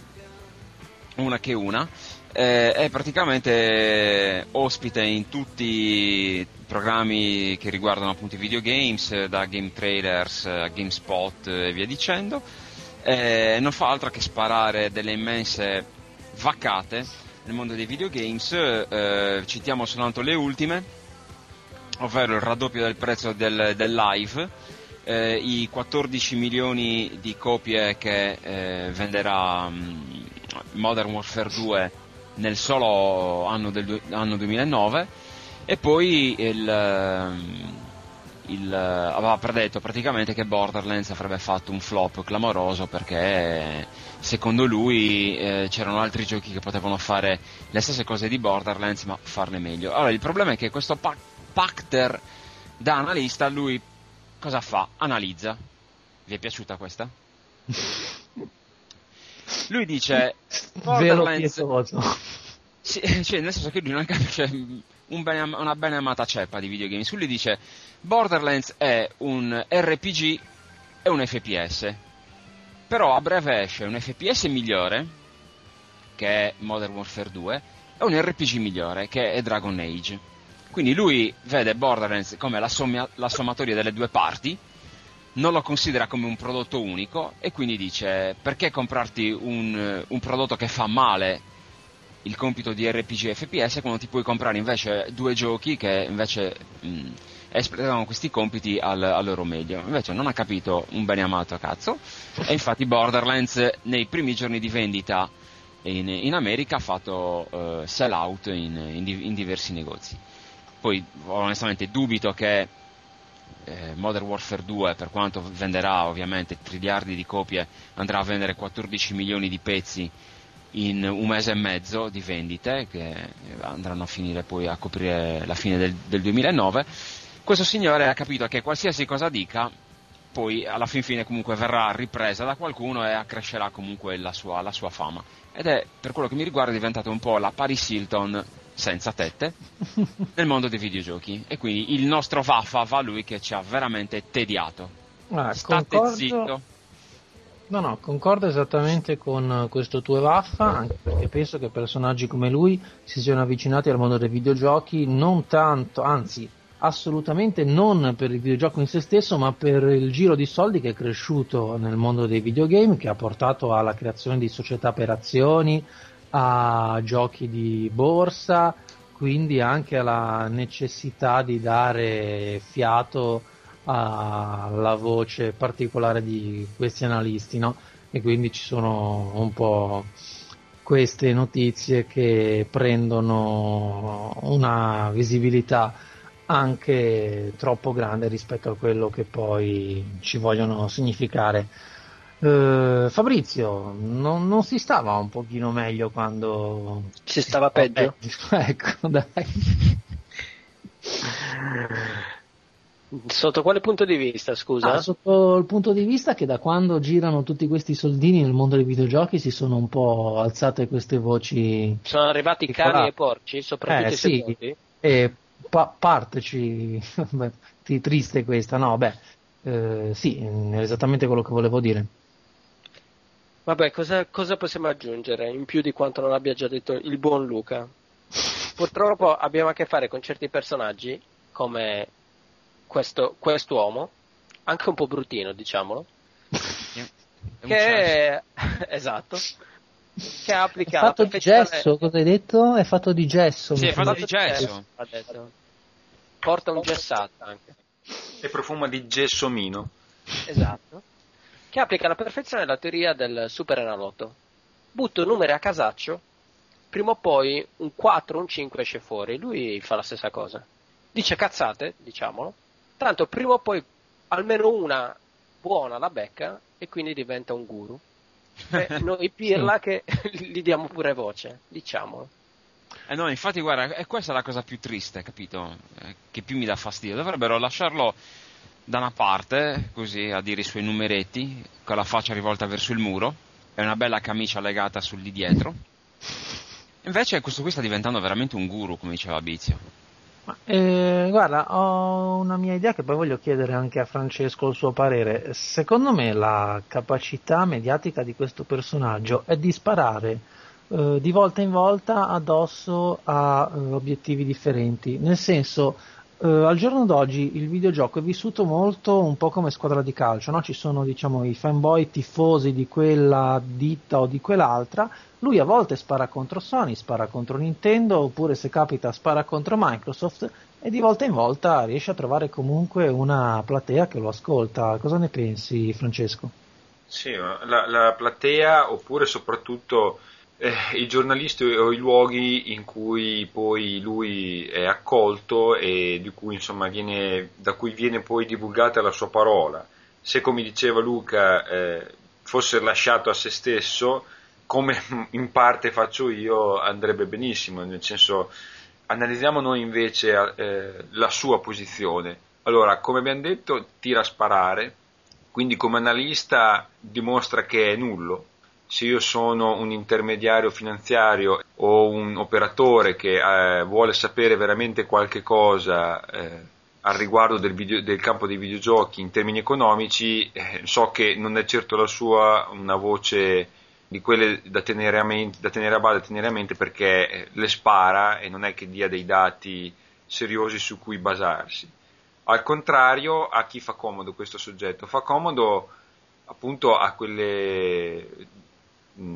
una che una, eh, è praticamente ospite in tutti programmi che riguardano appunto i videogames, eh, da Game Trailers a GameSpot e via dicendo. Eh, non fa altro che sparare delle immense vaccate nel mondo dei videogames. eh, citiamo soltanto le ultime, ovvero il raddoppio del prezzo del, del live, eh, i 14 milioni di copie che eh, venderà mm, Modern Warfare 2 nel solo anno, del, anno 2009 e poi il, ehm, il, aveva predetto praticamente che Borderlands avrebbe fatto un flop clamoroso perché secondo lui eh, c'erano altri giochi che potevano fare le stesse cose di Borderlands ma farle meglio. Allora il problema è che questo Pa- Pacter da analista lui cosa fa? Analizza. Vi è piaciuta questa? [LAUGHS] Lui dice Borderlands sì, cioè, nel senso che lui non capisce un bene- una bene amata ceppa di videogame. Su lui dice Borderlands è un RPG e un FPS. Però a breve esce un FPS migliore, che è Modern Warfare 2, e un RPG migliore, che è Dragon Age. Quindi lui vede Borderlands come la, sommia- la sommatoria delle due parti, non lo considera come un prodotto unico e quindi dice perché comprarti un, un prodotto che fa male il compito di RPG FPS quando ti puoi comprare invece due giochi che invece mh, espletano questi compiti al, al loro meglio. Invece non ha capito un bene amato cazzo e infatti Borderlands nei primi giorni di vendita in, in America ha fatto eh, sell out in, in in diversi negozi. Poi onestamente dubito che eh, Modern Warfare 2, per quanto venderà ovviamente triliardi di copie, andrà a vendere 14 milioni di pezzi in un mese e mezzo di vendite che andranno a finire poi a coprire la fine del, del 2009. Questo signore ha capito che qualsiasi cosa dica, poi alla fin fine comunque verrà ripresa da qualcuno e accrescerà comunque la sua, la sua fama. Ed è per quello che mi riguarda diventato un po' la Paris Hilton senza tette [LAUGHS] nel mondo dei videogiochi. E quindi il nostro Vaffa va lui che ci ha veramente tediato. Ah, State concordo- zitto. No, no, concordo esattamente con questo tuo vaffa, anche perché penso che personaggi come lui si siano avvicinati al mondo dei videogiochi non tanto, anzi, assolutamente non per il videogioco in se stesso, ma per il giro di soldi che è cresciuto nel mondo dei videogame, che ha portato alla creazione di società per azioni, a giochi di borsa, quindi anche alla necessità di dare fiato alla voce particolare di questi analisti, no? E quindi ci sono un po' queste notizie che prendono una visibilità anche troppo grande rispetto a quello che poi ci vogliono significare. Eh, Fabrizio, non, non si stava un pochino meglio quando Si stava peggio? [LAUGHS] ecco, dai. [LAUGHS] Sotto quale punto di vista, scusa? Ah, sotto il punto di vista che da quando girano tutti questi soldini nel mondo dei videogiochi si sono un po' alzate queste voci Sono arrivati cani e porci, soprattutto Eh, i sì. secondi? e pa- parteci [LAUGHS] triste questa, no, beh, eh, sì, è esattamente quello che volevo dire. Vabbè, cosa, cosa possiamo aggiungere in più di quanto non abbia già detto il buon Luca? [LAUGHS] Purtroppo abbiamo a che fare con certi personaggi, come questo, quest'uomo, anche un po' bruttino, diciamolo, È un che [LAUGHS] esatto, che È ha applicato fatto di gesso, cosa hai detto? È fatto di gesso. Sì, è fatto di gesso. detto. Porta un gessato anche. E profuma di gessomino. Esatto. Che applica alla perfezione la teoria del super enalotto. Butto numeri a casaccio, prima o poi un 4 o un 5 esce fuori. Lui fa la stessa cosa. Dice cazzate, diciamolo. Tanto prima o poi almeno una buona la becca e quindi diventa un guru. E [LAUGHS] noi pirla che [LAUGHS] gli diamo pure voce, diciamolo. Eh no, infatti guarda, è questa la cosa più triste, capito? Eh, che più mi dà fastidio. Dovrebbero lasciarlo da una parte, così a dire i suoi numeretti, con la faccia rivolta verso il muro, e una bella camicia legata sul di dietro. Invece questo qui sta diventando veramente un guru, come diceva Bizio. Ma, eh, guarda, ho una mia idea che poi voglio chiedere anche a Francesco il suo parere. Secondo me la capacità mediatica di questo personaggio è di sparare eh, di volta in volta addosso a eh, obiettivi differenti. Nel senso, eh, al giorno d'oggi il videogioco è vissuto molto un po' come squadra di calcio, no? ci sono diciamo i fanboy tifosi di quella ditta o di quell'altra, lui a volte spara contro Sony, spara contro Nintendo, oppure se capita spara contro Microsoft e di volta in volta riesce a trovare comunque una platea che lo ascolta. Cosa ne pensi Francesco? Sì, la, la platea oppure soprattutto eh, i giornalisti o i luoghi in cui poi lui è accolto e cui, insomma, viene, da cui viene poi divulgata la sua parola. Se, come diceva Luca, eh, fosse lasciato a se stesso, come [LAUGHS] in parte faccio io, andrebbe benissimo, nel senso analizziamo noi invece eh, la sua posizione. Allora, come abbiamo detto, tira a sparare, quindi come analista dimostra che è nullo. Se io sono un intermediario finanziario o un operatore che eh, vuole sapere veramente qualche cosa eh, al riguardo del, video, del, campo dei videogiochi in termini economici, eh, so che non è certo la sua una voce di quelle da tenere a, mente, da tenere a bada, da tenere a mente perché le spara e non è che dia dei dati seriosi su cui basarsi. Al contrario, a chi fa comodo questo soggetto? Fa comodo appunto a quelle,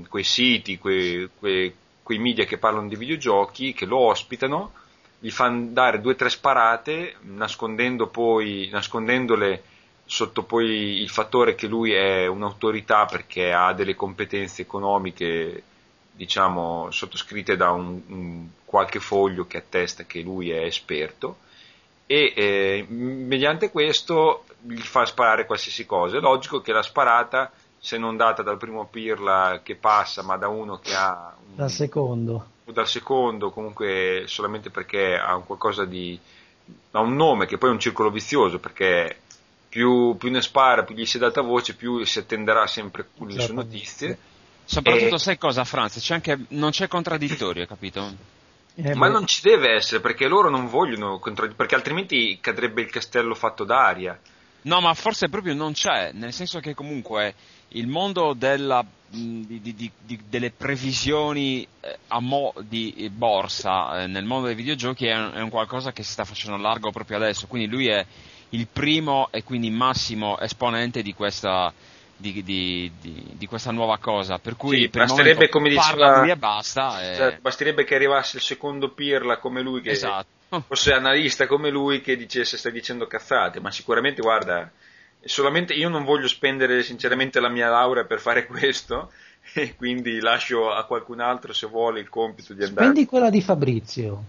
quei siti, quei, quei, quei media che parlano di videogiochi, che lo ospitano, gli fanno dare due o tre sparate, nascondendo poi, nascondendole sotto poi il fattore che lui è un'autorità perché ha delle competenze economiche diciamo sottoscritte da un, un qualche foglio che attesta che lui è esperto e eh, mediante questo gli fa sparare qualsiasi cosa. È logico che la sparata, se non data dal primo pirla che passa, ma da uno che ha un, Dal secondo. o dal secondo, comunque solamente perché ha un qualcosa di. ha un nome che poi è un circolo vizioso, perché più, più ne spara, più gli si è data voce, più si attenderà sempre con le sue notizie. Soprattutto E- sai cosa, Franz? C'è anche, non c'è contraddittorio, capito? Eh, Ma beh, non ci deve essere perché loro non vogliono, perché altrimenti cadrebbe il castello fatto d'aria. No, ma forse proprio non c'è, nel senso che comunque il mondo della, di- di- di- delle previsioni eh, a mo' di borsa eh, nel mondo dei videogiochi è un, è un qualcosa che si sta facendo largo proprio adesso, quindi lui è il primo e quindi massimo esponente di questa, di, di- di- di questa nuova cosa, per cui Sì, per basterebbe, momento come diceva- basta. e- Cioè, basterebbe che arrivasse il secondo Pirla come lui, che Esatto. Fosse analista come lui, che dicesse stai dicendo cazzate, ma sicuramente guarda, solamente io non voglio spendere sinceramente la mia laurea per fare questo, [LAUGHS] e quindi lascio a qualcun altro se vuole il compito di andare. Spendi quella di Fabrizio.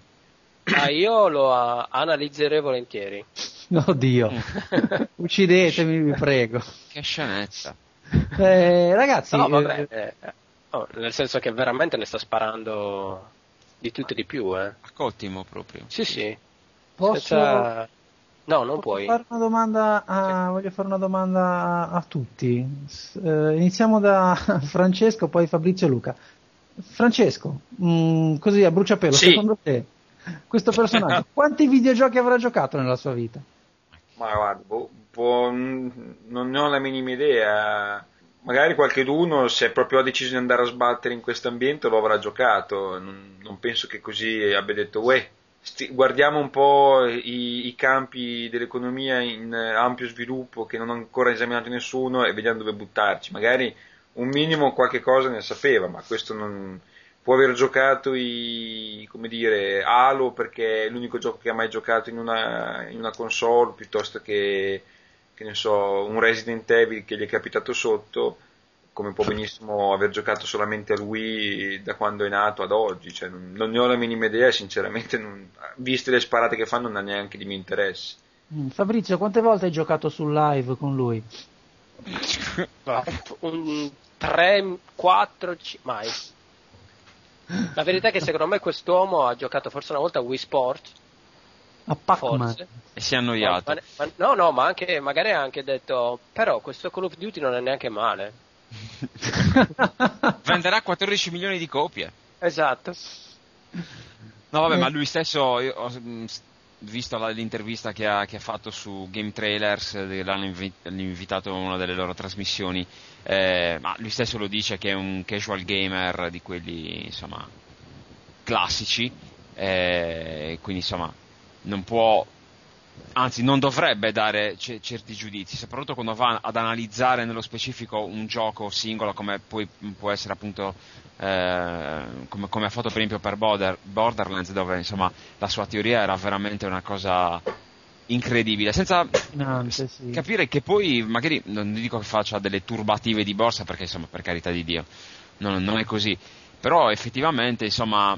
Ah, io lo analizzerei volentieri. [LAUGHS] Oddio. [LAUGHS] Uccidetemi, vi prego. Che scenetta. Eh, ragazzi, no, eh, vabbè, eh, oh, nel senso che veramente ne sta sparando di tutto e di più, eh. Ottimo proprio. Sì, sì. posso, Senza- No, non posso puoi. fare una domanda a, voglio fare una domanda a, a tutti. Eh, iniziamo da [LAUGHS] Francesco, poi Fabrizio e Luca. Francesco, mm, così a bruciapelo, Sì. secondo te questo personaggio [LAUGHS] quanti videogiochi avrà giocato nella sua vita? Ma guarda, boh, può- non ne ho la minima idea. Magari qualcheduno, se proprio ha deciso di andare a sbattere in questo ambiente, lo avrà giocato. Non, non penso che così abbia detto, uè, guardiamo un po' i, i campi dell'economia in eh, ampio sviluppo che non ha ancora esaminato nessuno e vediamo dove buttarci. Magari un minimo qualche cosa ne sapeva, ma questo non può aver giocato i, come dire, Halo perché è l'unico gioco che ha mai giocato in una, in una console piuttosto che, che ne so, un Resident Evil che gli è capitato sotto, come può benissimo aver giocato solamente al Wii da quando è nato ad oggi, cioè, non, non ne ho la minima idea, sinceramente, non- viste le sparate che fanno non ha neanche di mio interesse. Mm, Fabrizio, quante volte hai giocato sul live con lui? [LAUGHS] Un 3, 4, mai. La verità è che secondo me quest'uomo ha giocato forse una volta a Wii Sport, A Pac-Man. forse. E si è annoiato. Ma- ma- no, no, ma anche, magari ha anche detto, però questo Call of Duty non è neanche male. [LAUGHS] Venderà 14 milioni di copie. Esatto. No, vabbè, Eh. ma lui stesso, io ho visto l'intervista che ha, che ha fatto su Game Trailers, eh, l'hanno invi- l'hanno invitato a una delle loro trasmissioni, eh, ma lui stesso lo dice che è un casual gamer di quelli, insomma, classici, eh, quindi insomma, non può, anzi non dovrebbe dare ce- certi giudizi, soprattutto quando va ad analizzare nello specifico un gioco singolo come poi può essere appunto eh, come, come ha fatto per esempio per Border- Borderlands dove insomma la sua teoria era veramente una cosa incredibile senza Finanze, sì. capire che poi magari non dico che faccia delle turbative di borsa perché insomma per carità di Dio non, non è così però effettivamente insomma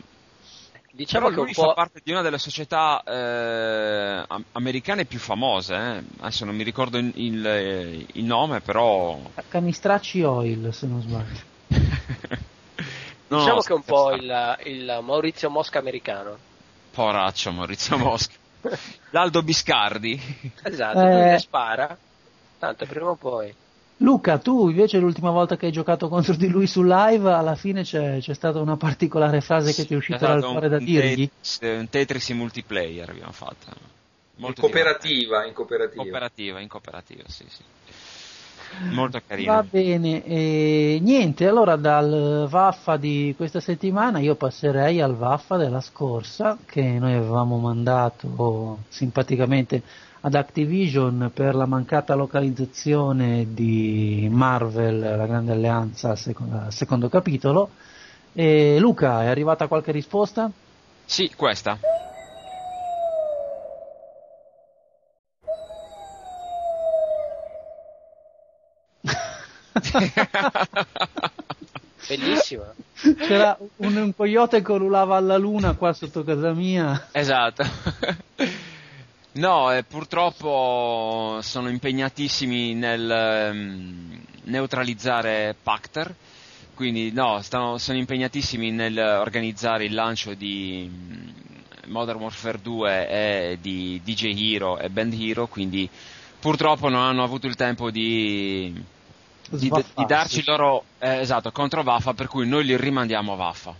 Diciamo però che un lui po'... fa parte di una delle società eh, am- americane più famose eh. adesso non mi ricordo il, il- il nome però Canistracci Oil, se non sbaglio. [LAUGHS] No, diciamo no, che è un po' il, il Maurizio Mosca americano. Poraccio Maurizio Mosca. [LAUGHS] L'Aldo Biscardi. Esatto, Eh. spara. Tanto prima o poi. Luca, tu invece l'ultima volta che hai giocato contro di lui su live, alla fine c'è, c'è stata una particolare frase che ti è uscita dal cuore da dirgli? Tetris, un Tetris in multiplayer abbiamo fatto. Molto in cooperativa, in cooperativa. Cooperativa, in cooperativa, sì, sì. Molto Va carino. bene, e niente, allora dal Vaffa di questa settimana io passerei al Vaffa della scorsa che noi avevamo mandato simpaticamente ad Activision per la mancata localizzazione di Marvel, la Grande Alleanza, secondo, secondo capitolo. E Luca, è arrivata qualche risposta? Sì, questa. [LAUGHS] Bellissima. C'era un, un coyote che ululava alla luna qua sotto casa mia. Esatto. No, eh, purtroppo sono impegnatissimi nel ehm, neutralizzare Pacter, quindi no, stanno- sono impegnatissimi nel organizzare il lancio di mm, Modern Warfare 2 e di DJ Hero e Band Hero, quindi purtroppo non hanno avuto il tempo di, di, di darci il loro eh, esatto, contro Vaffa, per cui noi li rimandiamo a Vaffa.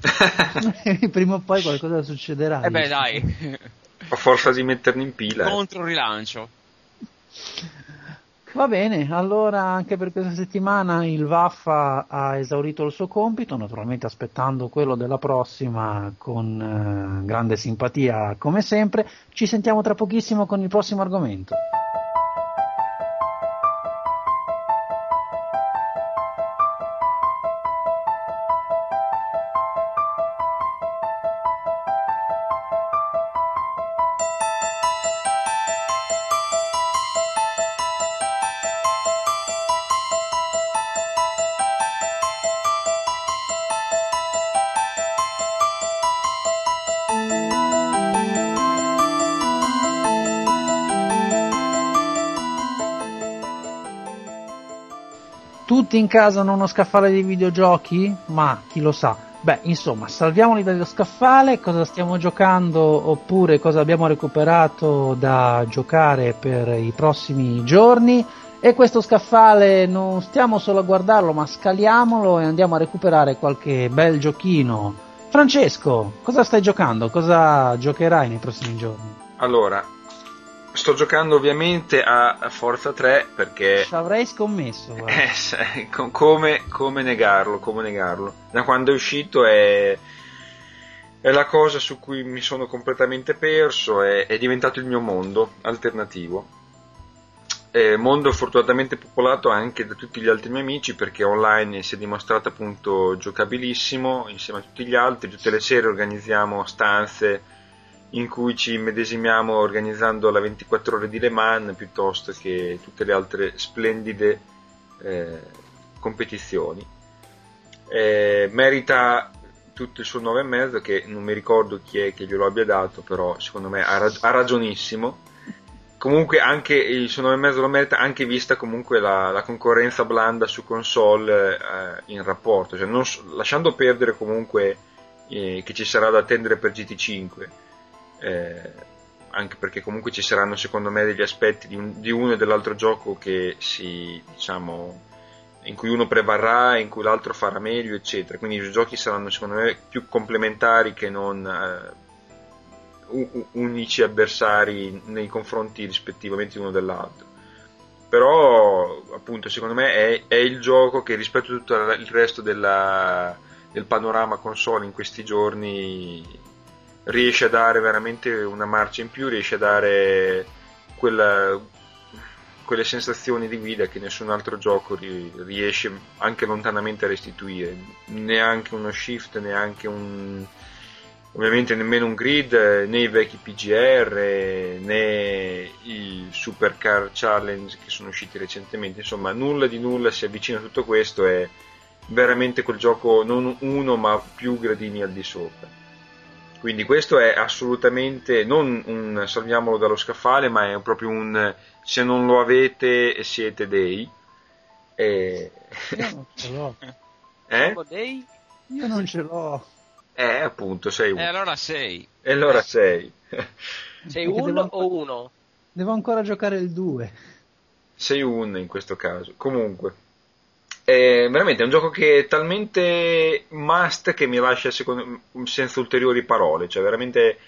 [LAUGHS] [LAUGHS] Prima o poi qualcosa succederà. E beh dai, [LAUGHS] A forza di metterli in pila. eh. contro rilancio. Va bene, allora anche per questa settimana il Vaffa ha esaurito il suo compito, naturalmente aspettando quello della prossima con eh, grande simpatia come sempre. Ci sentiamo tra pochissimo con il prossimo argomento. Tutti in casa hanno uno scaffale di videogiochi? Ma chi lo sa? Beh, insomma, salviamoli dallo scaffale, cosa stiamo giocando oppure cosa abbiamo recuperato da giocare per i prossimi giorni. E questo scaffale non stiamo solo a guardarlo, ma scaliamolo e andiamo a recuperare qualche bel giochino. Francesco, cosa stai giocando? Cosa giocherai nei prossimi giorni? Allora, sto giocando ovviamente a Forza 3 perché Ci avrei scommesso. Eh, come, come negarlo, come negarlo? Da quando è uscito è, è la cosa su cui mi sono completamente perso, è, è diventato il mio mondo alternativo. Eh, mondo fortunatamente popolato anche da tutti gli altri miei amici perché online si è dimostrato appunto giocabilissimo insieme a tutti gli altri, tutte le sere organizziamo stanze in cui ci medesimiamo organizzando la 24 ore di Le Mans piuttosto che tutte le altre splendide eh, competizioni. Eh, merita tutto il suo 9,5 che non mi ricordo chi è che glielo abbia dato, però secondo me ha, rag- ha ragionissimo. Comunque anche il suo 9,5 lo merita anche vista comunque la, la concorrenza blanda su console eh, in rapporto, cioè non lasciando perdere comunque eh, che ci sarà da attendere per GT5 eh, anche perché comunque ci saranno secondo me degli aspetti di, un- di uno e dell'altro gioco si diciamo in cui uno prevarrà in cui l'altro farà meglio eccetera. Quindi i giochi saranno secondo me più complementari che non eh, unici avversari nei confronti rispettivamente uno dell'altro. Però appunto secondo me è, è il gioco che rispetto a tutto il resto della- del panorama console in questi giorni riesce a dare veramente una marcia in più, riesce a dare quella- quelle sensazioni di guida che nessun altro gioco ri- riesce anche lontanamente a restituire, neanche uno shift, neanche un ovviamente nemmeno un grid, né i vecchi PGR, né i Supercar Challenge che sono usciti recentemente, insomma nulla di nulla si avvicina a tutto questo, è veramente quel gioco non uno ma più gradini al di sopra. Quindi questo è assolutamente non un salviamolo dallo scaffale, ma è proprio un se non lo avete siete dei. E... Io non ce l'ho. [LAUGHS] Eh? Dei- Io non ce l'ho. Eh, appunto, sei E uno. allora sei. E allora sei. [LAUGHS] Sei Perché un devo- o uno? Devo ancora giocare il 2. sei un in questo caso. Comunque, è veramente è un gioco che è talmente must che mi lascia secondo- senza ulteriori parole. Cioè, veramente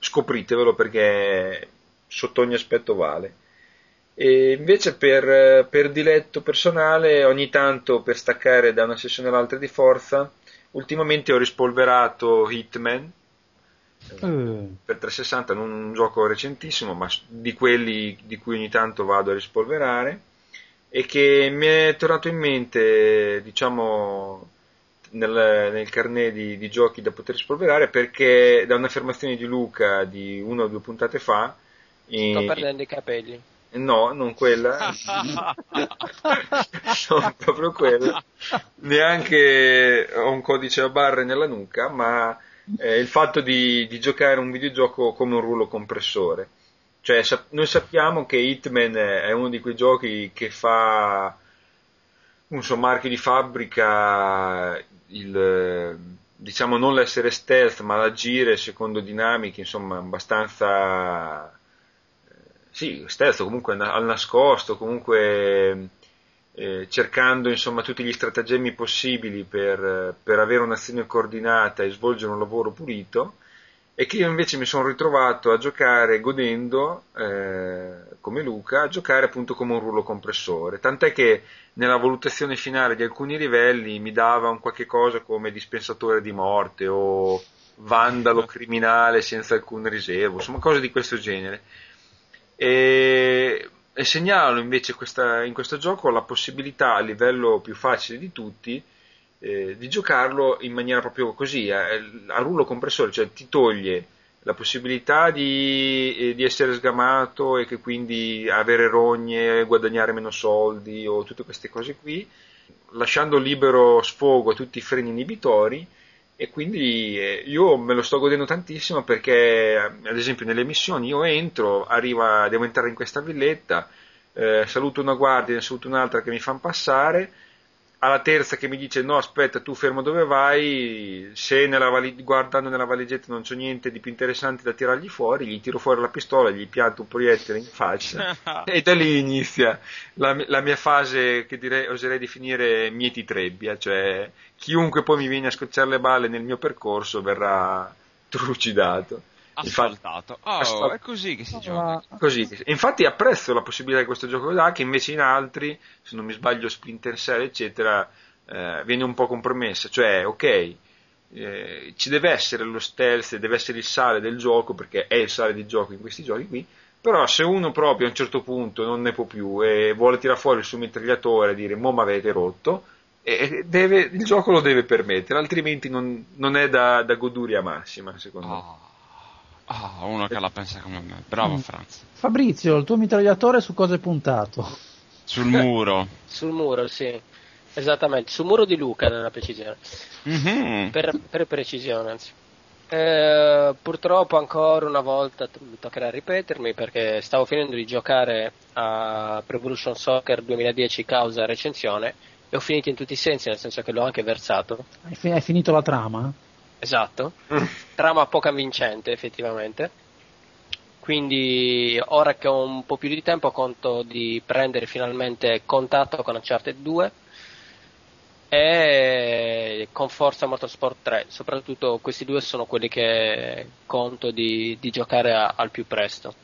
scopritevelo perché sotto ogni aspetto vale. E invece per, per diletto personale, ogni tanto per staccare da una sessione all'altra di forza, ultimamente ho rispolverato Hitman Eh, per 360 non un gioco recentissimo, ma di quelli di cui ogni tanto vado a rispolverare e che mi è tornato in mente, diciamo, nel, nel carnet di, di giochi da poter rispolverare perché da un'affermazione di Luca di una o due puntate fa, Sto perdendo i capelli. no, non quella, [LAUGHS] non proprio quella, neanche ho un codice a barre nella nuca, ma eh, il fatto di, di giocare un videogioco come un rullo compressore. Cioè, noi sappiamo che Hitman è uno di quei giochi che fa un suo marchio di fabbrica il, diciamo non l'essere stealth, ma l'agire secondo dinamiche, insomma, abbastanza sì, stealth, comunque al nascosto, comunque eh, cercando insomma tutti gli stratagemmi possibili per, per avere un'azione coordinata e svolgere un lavoro pulito e che io invece mi sono ritrovato a giocare godendo, eh, come Luca, a giocare appunto come un rullo compressore, tant'è che nella valutazione finale di alcuni livelli mi dava un qualche cosa come dispensatore di morte o vandalo criminale senza alcun riservo, insomma cose di questo genere. E, e segnalo invece questa- in questo gioco la possibilità a livello più facile di tutti eh, di giocarlo in maniera proprio così, eh, a rullo compressore, cioè ti toglie la possibilità di, eh, di essere sgamato e che quindi avere rogne, guadagnare meno soldi o tutte queste cose qui, lasciando libero sfogo a tutti i freni inibitori e quindi eh, io me lo sto godendo tantissimo perché ad esempio nelle missioni io entro, arriva, devo entrare in questa villetta, eh, saluto una guardia, ne saluto un'altra che mi fanno passare, alla terza che mi dice no aspetta tu fermo dove vai, se nella vali- guardando nella valigetta non c'è niente di più interessante da tirargli fuori, gli tiro fuori la pistola, gli pianto un proiettile in faccia [LAUGHS] e da lì inizia la, la mia fase che direi, oserei definire mieti trebbia, cioè chiunque poi mi viene a scocciare le balle nel mio percorso verrà [LAUGHS] trucidato. Asfaltato. Oh, Asfal- è così che si Ma- gioca. Così, infatti apprezzo la possibilità che questo gioco dà, che invece in altri, se non mi sbaglio Splinter Cell eccetera, eh, viene un po' compromessa, cioè ok, eh, ci deve essere lo stealth, deve essere il sale del gioco, perché è il sale di gioco in questi giochi qui, però se uno proprio a un certo punto non ne può più e vuole tirare fuori il suo mitragliatore e dire mo mi avete rotto, e deve- il gioco lo deve permettere, altrimenti non, non è da, da goduria massima secondo me. Oh. Ah, uno che la pensa come me. Bravo Mm. Franz. Fabrizio, il tuo mitragliatore su cosa è puntato? Sul muro. [LAUGHS] Sul muro, sì. Esattamente, sul muro di Luca nella precisione. Mhm. Per, per precisione, anzi. Eh, purtroppo ancora una volta mi toccherà ripetermi perché stavo finendo di giocare a Pro Evolution Soccer 2010 causa recensione e ho finito in tutti i sensi, nel senso che l'ho anche versato. Hai, fi- hai finito la trama? Esatto. Trama poco vincente, effettivamente. Quindi ora che ho un po' più di tempo conto di prendere finalmente contatto con Uncharted 2 e con Forza Motorsport 3. Soprattutto questi due sono quelli che conto di, di giocare a- al più presto.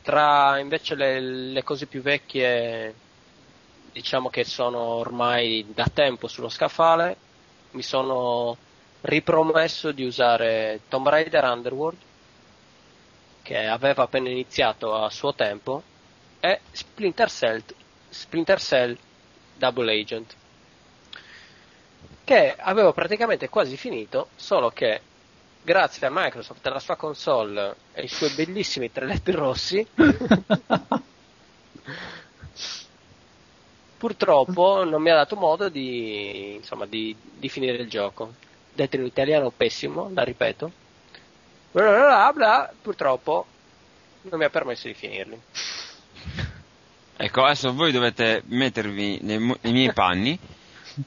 Tra invece le, le cose più vecchie, diciamo che sono ormai da tempo sullo scaffale, mi sono ripromesso di usare Tomb Raider Underworld, che aveva appena iniziato a suo tempo, e Splinter Cell, Splinter Cell Double Agent, che avevo praticamente quasi finito, solo che grazie a Microsoft e alla sua console e ai suoi bellissimi tre letti rossi, [LAUGHS] purtroppo non mi ha dato modo di, insomma, di, di finire il gioco. Detto in italiano pessimo, la ripeto. Bla bla bla bla, purtroppo non mi ha permesso di finirli. Ecco, adesso voi dovete mettervi nei, nei miei panni.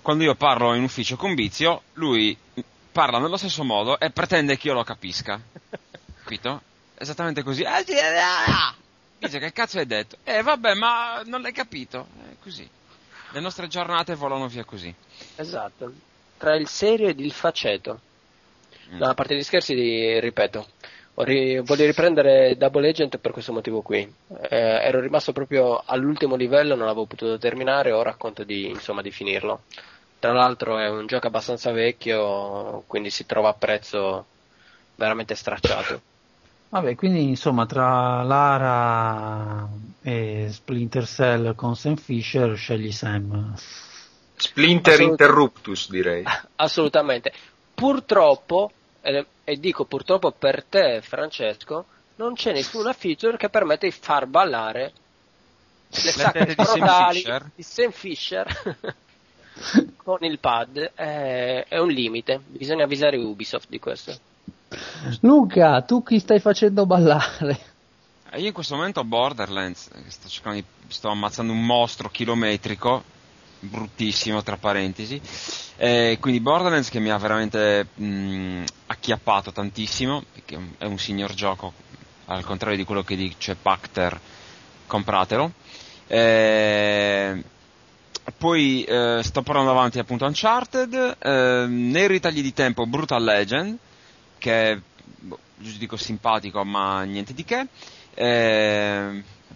Quando io parlo in ufficio con Bizio, lui parla nello stesso modo e pretende che io lo capisca. Capito? Esattamente così. Eh, eh, ah! Dice che cazzo hai detto? Eh vabbè, ma non l'hai capito. È così. Le nostre giornate volano via così. Esatto. Tra il serio ed il faceto. Mm. No, a parte gli scherzi, ripeto, ho ri- voglio riprendere Double Agent per questo motivo qui. Eh, ero rimasto proprio all'ultimo livello, non l'avevo potuto terminare, ora conto di, insomma, di finirlo. Tra l'altro è un gioco abbastanza vecchio, quindi si trova a prezzo veramente stracciato. Vabbè, quindi insomma tra Lara e Splinter Cell con Sam Fisher scegli Sam. Splinter Assolut- Interruptus direi. [LAUGHS] Assolutamente. Purtroppo, e, e dico purtroppo per te, Francesco, non c'è nessuna feature che permette di far ballare le sacche tette di Sam frontali Fisher? di Sam Fisher [LAUGHS] con il pad. È, è un limite. Bisogna avvisare Ubisoft di questo. Luca, tu chi stai facendo ballare? Eh, io in questo momento ho Borderlands, sto, cercando di- sto ammazzando un mostro chilometrico, bruttissimo tra parentesi, Eh, quindi Borderlands che mi ha veramente mh, acchiappato tantissimo, perché è un- signor gioco, al contrario di quello che dice Pacter, compratelo. Eh, poi eh, sto portando avanti appunto Uncharted, eh, nei ritagli di tempo Brutal Legend, che è, boh, dico simpatico ma niente di che.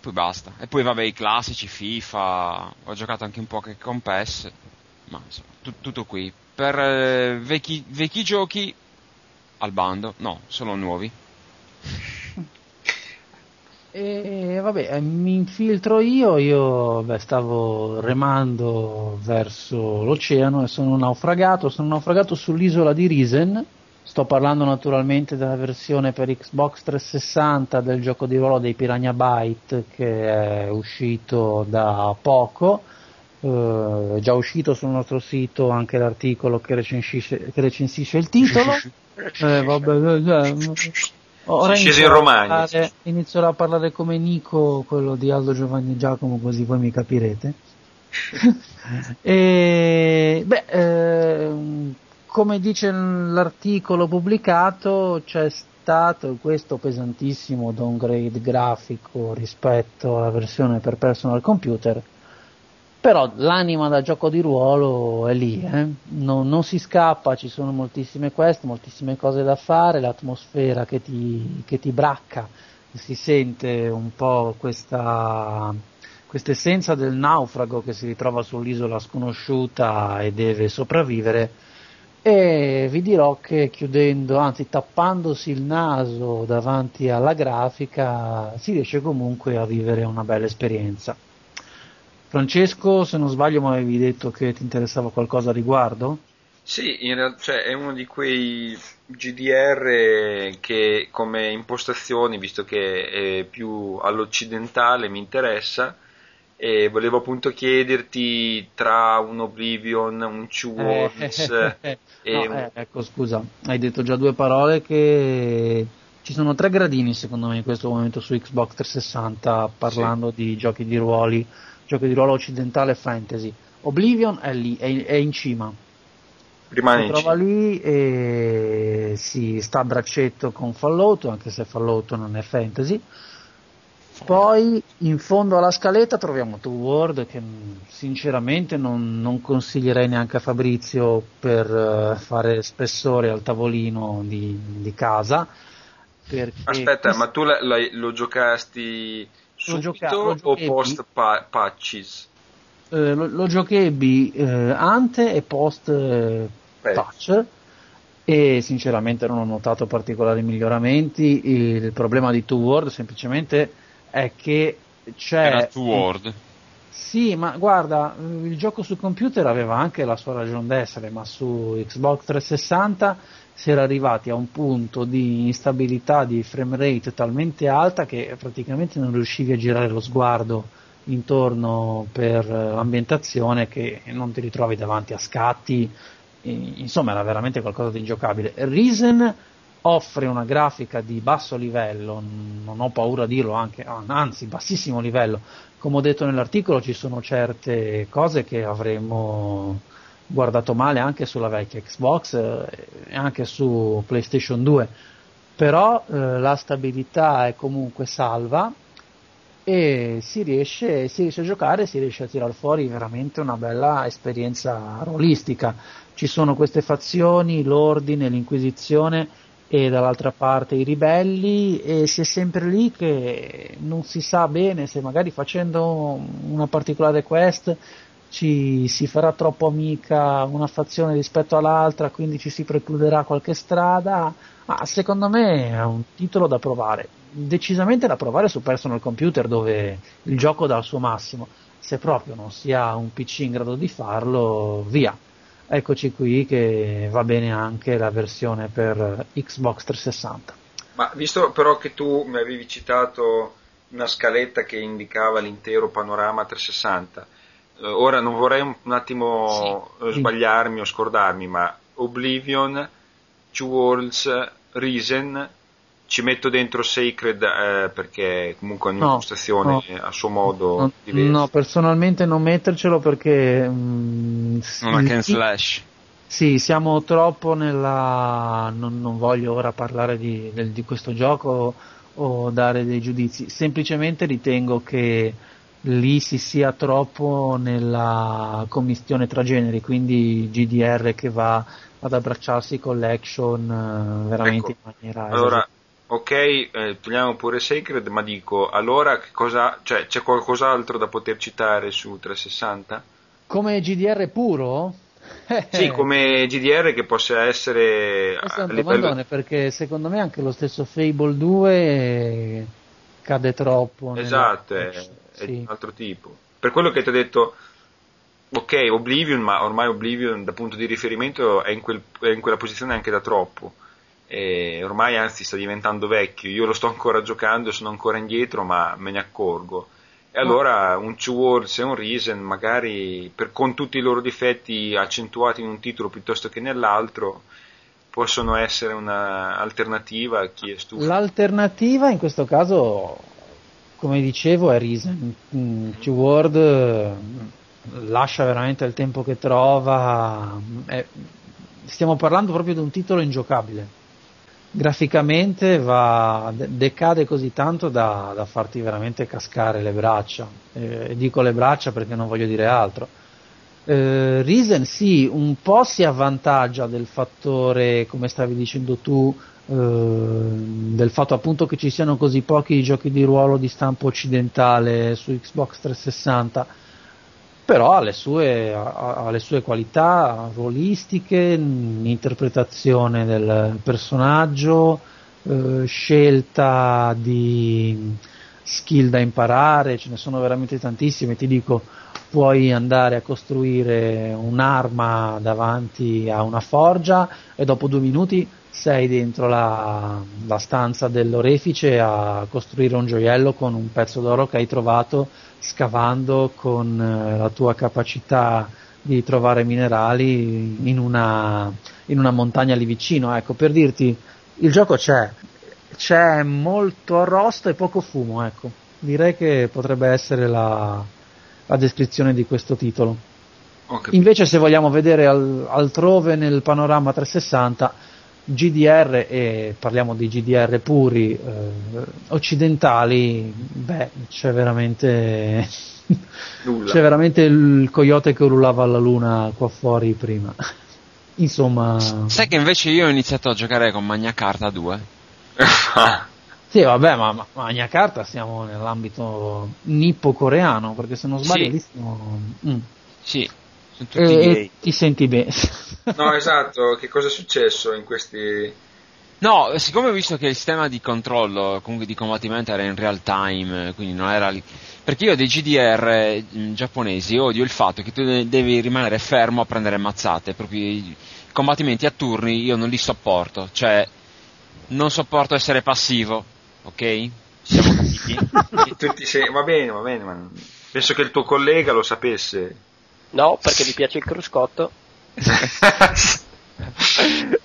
Poi basta. E poi vabbè i classici, FIFA, ho giocato anche un po' che con PES, ma insomma, tu- tutto qui. Per eh, vecchi, vecchi giochi al bando, no, solo nuovi. [LAUGHS] E vabbè, eh, mi infiltro io, io beh, stavo remando verso l'oceano e sono naufragato, sono naufragato sull'isola di Risen, sto parlando naturalmente della versione per Xbox 360 del gioco di ruolo dei Piranha Byte che è uscito da poco, Eh, è già uscito sul nostro sito anche l'articolo che recensisce, che recensisce il titolo. [LAUGHS] Eh, vabbè, eh, eh, Ora inizierò in a parlare- inizierò a parlare come Nico, quello di Aldo Giovanni Giacomo, così voi mi capirete. [LAUGHS] e, beh, ehm, come dice l'articolo pubblicato, c'è stato questo pesantissimo downgrade grafico rispetto alla versione per personal computer. Però l'anima da gioco di ruolo è lì, eh? non, non si scappa, ci sono moltissime quest, moltissime cose da fare, l'atmosfera che ti, che ti bracca, si sente un po' questa questa essenza del naufrago che si ritrova sull'isola sconosciuta e deve sopravvivere. E vi dirò che chiudendo, anzi tappandosi il naso davanti alla grafica, si riesce comunque a vivere una bella esperienza. Francesco, se non sbaglio, mi avevi detto che ti interessava qualcosa a riguardo? Sì, in realtà cioè, è uno di quei GDR che come impostazioni, visto che è più all'occidentale, mi interessa e volevo appunto chiederti tra un Oblivion, un Worlds Eh, [LAUGHS] e no, un... eh, ecco, scusa, hai detto già due parole che ci sono tre gradini secondo me in questo momento su Xbox 360 parlando di giochi di ruoli, giochi di ruolo occidentale e fantasy. Oblivion è lì, è, è in cima. rimane si in trova cima. lì e si sta a braccetto con Fallout, anche se Fallout non è fantasy. Poi in fondo alla scaletta troviamo Two World che mh, sinceramente non, non consiglierei neanche a Fabrizio per eh, fare spessore al tavolino di, di casa. Aspetta, ma tu la- l'hai- lo giocasti subito gioca- lo o giochetti. post pa- patches? eh, lo, lo giochebi eh, ante e post eh, touch e sinceramente non ho notato particolari miglioramenti. Il problema di Two World semplicemente è che c'è Era Two World. Sì, ma guarda, eh, il gioco su computer aveva anche la sua ragione d'essere, ma su Xbox 360 si era arrivati a un punto di instabilità di frame rate talmente alta che praticamente non riuscivi a girare lo sguardo intorno per eh, l'ambientazione che non ti ritrovi davanti a scatti, insomma era veramente qualcosa di ingiocabile. Risen offre una grafica di basso livello, non ho paura a dirlo, anche, anzi bassissimo livello, come ho detto nell'articolo ci sono certe cose che avremmo guardato male anche sulla vecchia Xbox eh, e anche su PlayStation 2, però eh, la stabilità è comunque salva e si riesce, si riesce a giocare, si riesce a tirar fuori veramente una bella esperienza rolistica. Ci sono queste fazioni, l'ordine, l'inquisizione e dall'altra parte i ribelli e si è sempre lì che non si sa bene se magari facendo una particolare quest ci si farà troppo amica una fazione rispetto all'altra, quindi ci si precluderà qualche strada. Ma secondo me è un titolo da provare, decisamente da provare su personal computer dove il gioco dà il suo massimo. Se proprio non si ha un PC in grado di farlo, via. Eccoci qui che va bene anche la versione per Xbox 360. Ma visto però che tu mi avevi citato una scaletta che indicava l'intero panorama 360, eh, ora non vorrei un, attimo eh, Sì. sbagliarmi o scordarmi, ma Oblivion, Two Worlds, Risen ci metto dentro Sacred eh, perché comunque è No, un'impostazione no. a suo modo No, diverso. no, personalmente non mettercelo perché mm, Non hack and sì, slash. sì, siamo troppo nella non, non voglio ora parlare di, del- di questo gioco o dare dei giudizi, semplicemente ritengo che lì si sia troppo nella commistione tra generi, quindi GDR che va ad abbracciarsi con l'action eh, veramente Ecco, in maniera Allora, ok, eh, togliamo pure Sacred, ma dico, allora che cosa, cioè, c'è qualcos'altro da poter citare su 360? come GDR puro? Sì, [LAUGHS] come GDR che possa essere Questo è un domandone perché secondo me anche lo stesso Fable 2 cade troppo. nella- Esatto, è, è di Sì. un altro tipo. Per quello che ti ho detto, ok, Oblivion, ma ormai Oblivion da punto di riferimento è in, quel- è in quella posizione anche da troppo. E ormai anzi sta diventando vecchio, io lo sto ancora giocando, sono ancora indietro, ma me ne accorgo. E allora un Two Worlds e un Reason, magari per- con tutti i loro difetti accentuati in un titolo piuttosto che nell'altro, possono essere un'alternativa a chi è stufo. L'alternativa in questo caso, come dicevo, è Risen. Mm, Two World eh, lascia veramente il tempo che trova. è- stiamo parlando proprio di un titolo ingiocabile. Graficamente va, de- decade così tanto da, da farti veramente cascare le braccia. Eh, dico le braccia perché non voglio dire altro. Eh, Risen sì, un po' si avvantaggia del fattore, come stavi dicendo tu, eh, del fatto appunto che ci siano così pochi giochi di ruolo di stampo occidentale su Xbox 360, però ha le sue, ha- ha le sue qualità ruolistiche, interpretazione del personaggio, eh, scelta di skill da imparare, ce ne sono veramente tantissime, ti dico, puoi andare a costruire un'arma davanti a una forgia e dopo due minuti sei dentro la, la stanza dell'orefice a costruire un gioiello con un pezzo d'oro che hai trovato scavando con eh, la tua capacità di trovare minerali in una, in una montagna lì vicino. Ecco, per dirti, il gioco c'è, c'è molto arrosto e poco fumo, ecco. Direi che potrebbe essere la, la descrizione di questo titolo. Invece se vogliamo vedere al- altrove nel panorama 360 GDR e parliamo di GDR puri eh, occidentali, beh, c'è veramente [LAUGHS] Nulla. c'è veramente il coyote che ululava alla luna qua fuori prima. [LAUGHS] Insomma, Sai che invece io ho iniziato a giocare con Magna Carta 2? [LAUGHS] sì, vabbè, ma, ma Magna Carta siamo nell'ambito nippo-coreano, perché se non sbaglio Sì. lì siamo... mm. Sì, E- gay. e ti senti bene. No, esatto, che cosa è successo in questi... No, siccome ho visto che il sistema di controllo, comunque di combattimento era in real time, eh, quindi non era lì. Perché io dei GDR eh, giapponesi odio il fatto che tu de- devi rimanere fermo a prendere mazzate, proprio i combattimenti a turni io non li sopporto, cioè non sopporto essere passivo, ok? Siamo [LAUGHS] capiti? Tutti se... Va bene, va bene, ma penso che il tuo collega lo sapesse. No, perché mi piace il cruscotto. [LAUGHS]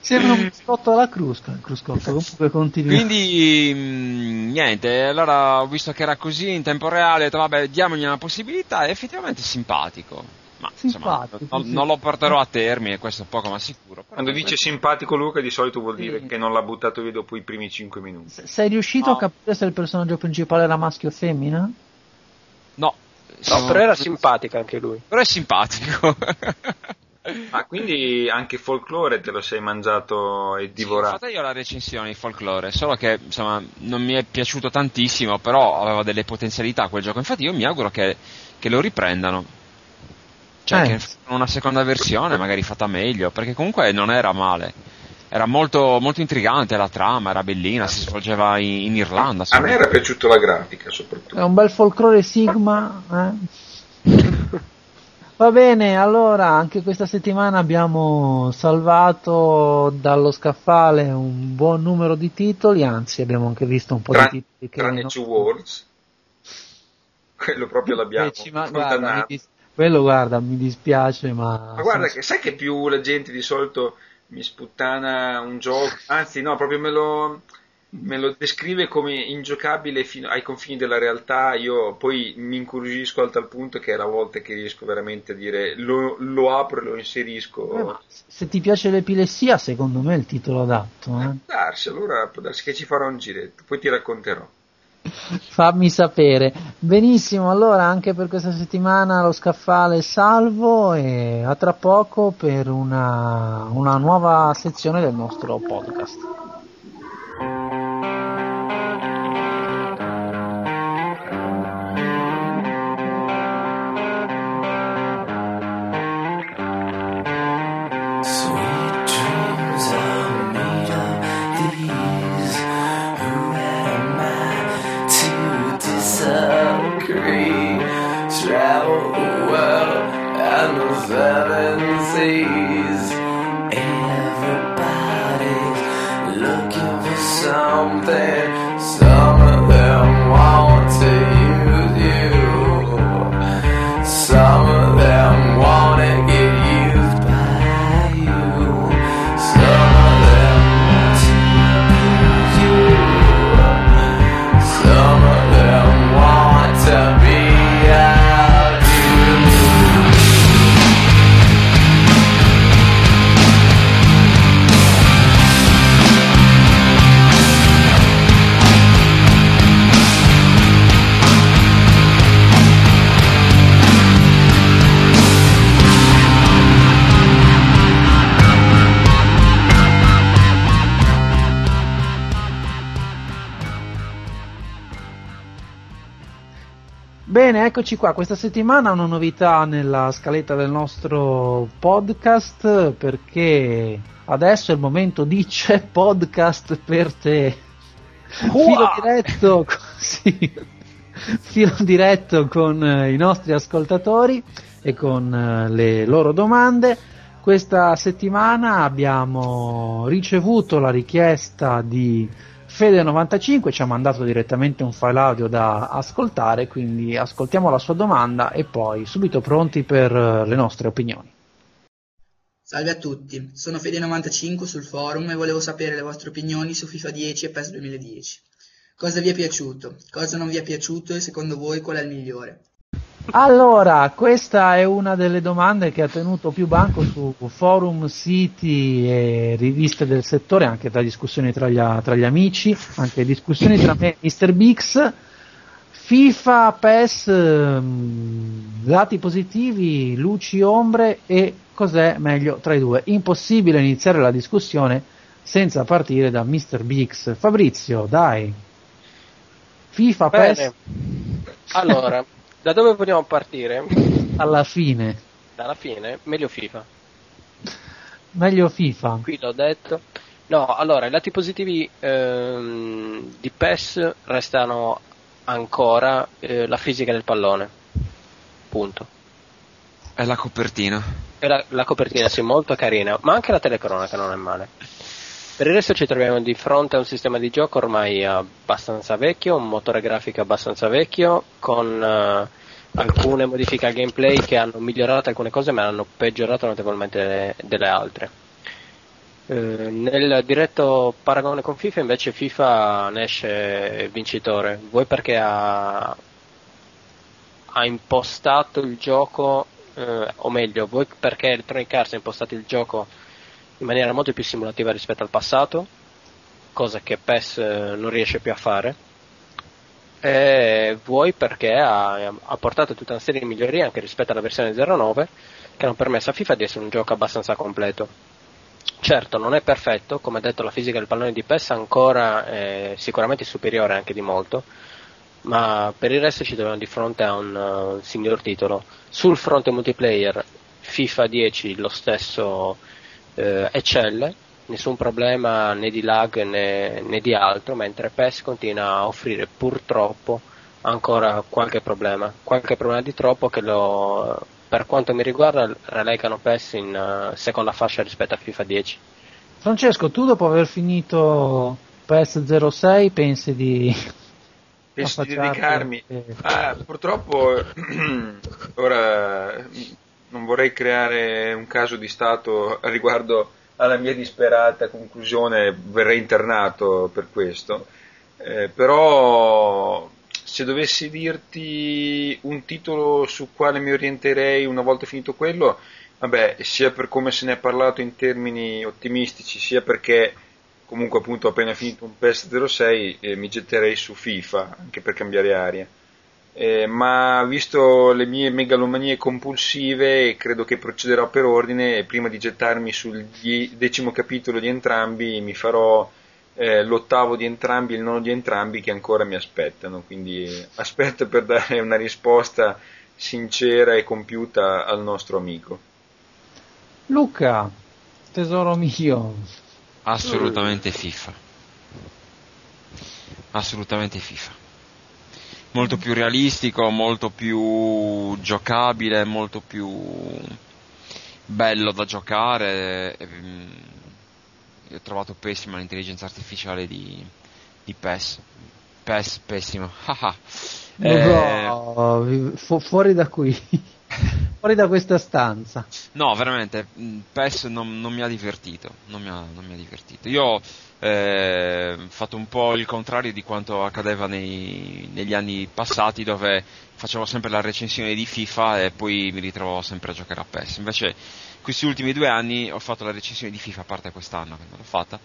Sembra un cruscotto alla crusca, il cruscotto, comunque continua. Quindi mm, niente, allora ho visto che era così in tempo reale, ho detto vabbè diamogli una possibilità, è effettivamente simpatico. Ma insomma, Simpatico, non, sì. non lo porterò a termine, questo è poco ma sicuro. Quando dice simpatico Luca di solito vuol dire Sì. che non l'ha buttato via dopo i primi 5 minuti. S- Sei riuscito a capire se il personaggio principale era maschio o femmina? No, No, però era simpatico anche lui. però è simpatico. [LAUGHS] Ah, quindi anche folklore te lo sei mangiato e Sì, divorato. fatta io la recensione di folklore, solo che insomma non mi è piaciuto tantissimo, però aveva delle potenzialità quel gioco. Infatti io mi auguro che, che lo riprendano. Cioè Eh. che una seconda versione, magari fatta meglio, perché comunque non era male. Era molto, molto intrigante la trama, era bellina, si svolgeva in, in Irlanda. A me era piaciuta la grafica È soprattutto. un bel folklore Sigma. eh? [LAUGHS] Va bene, allora anche questa settimana abbiamo salvato dallo scaffale un buon numero di titoli, anzi abbiamo anche visto un po' Tra- di titoli che tranne Two Worlds. Quello proprio l'abbiamo ma- guarda, dis- quello guarda, mi dispiace, ma... Ma guarda, che sai che più la gente di solito mi sputtana un gioco, anzi no, proprio me lo, me lo descrive come ingiocabile fino ai confini della realtà, io poi mi incuriosisco al tal punto che è la volta che riesco veramente a dire lo, lo apro e lo inserisco. Eh, se ti piace l'epilessia, secondo me è il titolo adatto. Può Eh? darsi, allora può darsi che ci farò un giretto, poi ti racconterò. Fammi sapere. Benissimo, allora anche per questa settimana lo scaffale è salvo e a tra poco per una, una nuova sezione del nostro podcast. Eccoci qua. Questa settimana una novità nella scaletta del nostro podcast perché adesso è il momento di c'è podcast per te. Filo diretto, con- [LAUGHS] sì, filo diretto con eh, i nostri ascoltatori e con eh, le loro domande. Questa settimana abbiamo ricevuto la richiesta di Fede95, ci ha mandato direttamente un file audio da ascoltare, quindi ascoltiamo la sua domanda e poi subito pronti per eh, le nostre opinioni. Salve a tutti, sono Fede95 sul forum e volevo sapere le vostre opinioni su FIFA 10 e PES 2010. Cosa vi è piaciuto? Cosa non vi è piaciuto e secondo voi qual è il migliore? Allora, questa è una delle domande che ha tenuto più banco su forum, siti e riviste del settore, anche tra discussioni tra gli, tra gli amici, anche discussioni tra me e Mr. Bix. FIFA, PES, lati positivi, luci, ombre e cos'è meglio tra i due. Impossibile iniziare la discussione senza partire da Mr. Bix. Fabrizio, dai. FIFA, PES, Bene. Allora, da dove vogliamo partire? alla fine. Dalla fine? Meglio FIFA. Meglio FIFA. Qui l'ho detto. No, allora, i lati positivi ehm, di PES restano ancora eh, la fisica del pallone. Punto. È la copertina. E la, la copertina sì, molto carina, ma anche la telecronaca non è male. Per il resto ci troviamo di fronte a un sistema di gioco ormai abbastanza vecchio, un motore grafico abbastanza vecchio, con eh, alcune modifiche al gameplay che hanno migliorato alcune cose ma hanno peggiorato notevolmente le- delle altre. Eh, nel diretto paragone con FIFA invece FIFA ne esce vincitore, vuoi perché ha, ha impostato il gioco, eh, o meglio, vuoi perché Electronic Arts ha impostato il gioco in maniera molto più simulativa rispetto al passato, cosa che PES eh, non riesce più a fare, e vuoi perché ha, ha portato tutta una serie di migliorie anche rispetto alla versione 09 che hanno permesso a FIFA di essere un gioco abbastanza completo. Certo, non è perfetto, come detto la fisica del pallone di PES ancora è sicuramente superiore anche di molto, ma per il resto ci troviamo di fronte a un uh, signor titolo. Sul fronte multiplayer FIFA 10 lo stesso eh, eccelle, nessun problema né di lag né, né di altro, mentre PES continua a offrire purtroppo ancora qualche problema, qualche problema di troppo che lo, per quanto mi riguarda relegano PES in eh, seconda fascia rispetto a FIFA 10. Francesco, tu dopo aver finito PES 06 pensi di... [LAUGHS] Penso di dedicarmi. Ah, purtroppo [CLEARS THROAT] ora non vorrei creare un caso di stato [LAUGHS] riguardo alla mia disperata conclusione, verrei internato per questo. Eh, però se dovessi dirti un titolo su quale mi orienterei una volta finito quello, vabbè, sia per come se ne è parlato in termini ottimistici, sia perché comunque appunto appena finito un PES 06 eh, mi getterei su FIFA, anche per cambiare aria. Eh, ma visto le mie megalomanie compulsive, credo che procederò per ordine e prima di gettarmi sul die- decimo capitolo di entrambi mi farò eh, l'ottavo di entrambi e il nono di entrambi che ancora mi aspettano, quindi [LAUGHS] aspetto per dare una risposta sincera e compiuta al nostro amico. Luca, tesoro mio, Assolutamente FIFA. Assolutamente FIFA. Molto più realistico, molto più giocabile, molto più bello da giocare. mm, Io ho trovato pessima l'intelligenza artificiale di, di PES. PES pessimo. [LAUGHS] Eh, No, fu- fuori da qui, [LAUGHS] fuori da questa stanza. No, veramente, mh, PES non, non mi ha divertito, non mi ha, non mi ha divertito. Io ho eh, fatto un po' il contrario di quanto accadeva nei- negli anni passati dove facevo sempre la recensione di FIFA e poi mi ritrovavo sempre a giocare a PES. Invece questi ultimi due anni ho fatto la recensione di FIFA, a parte quest'anno che non l'ho fatta,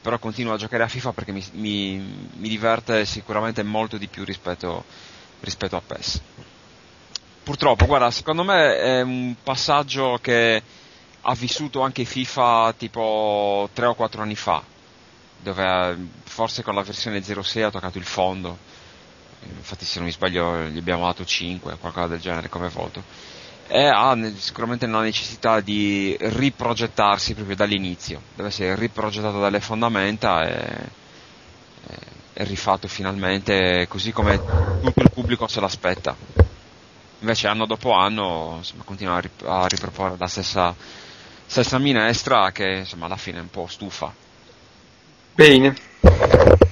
però continuo a giocare a FIFA perché mi, mi- mi diverte sicuramente molto di più rispetto, rispetto a PES. Purtroppo, guarda, secondo me è un passaggio che ha vissuto anche FIFA tipo 3 o 4 anni fa, dove eh, forse con la versione 06 ha toccato il fondo. Infatti, se non mi sbaglio, gli abbiamo dato 5, qualcosa del genere come voto. E ha sicuramente la necessità di riprogettarsi proprio dall'inizio, deve essere riprogettato dalle fondamenta e- e rifatto finalmente così come tutto il pubblico se l'aspetta. Invece anno dopo anno insomma, continua a, rip- a riproporre la stessa, stessa minestra che insomma alla fine è un po' stufa. Bene,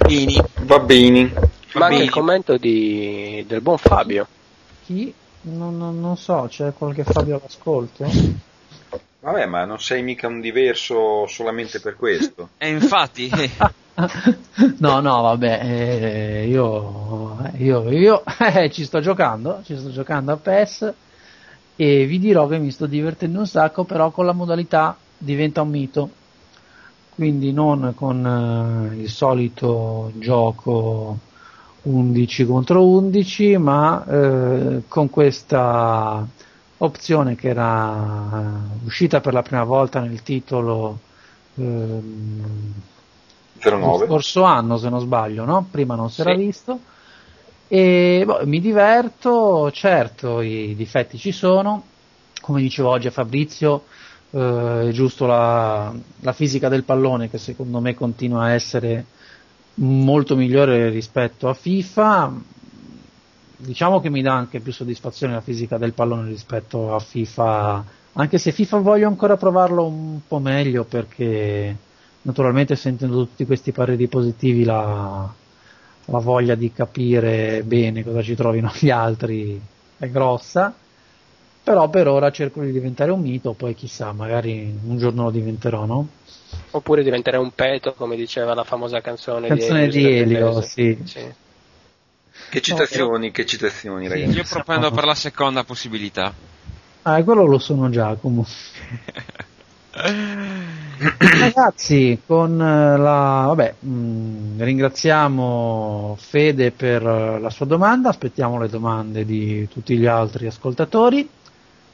Ini, va bene. Ma anche bene. il commento di- del buon Fabio. Chi? Non, non- non so, c'è qualche Fabio all'ascolto? Vabbè, ma non sei mica un diverso solamente per questo. E infatti, [LAUGHS] no, no, vabbè, eh, io, io, io eh, ci sto giocando, ci sto giocando a PES e vi dirò che mi sto divertendo un sacco, però con la modalità diventa un mito, quindi non con eh, il solito gioco 11 contro 11, ma eh, con questa opzione che era uscita per la prima volta nel titolo ehm, lo 09. scorso anno se non sbaglio, no? Prima non si era Sì. visto. E boh, mi diverto, certo i difetti ci sono, come dicevo oggi a Fabrizio, eh, è giusto la, la fisica del pallone che secondo me continua a essere molto migliore rispetto a FIFA. Diciamo che mi dà anche più soddisfazione la fisica del pallone rispetto a FIFA, anche se FIFA voglio ancora provarlo un po' meglio perché naturalmente sentendo tutti questi pareri positivi la, la voglia di capire bene cosa ci trovino gli altri è grossa. Però per ora cerco di diventare un mito, poi chissà, magari un giorno lo diventerò, no? Oppure diventerei un peto, come diceva la famosa canzone, Canzone di di Elio. Elio, Giuseppe sì. Tellesi. Sì. Che citazioni, che citazioni, ragazzi. io propendo per la seconda possibilità. Ah, quello lo sono già comunque. [LAUGHS] Ragazzi, con eh, la vabbè, mh, ringraziamo Fede per eh, la sua domanda, aspettiamo le domande di tutti gli altri ascoltatori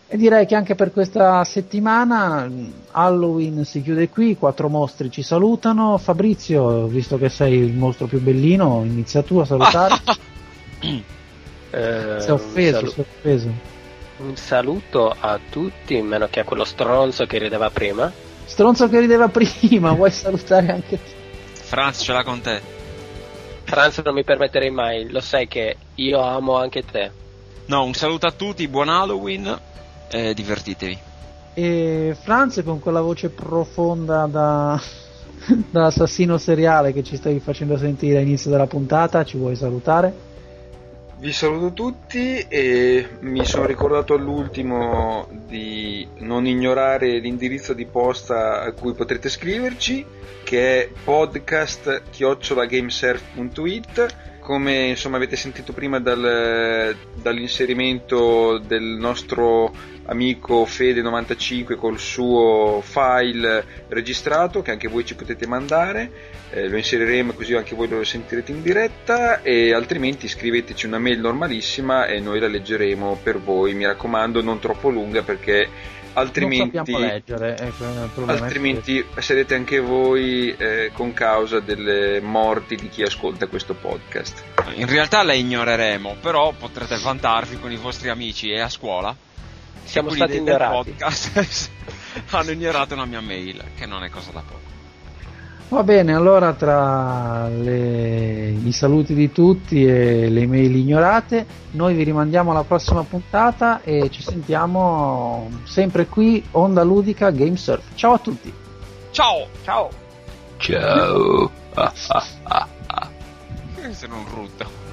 e direi che anche per questa settimana mh, Halloween si chiude qui, quattro mostri ci salutano. Fabrizio, visto che sei il mostro più bellino, inizia tu a salutare. [LAUGHS] Eh, si è offeso, salu- si è offeso. un saluto a tutti, meno che a quello stronzo che rideva prima. Stronzo che rideva [LAUGHS] prima, vuoi salutare anche te? Franz ce l'ha con te. Franz non mi permetterei mai, lo sai che io amo anche te. No, un saluto a tutti, buon Halloween e divertitevi. E Franz con quella voce profonda da, [LAUGHS] da assassino seriale che ci stavi facendo sentire all'inizio della puntata, ci vuoi salutare? Vi saluto tutti e mi sono ricordato all'ultimo di non ignorare l'indirizzo di posta a cui potrete scriverci, che è podcast-gamesurf.it. Come insomma avete sentito prima dal- dall'inserimento del nostro amico Fede95 col suo file registrato che anche voi ci potete mandare. Eh, lo inseriremo così anche voi lo sentirete in diretta. E altrimenti scriveteci una mail normalissima e noi la leggeremo per voi. Mi raccomando non troppo lunga perché altrimenti Non sappiamo leggere, ecco, altrimenti sarete anche voi eh, con causa delle morti di chi ascolta questo podcast In realtà la ignoreremo, però potrete vantarvi con i vostri amici e a scuola. Siamo stati ignorati. podcast [LAUGHS] hanno ignorato una mia mail, che non è cosa da poco. Va bene, allora tra le- i saluti di tutti e le email ignorate, noi vi rimandiamo alla prossima puntata e ci sentiamo sempre qui, Onda Ludica Game Surf. Ciao a tutti! Ciao! Ciao! Ciao. [LAUGHS] Se non rutto.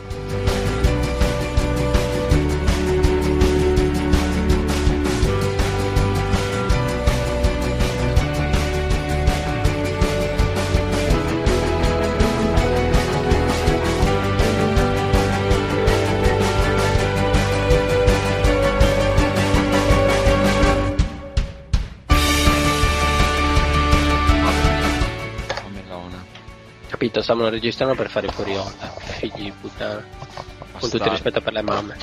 Capito, stavano registrando per fare fuori onda. Figli di puttana. Con tutto il rispetto per le mamme.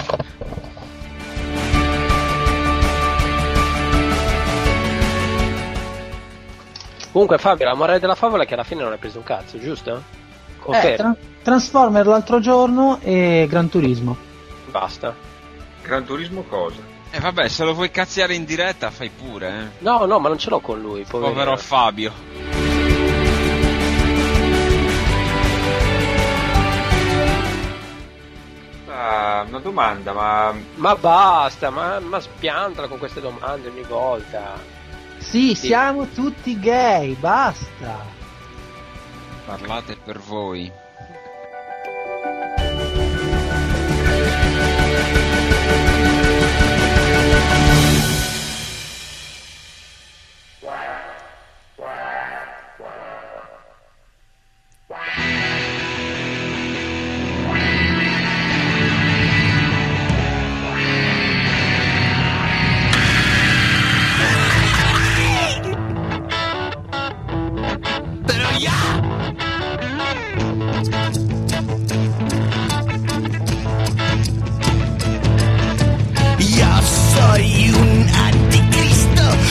Comunque Fabio, la morale della favola è che alla fine non hai preso un cazzo, giusto? Ok, Eh, tra- Transformer l'altro giorno e Gran Turismo. basta. Gran Turismo cosa? E vabbè, se lo vuoi cazziare in diretta, fai pure, eh. No, no, ma non ce l'ho con lui, poverino. Povero Fabio. Una domanda ma Ma basta, ma, ma spiantala con queste domande ogni volta. Sì, siamo tutti gay, basta! Parlate per voi.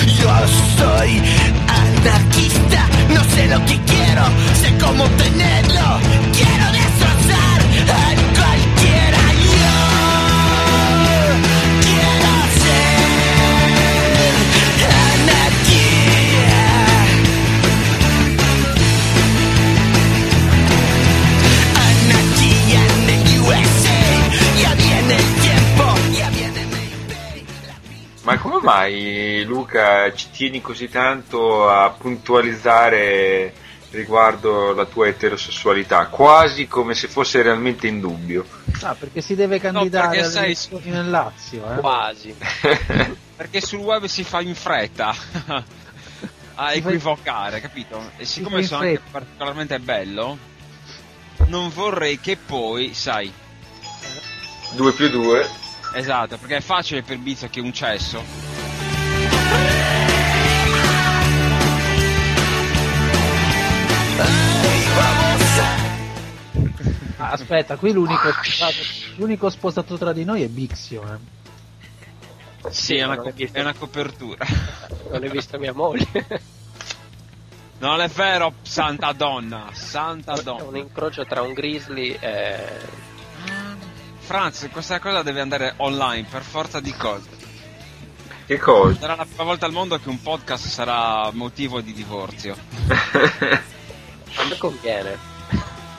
Yo soy anarquista, no sé lo que quiero, sé cómo tenerlo, quiero destrozar Ma come mai Luca ci tieni così tanto a puntualizzare riguardo la tua eterosessualità, quasi come se fosse realmente in dubbio? Ah, perché si deve candidare sei- elezioni nel Lazio, eh? Quasi. [LAUGHS] Perché sul web si fa in fretta a Si equivocare, capito? E si siccome in sono anche particolarmente bello, non vorrei che poi, sai, 2 più 2. Esatto, perché è facile per Bizzo che un cesso. Ah, aspetta, qui l'unico sposato, l'unico sposato tra di noi è Bixio, eh. Sì, è una, co- visto, è una copertura. [LAUGHS] non hai visto mia moglie. Non è vero, santa donna, santa È un donna. incrocio tra un grizzly e... Franz, questa cosa deve andare online per forza di cose. Che cosa? Sarà la prima volta al mondo che un podcast sarà motivo di divorzio. [LAUGHS] Me conviene.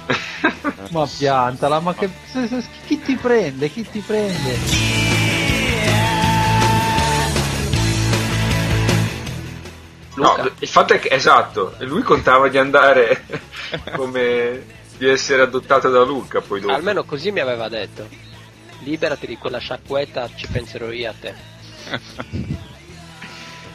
[LAUGHS] Ma piantala, ma che... se- se- chi ti prende? Chi ti prende? No, il fatto è che, esatto, lui contava di andare [LAUGHS] come di essere adottato da Luca poi dopo. almeno così mi aveva detto. liberati di quella sciacquetta, ci penserò io a te. [LAUGHS]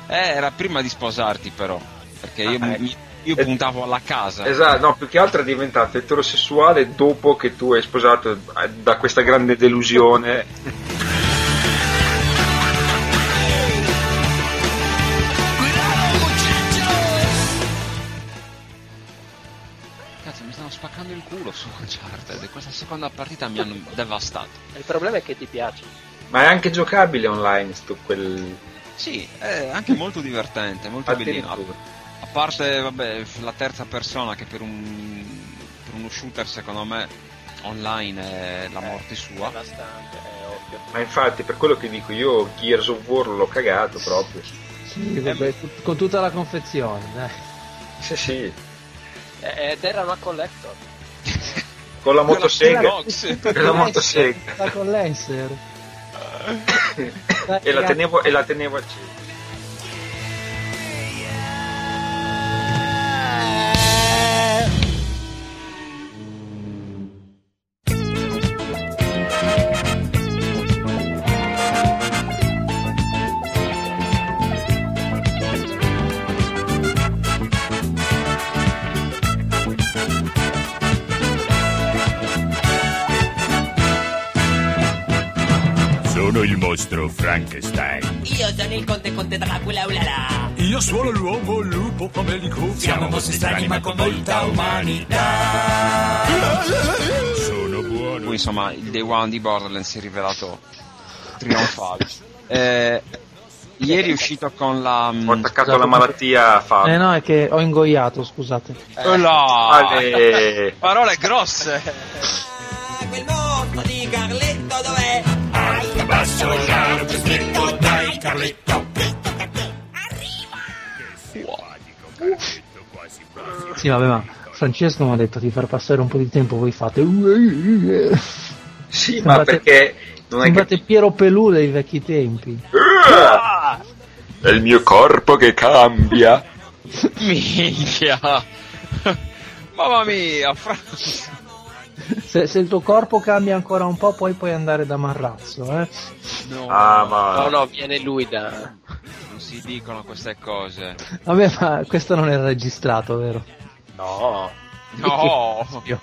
Eh, era prima di sposarti però, perché io, Ah, ecco. mi- io Eh, puntavo alla casa. Esatto, no, più che altro è diventato eterosessuale dopo che tu hai sposato eh, da questa grande delusione. [LAUGHS] seconda partita mi hanno devastato. Il problema è che ti piace. Ma è anche giocabile online sto quel Sì, è anche molto divertente, molto bellino. A, parte, vabbè, la terza persona che per, un, per uno shooter secondo me online è la morte sua. Devastante, è ovvio. Ma infatti per quello che dico io Gears of War l'ho cagato proprio. Sì, vabbè, tut- con tutta la confezione, dai. Sì, sì. Eh, Ed era una collector. [LAUGHS] Con la motosega. Per la motosega. La collenser. e, la tenevo, e la tenevo accesa. Mostro Frankenstein. Io sono il conte conte Dracula ulala. Io sono l'uomo lupo famelico. Siamo mostri strani ma con molta umanità. Sono buono. Poi, insomma, il day one di Borderlands si è rivelato trionfale. [LAUGHS] Eh, ieri è uscito con la... mm, Ho attaccato la malattia a Eh Fabio. no, è che ho ingoiato, scusate. Oh là! Ale. Parole grosse! Ah, quel mostro di basso, largo, stretto, dai Carletto. Sì, vabbè, ma Francesco mi ha detto di far passare un po' di tempo, voi fate... Sì, ma perché non è che... Piero Pelù dei vecchi tempi. È il mio corpo che cambia. [LAUGHS] Minchia! [LAUGHS] Mamma mia, Fra- Se, se il tuo corpo cambia ancora un po', poi puoi andare da Marrazzo, eh. no, Ah, ma... No, no, viene lui da... non si dicono queste cose. Vabbè, ma questo non era registrato, vero? No. No! Io.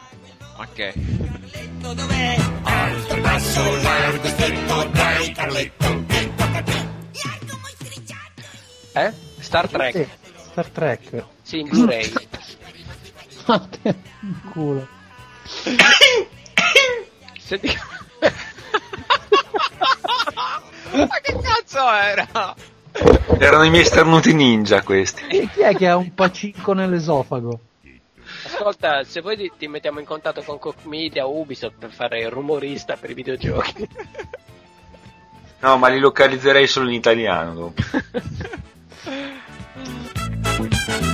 Ok. Carletto dov'è? Alto, basso, largo, stretto, dai Carletto. Eh? Star Sì, Trek. Star Trek. Sì, in Blu-ray. [LAUGHS] Culo. Senti... [LAUGHS] Ma che cazzo era? Erano i miei starnuti ninja questi. E chi è che ha un pacinco nell'esofago? Ascolta, se vuoi ti, ti mettiamo in contatto con Cook Media o Ubisoft per fare il rumorista per i videogiochi. No, ma li localizzerei solo in italiano dopo. [LAUGHS]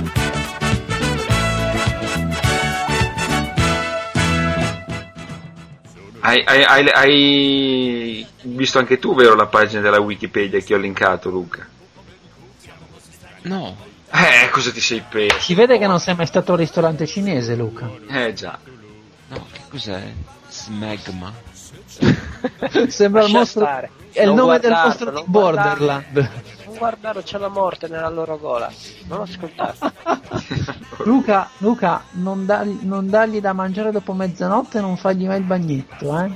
Hai, hai- hai- hai visto anche tu, vero, la pagina della Wikipedia che ho linkato, Luca? No. Eh, cosa ti sei preso? Si vede che non sei mai stato al ristorante cinese, Luca. Eh già. No, che cos'è? Smegma. [LAUGHS] Sembra il mostro. stare. È il Non nome del mostro di Borderland. Non guardare, c'è la morte nella loro gola. Non ascoltare. [LAUGHS] Luca, Luca, non, dargli, non dargli da mangiare dopo mezzanotte e non fargli mai il bagnetto, eh?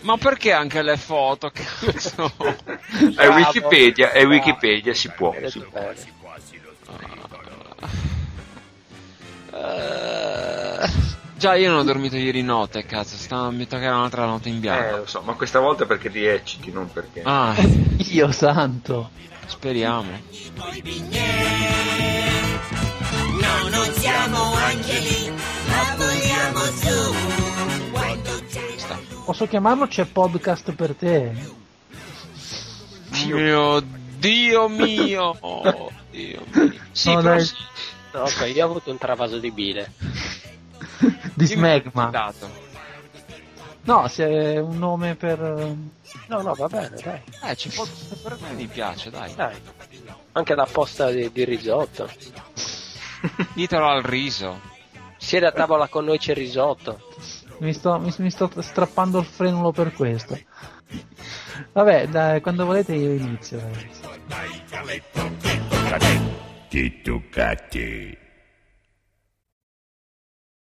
Ma perché anche le foto? Cazzo. È Wikipedia, è Wikipedia, si può. Vedete si può. Eh, già io non ho dormito ieri notte, cazzo. Sta, mi toccherà un'altra notte in Eh, bianco. lo so, ma questa volta perché ti ecciti, non perché. Ah, [LAUGHS] Dio santo. Speriamo. No, non siamo angeli, ma vogliamo su. Posso chiamarlo c'è podcast per te? Mio Dio mio. Oh, Dio mio. Sì, No, però No, ok, io ho avuto un travaso di bile. Di Smegma. No, se è un nome per. eh, No, no, va bene, dai. Eh, c'è po- per me mi piace, dai. dai. Anche la posta di, di risotto. [LAUGHS] Ditelo al riso. Siede a tavola con noi c'è il risotto. Mi sto, mi, mi sto strappando il frenulo per questo. Vabbè, dai, quando volete io inizio. ragazzi. Kitukkati.